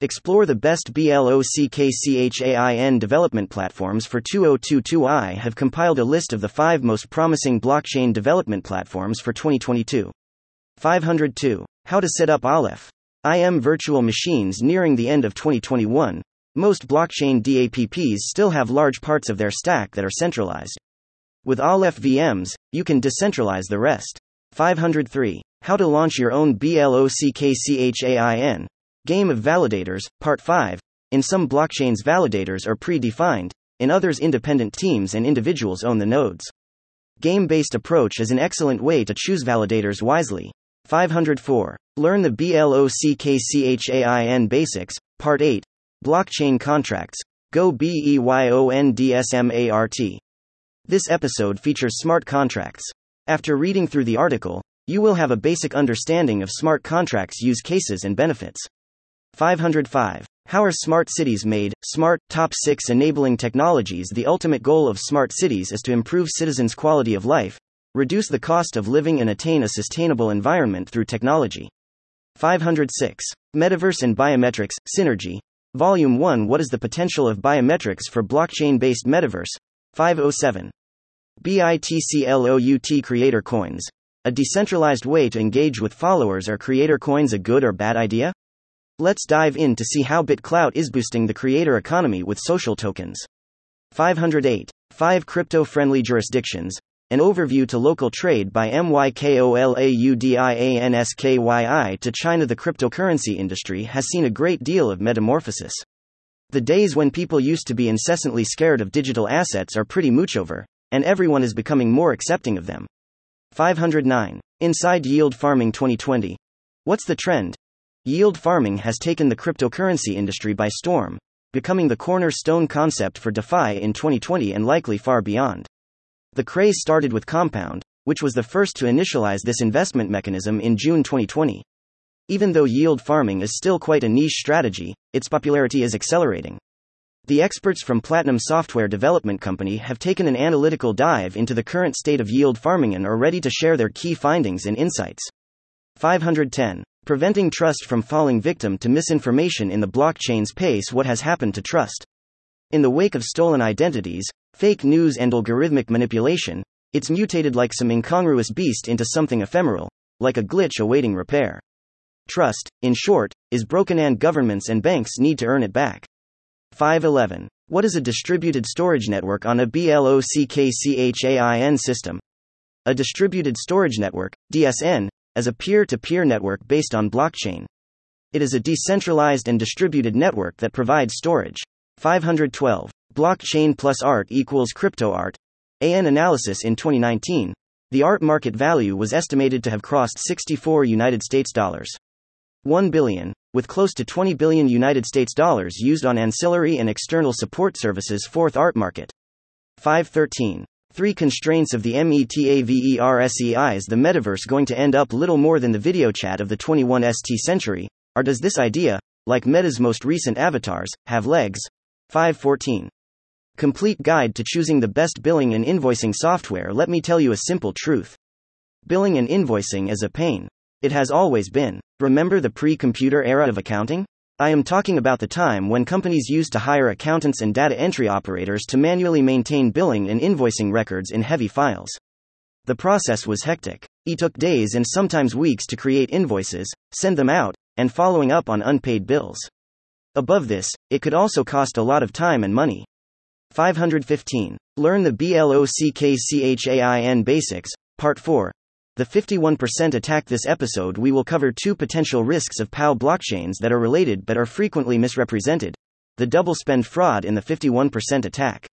Explore the best BLOCKCHAIN development platforms for 2022i have compiled a list of the 5 most promising blockchain development platforms for 2022. 502. How to set up Aleph. IM virtual machines nearing the end of 2021. Most blockchain DApps still have large parts of their stack that are centralized. With Aleph VMs, you can decentralize the rest. 503. How to launch your own BLOCKCHAIN. Game of Validators, Part 5. In some blockchains, validators are pre-defined, in others, independent teams and individuals own the nodes. Game based approach is an excellent way to choose validators wisely. 504. Learn the BLOCKCHAIN Basics, Part 8. Blockchain Contracts. Go BEYONDSMART. This episode features smart contracts. After reading through the article, You will have a basic understanding of smart contracts use cases and benefits. 505. How are smart cities made? Smart, top 6 enabling technologies. The ultimate goal of smart cities is to improve citizens' quality of life, reduce the cost of living, and attain a sustainable environment through technology. 506. Metaverse and Biometrics Synergy. Volume 1 What is the potential of biometrics for blockchain based metaverse? 507. BITCLOUT Creator Coins. A decentralized way to engage with followers. Are creator coins a good or bad idea? Let's dive in to see how BitClout is boosting the creator economy with social tokens. 508. 5 Crypto friendly jurisdictions. An overview to local trade by MYKOLAUDIANSKYI to China. The cryptocurrency industry has seen a great deal of metamorphosis. The days when people used to be incessantly scared of digital assets are pretty much over, and everyone is becoming more accepting of them. 509. Inside Yield Farming 2020. What's the trend? Yield farming has taken the cryptocurrency industry by storm, becoming the cornerstone concept for DeFi in 2020 and likely far beyond. The craze started with Compound, which was the first to initialize this investment mechanism in June 2020. Even though yield farming is still quite a niche strategy, its popularity is accelerating. The experts from Platinum Software Development Company have taken an analytical dive into the current state of yield farming and are ready to share their key findings and insights. 510. Preventing trust from falling victim to misinformation in the blockchain's pace. What has happened to trust? In the wake of stolen identities, fake news, and algorithmic manipulation, it's mutated like some incongruous beast into something ephemeral, like a glitch awaiting repair. Trust, in short, is broken and governments and banks need to earn it back. 511. What is a distributed storage network on a BLOCKCHAIN system? A distributed storage network, DSN, as a peer to peer network based on blockchain. It is a decentralized and distributed network that provides storage. 512. Blockchain plus art equals crypto art. AN analysis in 2019. The art market value was estimated to have crossed 64 United States dollars. 1 billion, with close to 20 billion United States dollars used on ancillary and external support services. Fourth art market. 513. Three constraints of the METAVERSE is the metaverse going to end up little more than the video chat of the 21st century, or does this idea, like Meta's most recent avatars, have legs? 514. Complete guide to choosing the best billing and invoicing software. Let me tell you a simple truth. Billing and invoicing is a pain. It has always been. Remember the pre computer era of accounting? I am talking about the time when companies used to hire accountants and data entry operators to manually maintain billing and invoicing records in heavy files. The process was hectic. It took days and sometimes weeks to create invoices, send them out, and following up on unpaid bills. Above this, it could also cost a lot of time and money. 515. Learn the BLOCKCHAIN Basics, Part 4, the 51% attack this episode we will cover two potential risks of POW blockchains that are related but are frequently misrepresented. The double spend fraud in the 51% attack.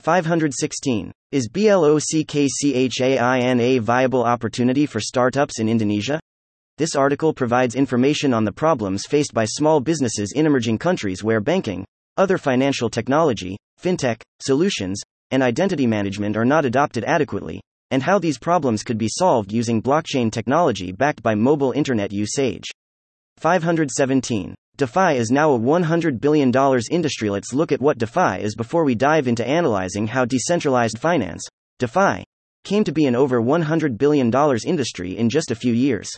516. Is BLOCKCHAIN a viable opportunity for startups in Indonesia? This article provides information on the problems faced by small businesses in emerging countries where banking, other financial technology, fintech, solutions, and identity management are not adopted adequately, and how these problems could be solved using blockchain technology backed by mobile internet usage. 517. DeFi is now a $100 billion industry. Let's look at what DeFi is before we dive into analyzing how decentralized finance, DeFi, came to be an over $100 billion industry in just a few years.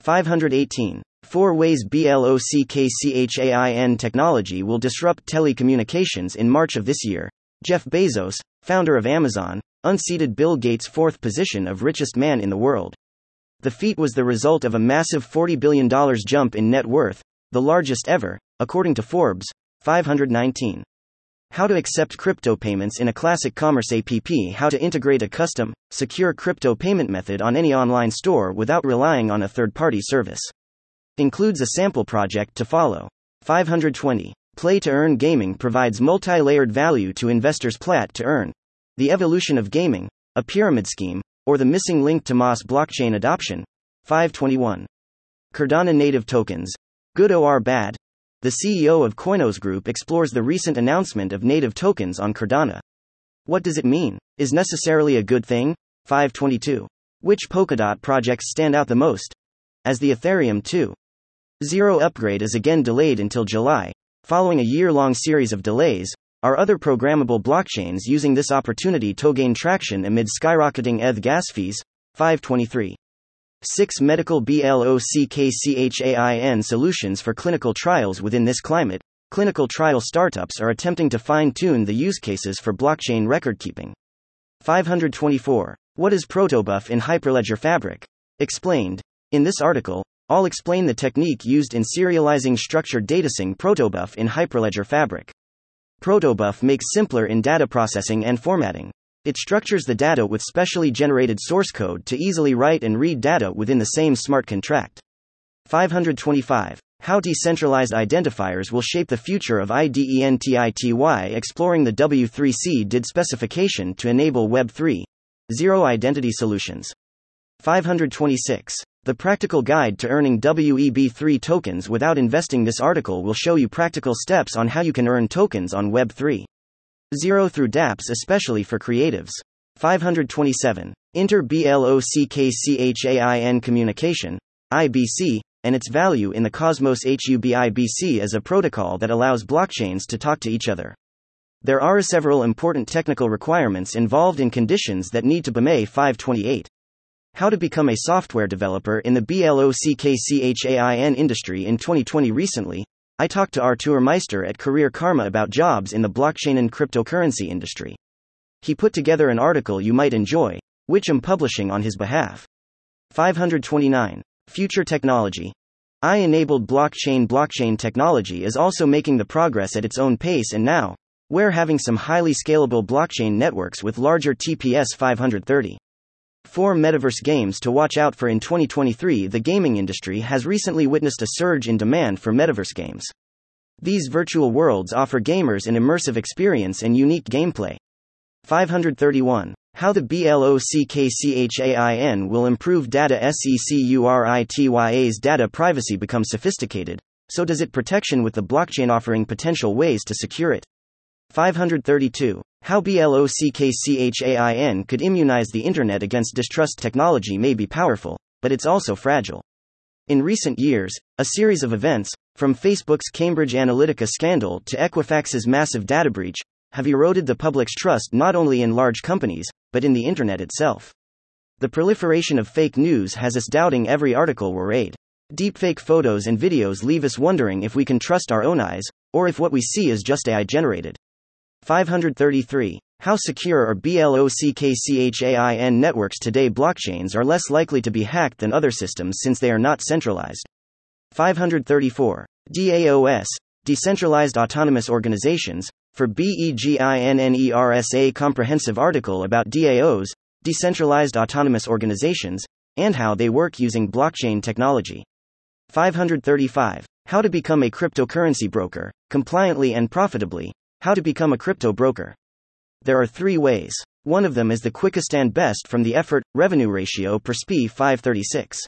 518. Four ways BLOCKCHAIN technology will disrupt telecommunications in March of this year. Jeff Bezos, founder of Amazon, unseated Bill Gates' fourth position of richest man in the world. The feat was the result of a massive $40 billion jump in net worth, the largest ever, according to Forbes. 519. How to accept crypto payments in a classic commerce app. How to integrate a custom, secure crypto payment method on any online store without relying on a third party service. Includes a sample project to follow. 520. Play to earn gaming provides multi layered value to investors. Plat to earn the evolution of gaming, a pyramid scheme, or the missing link to MOS blockchain adoption. 521. Cardano native tokens. Good or bad? The CEO of Koinos Group explores the recent announcement of native tokens on Cardano. What does it mean? Is necessarily a good thing? 522. Which Polkadot projects stand out the most? As the Ethereum 2.0 upgrade is again delayed until July, following a year long series of delays, are other programmable blockchains using this opportunity to gain traction amid skyrocketing ETH gas fees? 523. 6 Medical BLOCKCHAIN solutions for clinical trials within this climate. Clinical trial startups are attempting to fine tune the use cases for blockchain record keeping. 524. What is protobuf in Hyperledger Fabric? Explained. In this article, I'll explain the technique used in serializing structured datasync protobuf in Hyperledger Fabric. Protobuf makes simpler in data processing and formatting. It structures the data with specially generated source code to easily write and read data within the same smart contract. 525. How decentralized identifiers will shape the future of IDENTITY exploring the W3C DID specification to enable Web 3. Zero Identity Solutions. 526. The Practical Guide to Earning WEB3 Tokens Without Investing. This article will show you practical steps on how you can earn tokens on Web 3. 0 through dApps, especially for creatives. 527. Inter BLOCKCHAIN Communication, IBC, and its value in the Cosmos HUB-IBC as a protocol that allows blockchains to talk to each other. There are several important technical requirements involved in conditions that need to be BMA 528. How to become a software developer in the BLOCKCHAIN industry in 2020 recently. I talked to Artur Meister at Career Karma about jobs in the blockchain and cryptocurrency industry. He put together an article you might enjoy, which I'm publishing on his behalf. 529. Future technology. I enabled blockchain blockchain technology is also making the progress at its own pace and now, we're having some highly scalable blockchain networks with larger TPS 530. Four metaverse games to watch out for in 2023. The gaming industry has recently witnessed a surge in demand for metaverse games. These virtual worlds offer gamers an immersive experience and unique gameplay. 531. How the BLOCKCHAIN will improve data SECURITYA's data privacy becomes sophisticated, so does it protection with the blockchain offering potential ways to secure it. 532. How BLOCKCHAIN could immunize the Internet against distrust technology may be powerful, but it's also fragile. In recent years, a series of events, from Facebook's Cambridge Analytica scandal to Equifax's massive data breach, have eroded the public's trust not only in large companies, but in the Internet itself. The proliferation of fake news has us doubting every article we read. Deepfake photos and videos leave us wondering if we can trust our own eyes, or if what we see is just AI generated. 533. How secure are BLOCKCHAIN networks today? Blockchains are less likely to be hacked than other systems since they are not centralized. 534. DAOS, Decentralized Autonomous Organizations, for BEGINNERSA comprehensive article about DAOs, Decentralized Autonomous Organizations, and how they work using blockchain technology. 535. How to become a cryptocurrency broker, compliantly and profitably, how to become a crypto broker. There are three ways. One of them is the quickest and best from the effort revenue ratio per SPI 536.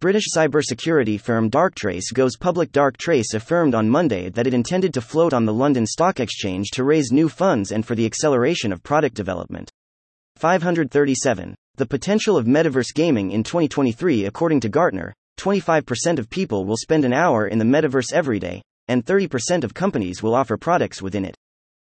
British cybersecurity firm Darktrace goes public. Darktrace affirmed on Monday that it intended to float on the London Stock Exchange to raise new funds and for the acceleration of product development. 537. The potential of metaverse gaming in 2023 According to Gartner, 25% of people will spend an hour in the metaverse every day, and 30% of companies will offer products within it.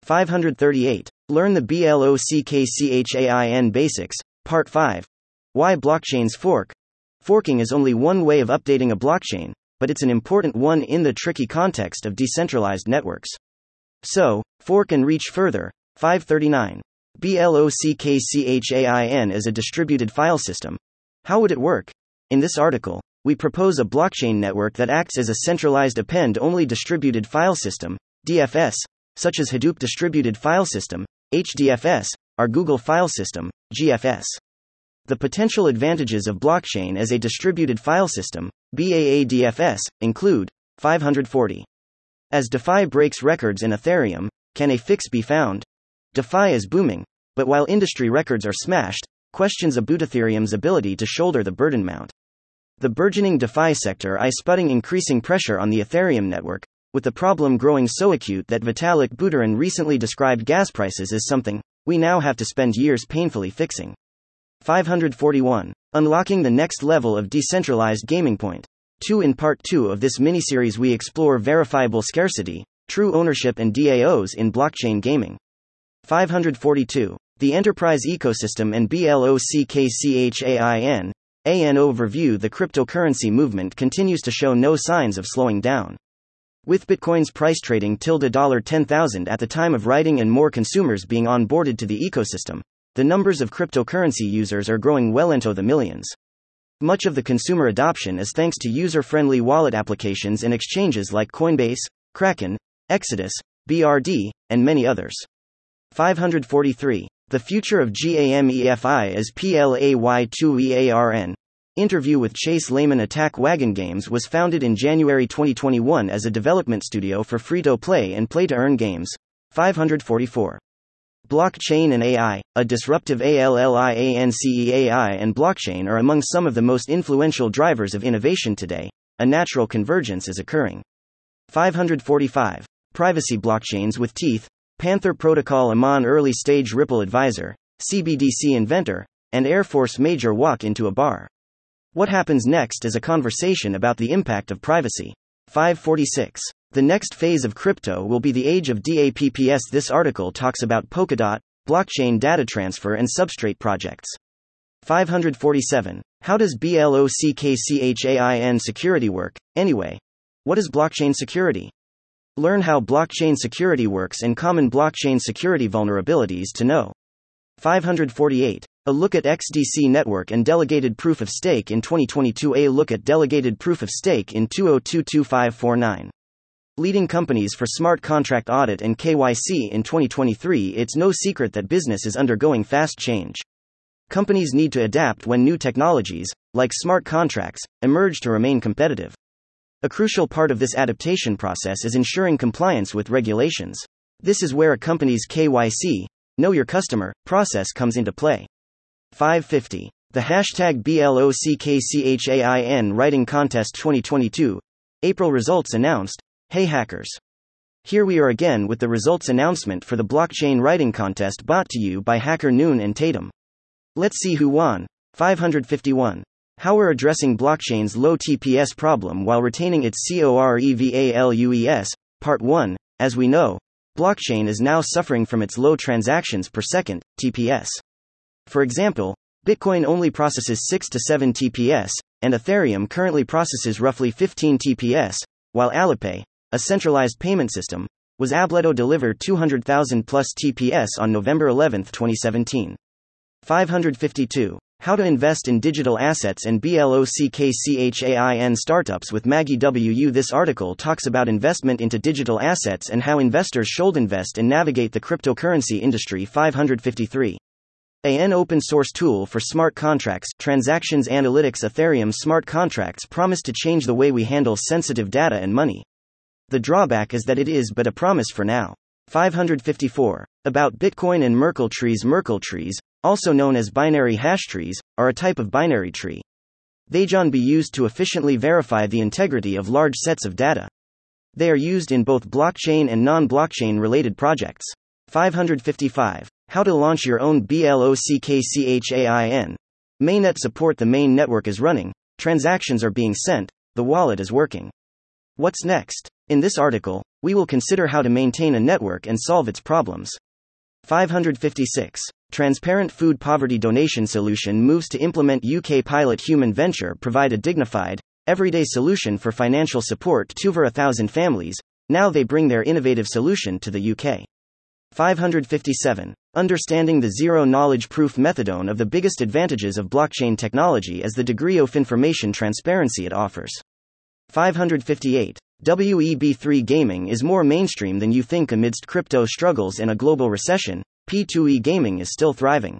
538. Learn the BLOCKCHAIN Basics, Part 5. Why blockchains fork. Forking is only one way of updating a blockchain, but it's an important one in the tricky context of decentralized networks. So, fork and reach further. 539. BLOCKCHAIN is a distributed file system. How would it work? In this article, we propose a blockchain network that acts as a centralized append only distributed file system, DFS, such as Hadoop Distributed File System, HDFS, or Google File System, GFS. The potential advantages of blockchain as a distributed file system, BAADFS, include 540. As DeFi breaks records in Ethereum, can a fix be found? DeFi is booming, but while industry records are smashed, questions about Ethereum's ability to shoulder the burden mount. The burgeoning DeFi sector is putting increasing pressure on the Ethereum network, with the problem growing so acute that Vitalik Buterin recently described gas prices as something we now have to spend years painfully fixing. 541. Unlocking the next level of decentralized gaming point. 2 In part 2 of this miniseries, we explore verifiable scarcity, true ownership, and DAOs in blockchain gaming. 542. The enterprise ecosystem and BLOCKCHAIN. AN overview The cryptocurrency movement continues to show no signs of slowing down. With Bitcoin's price trading tilde $10,000 at the time of writing and more consumers being onboarded to the ecosystem, the numbers of cryptocurrency users are growing well into the millions. Much of the consumer adoption is thanks to user friendly wallet applications and exchanges like Coinbase, Kraken, Exodus, BRD, and many others. 543. The future of GAMEFI is PLAY2EARN. Interview with Chase Lehman Attack Wagon Games was founded in January 2021 as a development studio for free to play and play to earn games. 544. Blockchain and AI, a disruptive ALLIANCEAI and blockchain are among some of the most influential drivers of innovation today. A natural convergence is occurring. 545. Privacy blockchains with teeth, Panther Protocol Amon Early Stage Ripple Advisor, CBDC Inventor, and Air Force Major walk into a bar. What happens next is a conversation about the impact of privacy. 546. The next phase of crypto will be the age of DAPPS. This article talks about Polkadot, blockchain data transfer, and substrate projects. 547. How does BLOCKCHAIN security work, anyway? What is blockchain security? Learn how blockchain security works and common blockchain security vulnerabilities to know. 548. A look at XDC network and delegated proof of stake in 2022. A look at delegated proof of stake in 20222549 leading companies for smart contract audit and KYC in 2023, it's no secret that business is undergoing fast change. Companies need to adapt when new technologies, like smart contracts, emerge to remain competitive. A crucial part of this adaptation process is ensuring compliance with regulations. This is where a company's KYC, Know Your Customer, process comes into play. 550. The hashtag BLOCKCHAIN Writing Contest 2022. April results announced. Hey hackers! Here we are again with the results announcement for the blockchain writing contest brought to you by Hacker Noon and Tatum. Let's see who won. 551. How we're addressing blockchain's low TPS problem while retaining its COREVALUES. Part 1. As we know, blockchain is now suffering from its low transactions per second, TPS. For example, Bitcoin only processes 6 to 7 TPS, and Ethereum currently processes roughly 15 TPS, while Alipay, a centralized payment system, was able to deliver 200,000 plus TPS on November 11, 2017. 552. How to invest in digital assets and BLOCKCHAIN startups with Maggie WU. This article talks about investment into digital assets and how investors should invest and navigate the cryptocurrency industry. 553. AN open source tool for smart contracts, transactions analytics. Ethereum smart contracts promise to change the way we handle sensitive data and money. The drawback is that it is but a promise for now. 554. About Bitcoin and Merkle trees. Merkle trees, also known as binary hash trees, are a type of binary tree. They can be used to efficiently verify the integrity of large sets of data. They are used in both blockchain and non blockchain related projects. 555. How to launch your own BLOCKCHAIN. Mainnet support The main network is running, transactions are being sent, the wallet is working. What's next? In this article, we will consider how to maintain a network and solve its problems. 556. Transparent Food Poverty Donation Solution moves to implement UK pilot human venture provide a dignified, everyday solution for financial support to over a thousand families. Now they bring their innovative solution to the UK. 557. Understanding the zero knowledge proof methadone of the biggest advantages of blockchain technology is the degree of information transparency it offers. 558. WEB3 gaming is more mainstream than you think amidst crypto struggles and a global recession. P2E gaming is still thriving.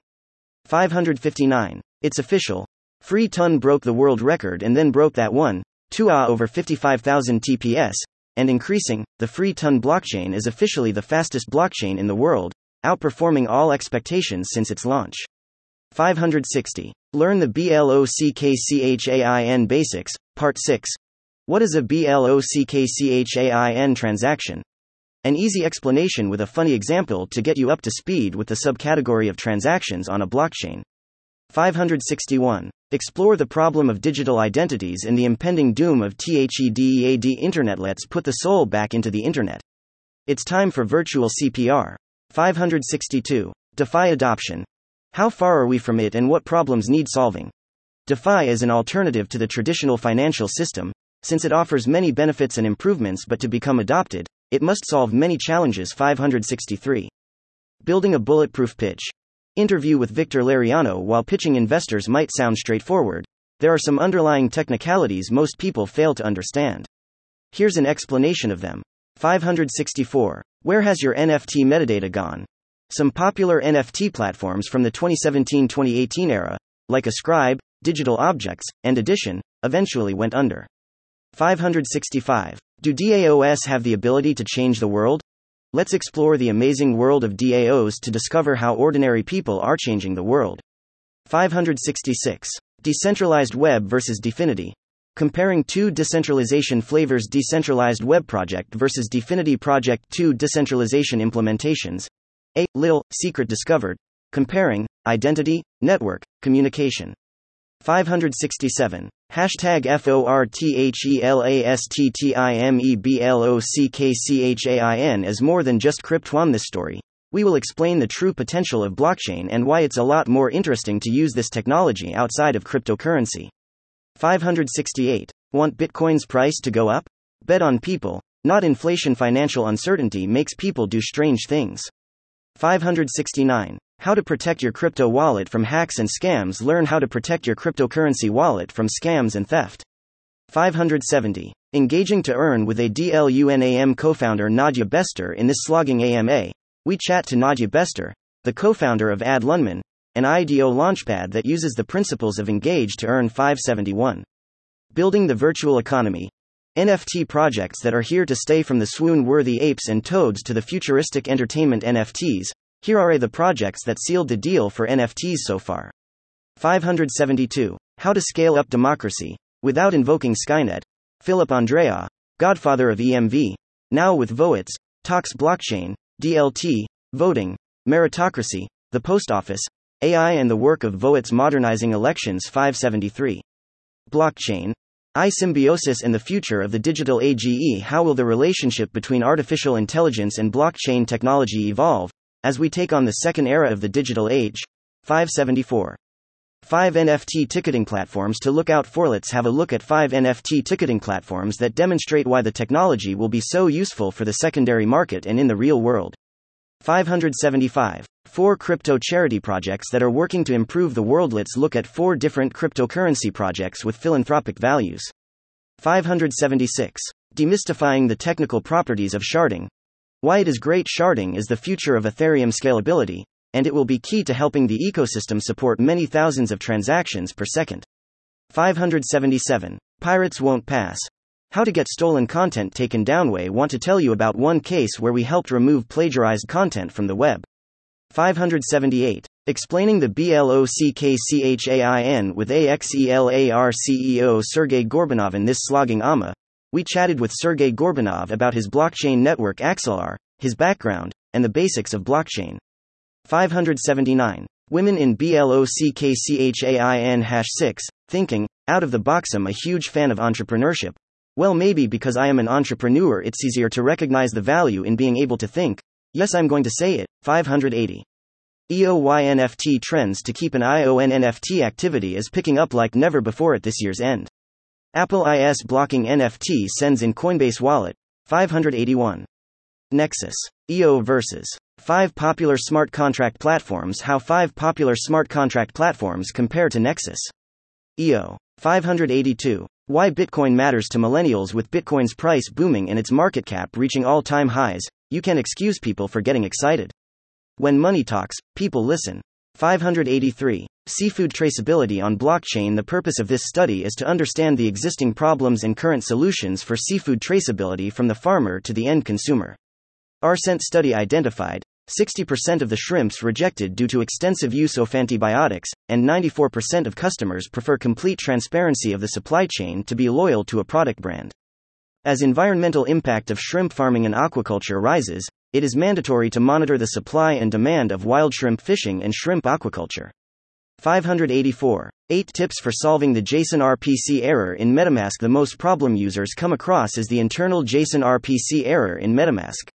559. It's official. Free Ton broke the world record and then broke that one, 2A over 55,000 TPS, and increasing. The Free Ton blockchain is officially the fastest blockchain in the world, outperforming all expectations since its launch. 560. Learn the BLOCKCHAIN basics, Part 6, what is a BLOCKCHAIN transaction? An easy explanation with a funny example to get you up to speed with the subcategory of transactions on a blockchain. 561. Explore the problem of digital identities and the impending doom of THEDEAD Internet. Let's put the soul back into the Internet. It's time for virtual CPR. 562. DeFi adoption. How far are we from it and what problems need solving? DeFi is an alternative to the traditional financial system, since it offers many benefits and improvements, but to become adopted, it must solve many challenges. 563. Building a bulletproof pitch. Interview with Victor Lariano While pitching investors might sound straightforward, there are some underlying technicalities most people fail to understand. Here's an explanation of them. 564. Where has your NFT metadata gone? Some popular NFT platforms from the 2017 2018 era, like Ascribe, Digital Objects, and Edition, eventually went under. 565. Do DAOs have the ability to change the world? Let's explore the amazing world of DAOs to discover how ordinary people are changing the world. 566. Decentralized Web versus DFINITY. Comparing two decentralization flavors Decentralized Web Project versus DFINITY Project 2 Decentralization Implementations. A. Little, secret discovered. Comparing, identity, network, communication. 567. Hashtag FORTHELASTTIMEBLOCKCHAIN is more than just Crypt1 this story. We will explain the true potential of blockchain and why it's a lot more interesting to use this technology outside of cryptocurrency. 568. Want Bitcoin's price to go up? Bet on people, not inflation. Financial uncertainty makes people do strange things. 569. How to protect your crypto wallet from hacks and scams. Learn how to protect your cryptocurrency wallet from scams and theft. 570. Engaging to earn with a DLUNAM co founder Nadia Bester. In this slogging AMA, we chat to Nadia Bester, the co founder of AdLunam, an IDO launchpad that uses the principles of Engage to earn 571. Building the virtual economy. NFT projects that are here to stay from the swoon worthy apes and toads to the futuristic entertainment NFTs, here are the projects that sealed the deal for NFTs so far. 572. How to scale up democracy without invoking Skynet. Philip Andreae, godfather of EMV, now with Voatz, talks blockchain, DLT, voting, meritocracy, the post office, AI and the work of Voatz modernizing elections 573. Blockchain, I symbiosis and the future of the digital AGE. How will the relationship between artificial intelligence and blockchain technology evolve? As we take on the second era of the digital age, 574. 5 NFT ticketing platforms to look out for. Let's have a look at 5 NFT ticketing platforms that demonstrate why the technology will be so useful for the secondary market and in the real world. 575. 4 crypto charity projects that are working to improve the world. Let's look at 4 different cryptocurrency projects with philanthropic values. 576. Demystifying the technical properties of sharding. Why it is great sharding is the future of Ethereum scalability, and it will be key to helping the ecosystem support many thousands of transactions per second. 577. Pirates won't pass. How to get stolen content taken down. We want to tell you about one case where we helped remove plagiarized content from the web. 578. Explaining the BLOCKCHAIN with AXELAR CEO Sergey Gorbunov in this slogging AMA, we chatted with Sergey Gorbunov about his blockchain network Axelar, his background, and the basics of blockchain. 579. Women in BLOCKCHAIN hash 6, thinking, out of the box. I'm a huge fan of entrepreneurship. Well, maybe because I am an entrepreneur, it's easier to recognize the value in being able to think. Yes, I'm going to say it. 580. EOYNFT trends to keep an eye on NFT activity is picking up like never before at this year's end. Apple IS blocking NFT sends in Coinbase wallet. 581. Nexus. EO versus 5 popular smart contract platforms. How 5 popular smart contract platforms compare to Nexus. EO. 582. Why Bitcoin matters to millennials with Bitcoin's price booming and its market cap reaching all time highs. You can excuse people for getting excited. When money talks, people listen. 583. Seafood traceability on blockchain. The purpose of this study is to understand the existing problems and current solutions for seafood traceability from the farmer to the end consumer. Our scent study identified 60% of the shrimps rejected due to extensive use of antibiotics, and 94% of customers prefer complete transparency of the supply chain to be loyal to a product brand. As environmental impact of shrimp farming and aquaculture rises, it is mandatory to monitor the supply and demand of wild shrimp fishing and shrimp aquaculture. 584. 8 tips for solving the JSON RPC error in MetaMask. The most problem users come across is the internal JSON RPC error in MetaMask.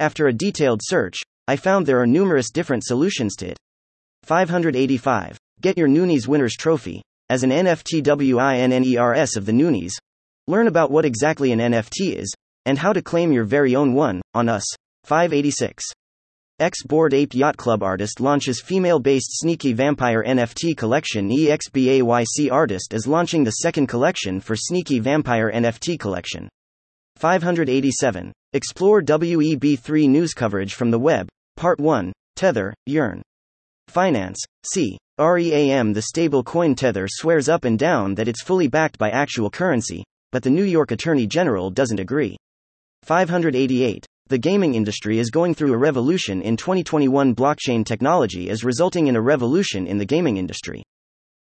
After a detailed search, I found there are numerous different solutions to it. 585. Get your Noonies Winners Trophy. As an NFT WINNERS of the Noonies, learn about what exactly an NFT is, and how to claim your very own one, on us. 586. X Bored Ape Yacht Club artist launches female based Sneaky Vampire NFT collection. EXBAYC artist is launching the second collection for Sneaky Vampire NFT collection. 587. Explore WEB3 news coverage from the web. Part 1 Tether, Yearn. Finance, C. REAM The stable coin Tether swears up and down that it's fully backed by actual currency, but the New York Attorney General doesn't agree. 588. The gaming industry is going through a revolution in 2021. Blockchain technology is resulting in a revolution in the gaming industry.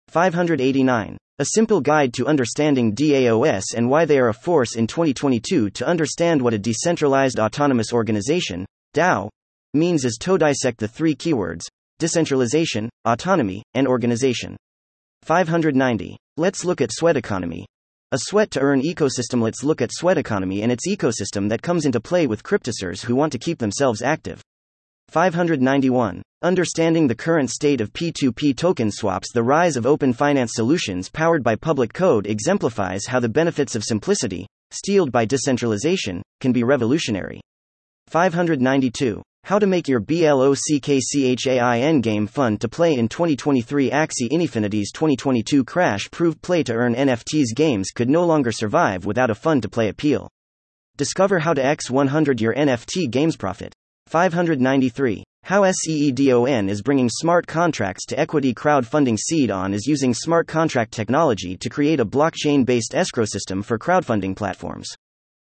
589. A simple guide to understanding DAOs and why they are a force in 2022 to understand what a decentralized autonomous organization, DAO, means is to dissect the three keywords decentralization, autonomy, and organization. 590. Let's look at sweat economy. A sweat to earn ecosystem. Let's look at sweat economy and its ecosystem that comes into play with cryptosers who want to keep themselves active. 591. Understanding the current state of P2P token swaps. The rise of open finance solutions powered by public code exemplifies how the benefits of simplicity, steeled by decentralization, can be revolutionary. 592. How to make your BLOCKCHAIN game fun to play in 2023 Axie Infinity's 2022 crash proved play to earn NFTs games could no longer survive without a fun to play appeal. Discover how to X100 your NFT games profit. 593. How SEEDON is bringing smart contracts to equity crowdfunding. SeedOn is using smart contract technology to create a blockchain based escrow system for crowdfunding platforms.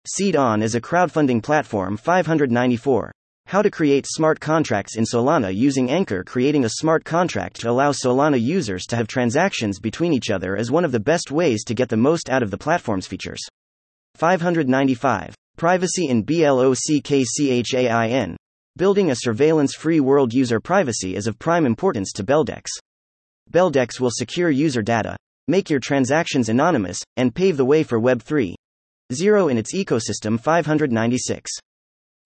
SeedOn is a crowdfunding platform. 594. How to create smart contracts in Solana using Anchor. Creating a smart contract to allow Solana users to have transactions between each other is one of the best ways to get the most out of the platform's features. 595. Privacy in BLOCKCHAIN. Building a surveillance free world user privacy is of prime importance to Beldex. Beldex will secure user data, make your transactions anonymous, and pave the way for Web 3.0 Zero in its ecosystem. 596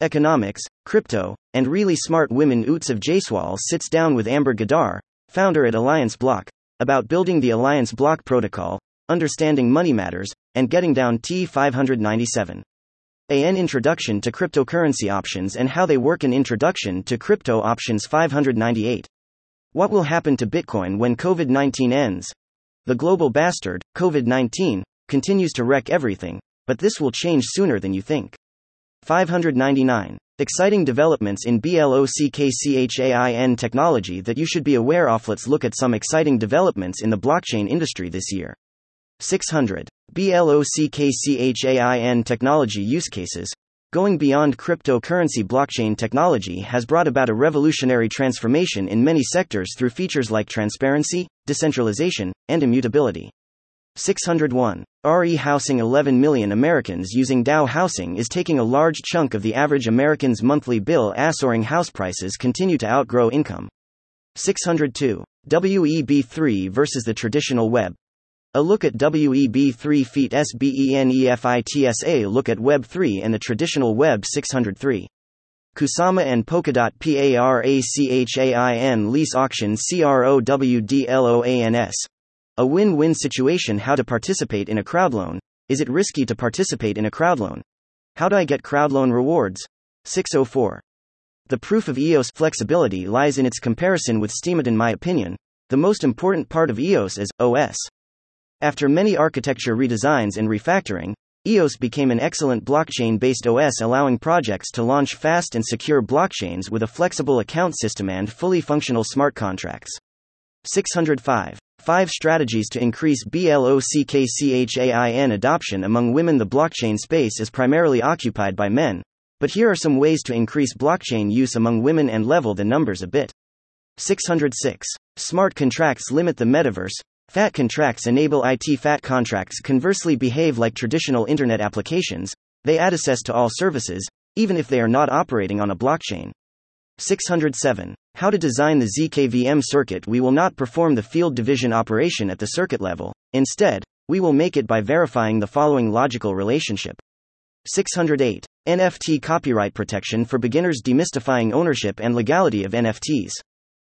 economics, crypto, and really smart women Utsav Jaiswal sits down with Amber Ghaddar, founder at Alliance Block, about building the Alliance Block protocol, understanding money matters, and getting down T597. An introduction to cryptocurrency options and how they work. An introduction to crypto options 598. What will happen to Bitcoin when COVID 19 ends? The global bastard, COVID 19, continues to wreck everything, but this will change sooner than you think. 599. Exciting developments in BLOCKCHAIN technology that you should be aware of. Let's look at some exciting developments in the blockchain industry this year. 600. BLOCKCHAIN technology use cases. Going beyond cryptocurrency, blockchain technology has brought about a revolutionary transformation in many sectors through features like transparency, decentralization, and immutability. 601. RE housing 11 million Americans using DAO housing is taking a large chunk of the average American's monthly bill as soaring house prices continue to outgrow income. 602. WEB3 versus the traditional web. A look at WEB3 feet SBENEFITSA look at Web 3 and the traditional web 603. Kusama and Polkadot PARACHAIN lease auction CROWDLOANS. A win win situation How to participate in a crowdloan. Is it risky to participate in a crowdloan? How do I get crowdloan rewards? 604. The proof of EOS flexibility lies in its comparison with Steemit. In my opinion, the most important part of EOS is OS. After many architecture redesigns and refactoring, EOS became an excellent blockchain based OS, allowing projects to launch fast and secure blockchains with a flexible account system and fully functional smart contracts. 605. 5 strategies to increase BLOCKCHAIN adoption among women. The blockchain space is primarily occupied by men, but here are some ways to increase blockchain use among women and level the numbers a bit. 606. Smart contracts limit the metaverse. Fat contracts enable IT fat contracts conversely behave like traditional internet applications, they add access to all services, even if they are not operating on a blockchain. 607. How to design the ZKVM circuit We will not perform the field division operation at the circuit level, instead, we will make it by verifying the following logical relationship. 608. NFT copyright protection for beginners demystifying ownership and legality of NFTs.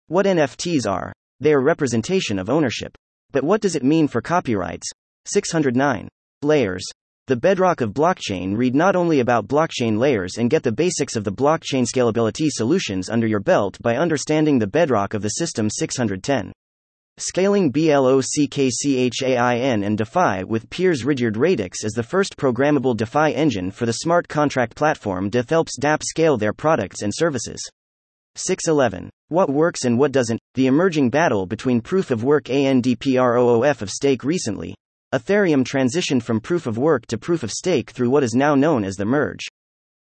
What NFTs are? They are representation of ownership. But what does it mean for copyrights? 609. Layers. The bedrock of blockchain read not only about blockchain layers and get the basics of the blockchain scalability solutions under your belt by understanding the bedrock of the system 610. Scaling BLOCKCHAIN and DeFi with Piers Ridyard Radix as the first programmable DeFi engine for the smart contract platform DETH helps DApp scale their products and services. 611. What works and what doesn't? The emerging battle between proof of work and proof of stake recently. Ethereum transitioned from proof of work to proof of stake through what is now known as the merge.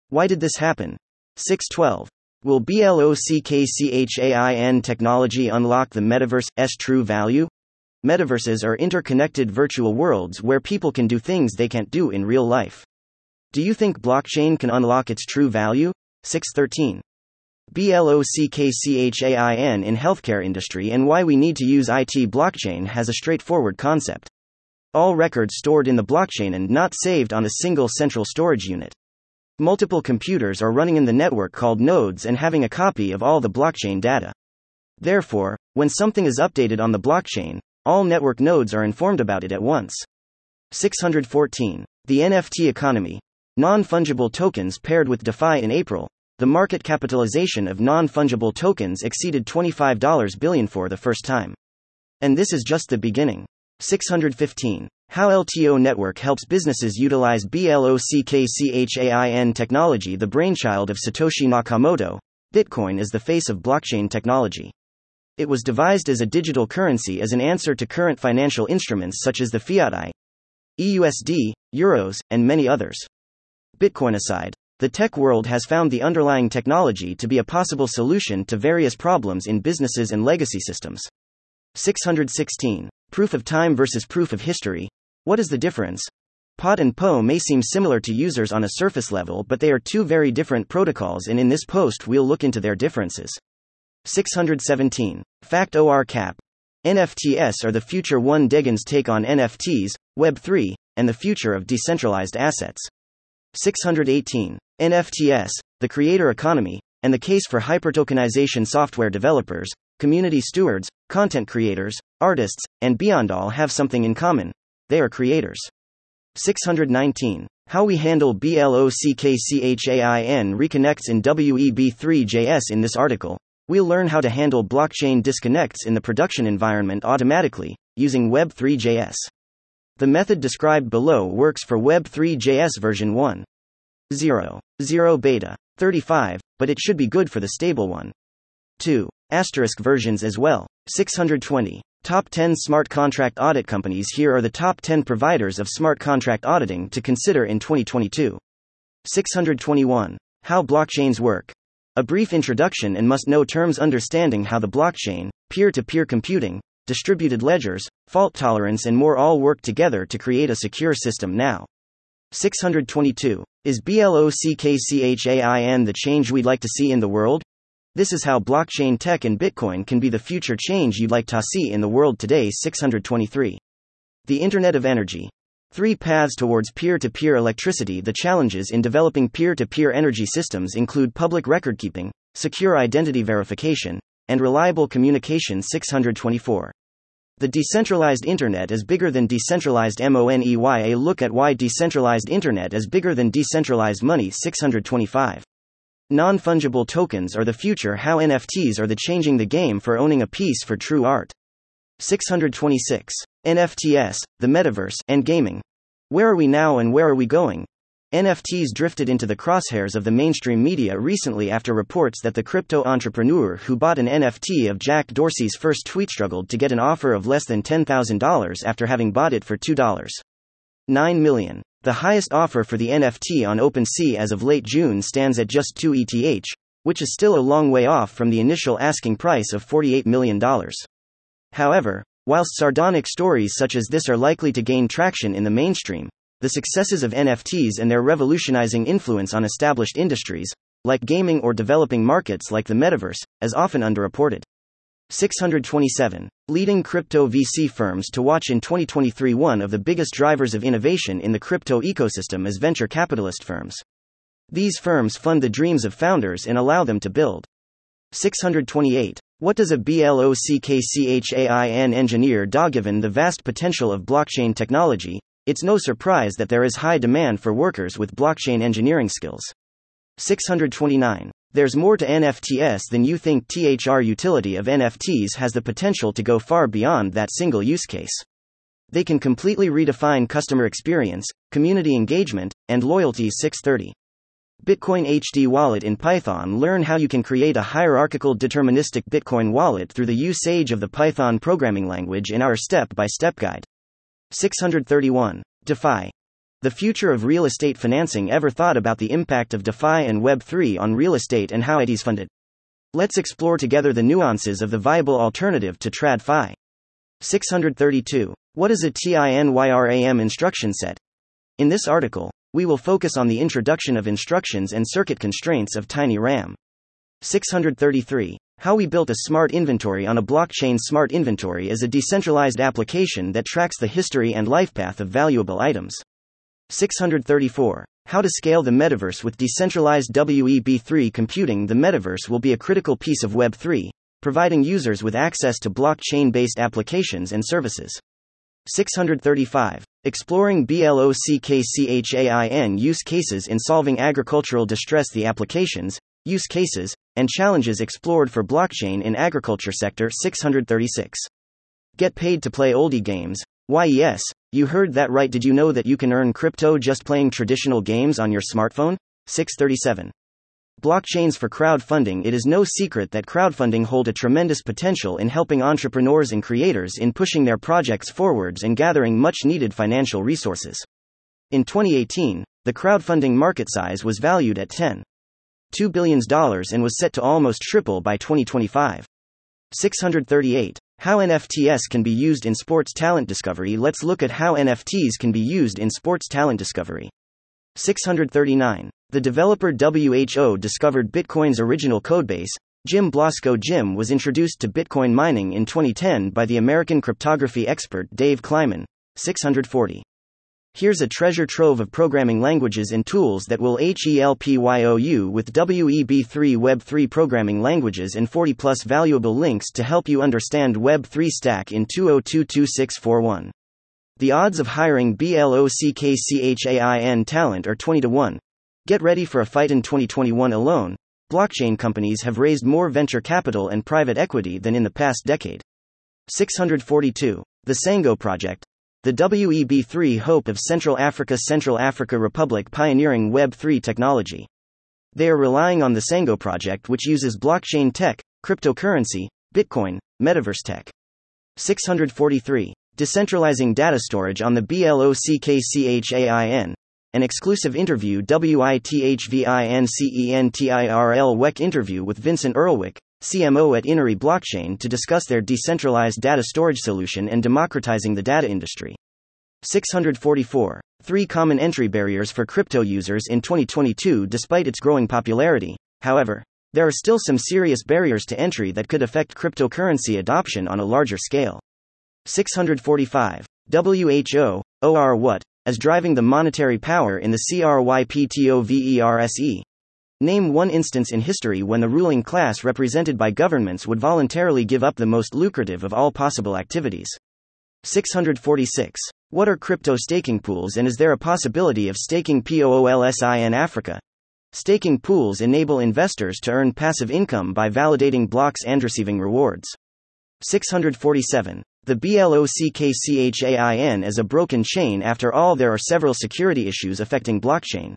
Why did this happen? 612. Will BLOCKCHAIN technology unlock the metaverse's true value? Metaverses are interconnected virtual worlds where people can do things they can't do in real life. Do you think blockchain can unlock its true value? 613. BLOCKCHAIN in healthcare industry and why we need to use IT blockchain has a straightforward concept. All records stored in the blockchain and not saved on a single central storage unit. Multiple computers are running in the network called nodes and having a copy of all the blockchain data. Therefore, when something is updated on the blockchain, all network nodes are informed about it at once. 614. The NFT economy. Non fungible tokens paired with DeFi in April. The market capitalization of non fungible tokens exceeded $25 billion for the first time. And this is just the beginning. 615. How LTO Network helps businesses utilize BLOCKCHAIN technology, the brainchild of Satoshi Nakamoto. Bitcoin is the face of blockchain technology. It was devised as a digital currency as an answer to current financial instruments such as the fiat I, EUSD, euros, and many others. Bitcoin aside, the tech world has found the underlying technology to be a possible solution to various problems in businesses and legacy systems. 616. Proof of time versus proof of history. What is the difference? POT and PO may seem similar to users on a surface level, but they are two very different protocols, and in this post, we'll look into their differences. 617. Fact OR CAP. NFTs are the future one Degen's take on NFTs, Web3, and the future of decentralized assets. 618. NFTs, the creator economy, and the case for hypertokenization software developers, community stewards, content creators, artists, and beyond all have something in common they are creators. 619. How we handle BLOCKCHAIN reconnects in WEB3JS in this article. We'll learn how to handle blockchain disconnects in the production environment automatically, using Web3JS. The method described below works for Web3JS version 1. 0. 0 beta. 35, but it should be good for the stable one. 2. Asterisk versions as well. 620. Top 10 smart contract audit companies Here are the top 10 providers of smart contract auditing to consider in 2022. 621. How blockchains work. A brief introduction and must know terms understanding how the blockchain, peer to peer computing, distributed ledgers, fault tolerance, and more all work together to create a secure system now. 622. Is BLOCKCHAIN the change we'd like to see in the world? This is how blockchain tech and Bitcoin can be the future change you'd like to see in the world today. 623. The Internet of Energy. Three paths towards peer to peer electricity. The challenges in developing peer to peer energy systems include public record keeping, secure identity verification, and reliable communication. 624. The decentralized internet is bigger than decentralized money. A look at why decentralized internet is bigger than decentralized money. 625. Non fungible tokens are the future, how NFTs are the changing the game for owning a piece for true art. 626. NFTs, the metaverse, and gaming. Where are we now and where are we going? NFTs drifted into the crosshairs of the mainstream media recently after reports that the crypto entrepreneur who bought an NFT of Jack Dorsey's first tweet struggled to get an offer of less than $10,000 after having bought it for $2.9 million. The highest offer for the NFT on OpenSea as of late June stands at just 2 ETH, which is still a long way off from the initial asking price of $48 million. However, whilst sardonic stories such as this are likely to gain traction in the mainstream, the successes of NFTs and their revolutionizing influence on established industries like gaming or developing markets like the metaverse, as often underreported. 627. Leading crypto VC firms to watch in 2023 One of the biggest drivers of innovation in the crypto ecosystem is venture capitalist firms. These firms fund the dreams of founders and allow them to build. 628. What does a BLOCKCHAIN engineer do given the vast potential of blockchain technology? It's no surprise that there is high demand for workers with blockchain engineering skills. 629. There's more to NFTs than you think. THR utility of NFTs has the potential to go far beyond that single use case. They can completely redefine customer experience, community engagement, and loyalty. 630. Bitcoin HD Wallet in Python Learn how you can create a hierarchical deterministic Bitcoin wallet through the usage of the Python programming language in our step by step guide. 631. DeFi. The future of real estate financing ever thought about the impact of DeFi and Web3 on real estate and how it is funded? Let's explore together the nuances of the viable alternative to TradFi. 632. What is a TINYRAM instruction set? In this article, we will focus on the introduction of instructions and circuit constraints of TinyRAM. 633. How we built a smart inventory on a blockchain. Smart inventory is a decentralized application that tracks the history and life path of valuable items. 634. How to scale the metaverse with decentralized Web3 computing. The metaverse will be a critical piece of Web3, providing users with access to blockchain based applications and services. 635. Exploring BLOCKCHAIN use cases in solving agricultural distress. The applications, use cases, and challenges explored for blockchain in agriculture sector. 636. Get paid to play oldie games. Yes, you heard that right. Did you know that you can earn crypto just playing traditional games on your smartphone? 637. Blockchains for crowdfunding It is no secret that crowdfunding hold a tremendous potential in helping entrepreneurs and creators in pushing their projects forwards and gathering much needed financial resources. In 2018, the crowdfunding market size was valued at $10.2 billion and was set to almost triple by 2025. 638. How NFTs can be used in sports talent discovery. Let's look at how NFTs can be used in sports talent discovery. 639. The developer WHO discovered Bitcoin's original codebase. Jim Blasko Jim was introduced to Bitcoin mining in 2010 by the American cryptography expert Dave Kleiman. 640. Here's a treasure trove of programming languages and tools that will help you with WEB3 Web3 programming languages and 40 plus valuable links to help you understand Web3 stack in 2022641. The odds of hiring BLOCKCHAIN talent are 20 to 1. Get ready for a fight in 2021 alone. Blockchain companies have raised more venture capital and private equity than in the past decade. 642. The Sango Project, the WEB3 hope of Central Africa Central Africa Republic pioneering Web3 technology. They are relying on the Sango project, which uses blockchain tech, cryptocurrency, Bitcoin, metaverse tech. 643. Decentralizing data storage on the BLOCKCHAIN. An exclusive interview WITHVINCENTIRL WEC interview with Vincent Earlwick, CMO at Inery Blockchain to discuss their decentralized data storage solution and democratizing the data industry. 644. Three common entry barriers for crypto users in 2022 Despite its growing popularity, however, there are still some serious barriers to entry that could affect cryptocurrency adoption on a larger scale. 645. WHO, OR what, as driving the monetary power in the CRYPTOVERSE. Name one instance in history when the ruling class represented by governments would voluntarily give up the most lucrative of all possible activities. 646. What are crypto staking pools and is there a possibility of staking POOLSI in Africa? Staking pools enable investors to earn passive income by validating blocks and receiving rewards. 647. The BLOCKCHAIN is a broken chain after all there are several security issues affecting blockchain.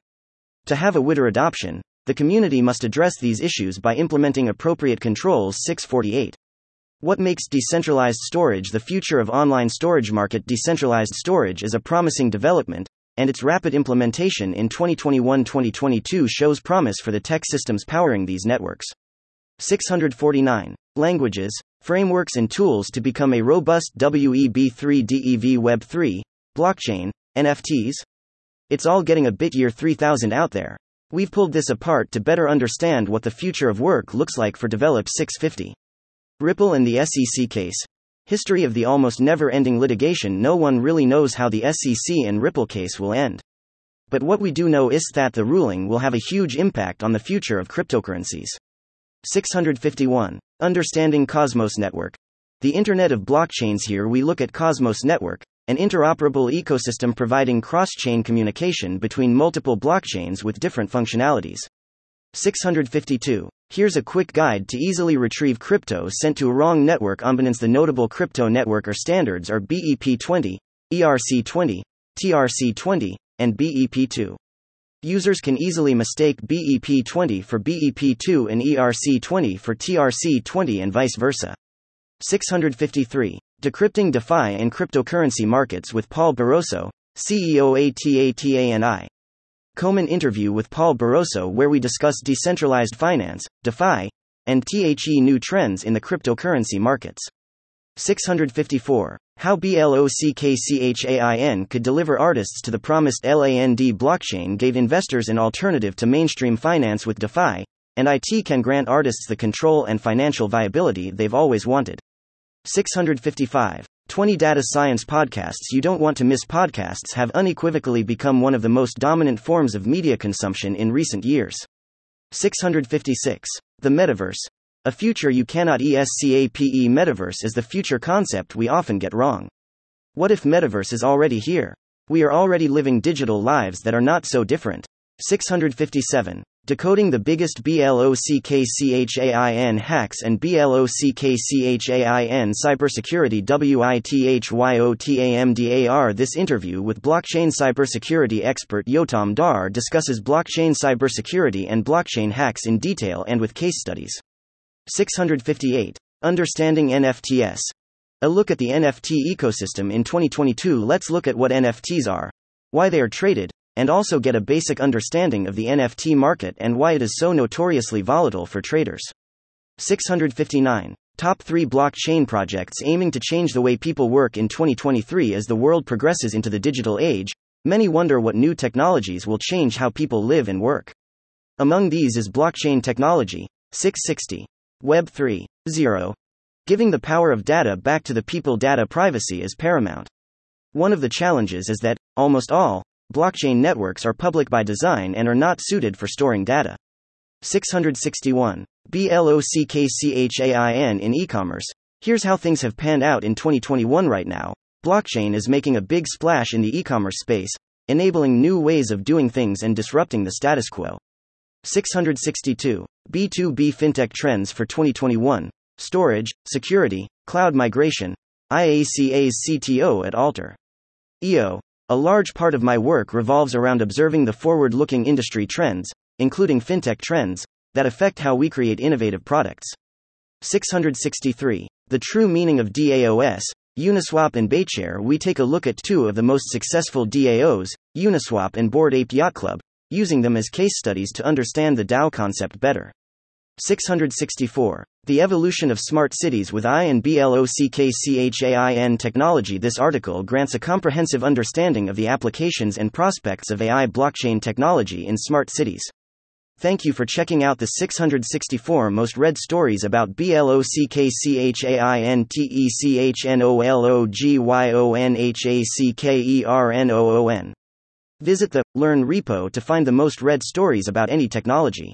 To have a wider adoption, the community must address these issues by implementing appropriate controls 648. What makes decentralized storage the future of online storage market? Decentralized storage is a promising development, and its rapid implementation in 2021-2022 shows promise for the tech systems powering these networks. 649. Languages, frameworks and tools to become a robust WEB3 DEV Web3, blockchain, NFTs. It's all getting a bit year 3000 out there. We've pulled this apart to better understand what the future of work looks like for Develop 650. Ripple and the SEC case. History of the almost never ending litigation. No one really knows how the SEC and Ripple case will end. But what we do know is that the ruling will have a huge impact on the future of cryptocurrencies. 651. Understanding Cosmos Network. The Internet of Blockchains. Here we look at Cosmos Network, an interoperable ecosystem providing cross chain communication between multiple blockchains with different functionalities. 652. Here's a quick guide to easily retrieve crypto sent to a wrong network. Unbeknownst the notable crypto network or standards are BEP20, ERC20, TRC20, and BEP2. Users can easily mistake BEP20 for BEP2 and ERC20 for TRC20 and vice versa. 653. Decrypting DeFi and Cryptocurrency Markets with Paul Barroso, CEO ATATANI. Komen interview with Paul Barroso where we discuss decentralized finance, DeFi, and THE new trends in the cryptocurrency markets. 654. How BLOCKCHAIN could deliver artists to the promised LAND blockchain gave investors an alternative to mainstream finance with DeFi, and IT can grant artists the control and financial viability they've always wanted. 655. 20 Data Science Podcasts You don't want to miss podcasts have unequivocally become one of the most dominant forms of media consumption in recent years. 656. The Metaverse. A future you cannot escape. Metaverse is the future concept we often get wrong. What if Metaverse is already here? We are already living digital lives that are not so different. 657. Decoding the biggest BLOCKCHAIN hacks and BLOCKCHAIN cybersecurity WITHYOTAMDAR. This interview with blockchain cybersecurity expert Yotam Dar discusses blockchain cybersecurity and blockchain hacks in detail and with case studies. 658. Understanding NFTs. A look at the NFT ecosystem in 2022. Let's look at what NFTs are, why they are traded, and also get a basic understanding of the NFT market and why it is so notoriously volatile for traders. 659. Top 3 blockchain projects aiming to change the way people work in 2023 as the world progresses into the digital age. Many wonder what new technologies will change how people live and work. Among these is blockchain technology. 660. Web 3.0. Giving the power of data back to the people, data privacy is paramount. One of the challenges is that, almost all, Blockchain networks are public by design and are not suited for storing data. 661. BLOCKCHAIN in e commerce. Here's how things have panned out in 2021 right now. Blockchain is making a big splash in the e commerce space, enabling new ways of doing things and disrupting the status quo. 662. B2B FinTech Trends for 2021 Storage, Security, Cloud Migration. IACA's CTO at Alter. EO. A large part of my work revolves around observing the forward looking industry trends, including fintech trends, that affect how we create innovative products. 663. The true meaning of DAOS, Uniswap and Bashare. We take a look at two of the most successful DAOs, Uniswap and Bored Ape Yacht Club, using them as case studies to understand the DAO concept better. 664. The evolution of smart cities with AI and BLOCKCHAIN technology. This article grants a comprehensive understanding of the applications and prospects of AI blockchain technology in smart cities. Thank you for checking out the 664 most read stories about BLOCKCHAIN Visit the Learn repo to find the most read stories about any technology.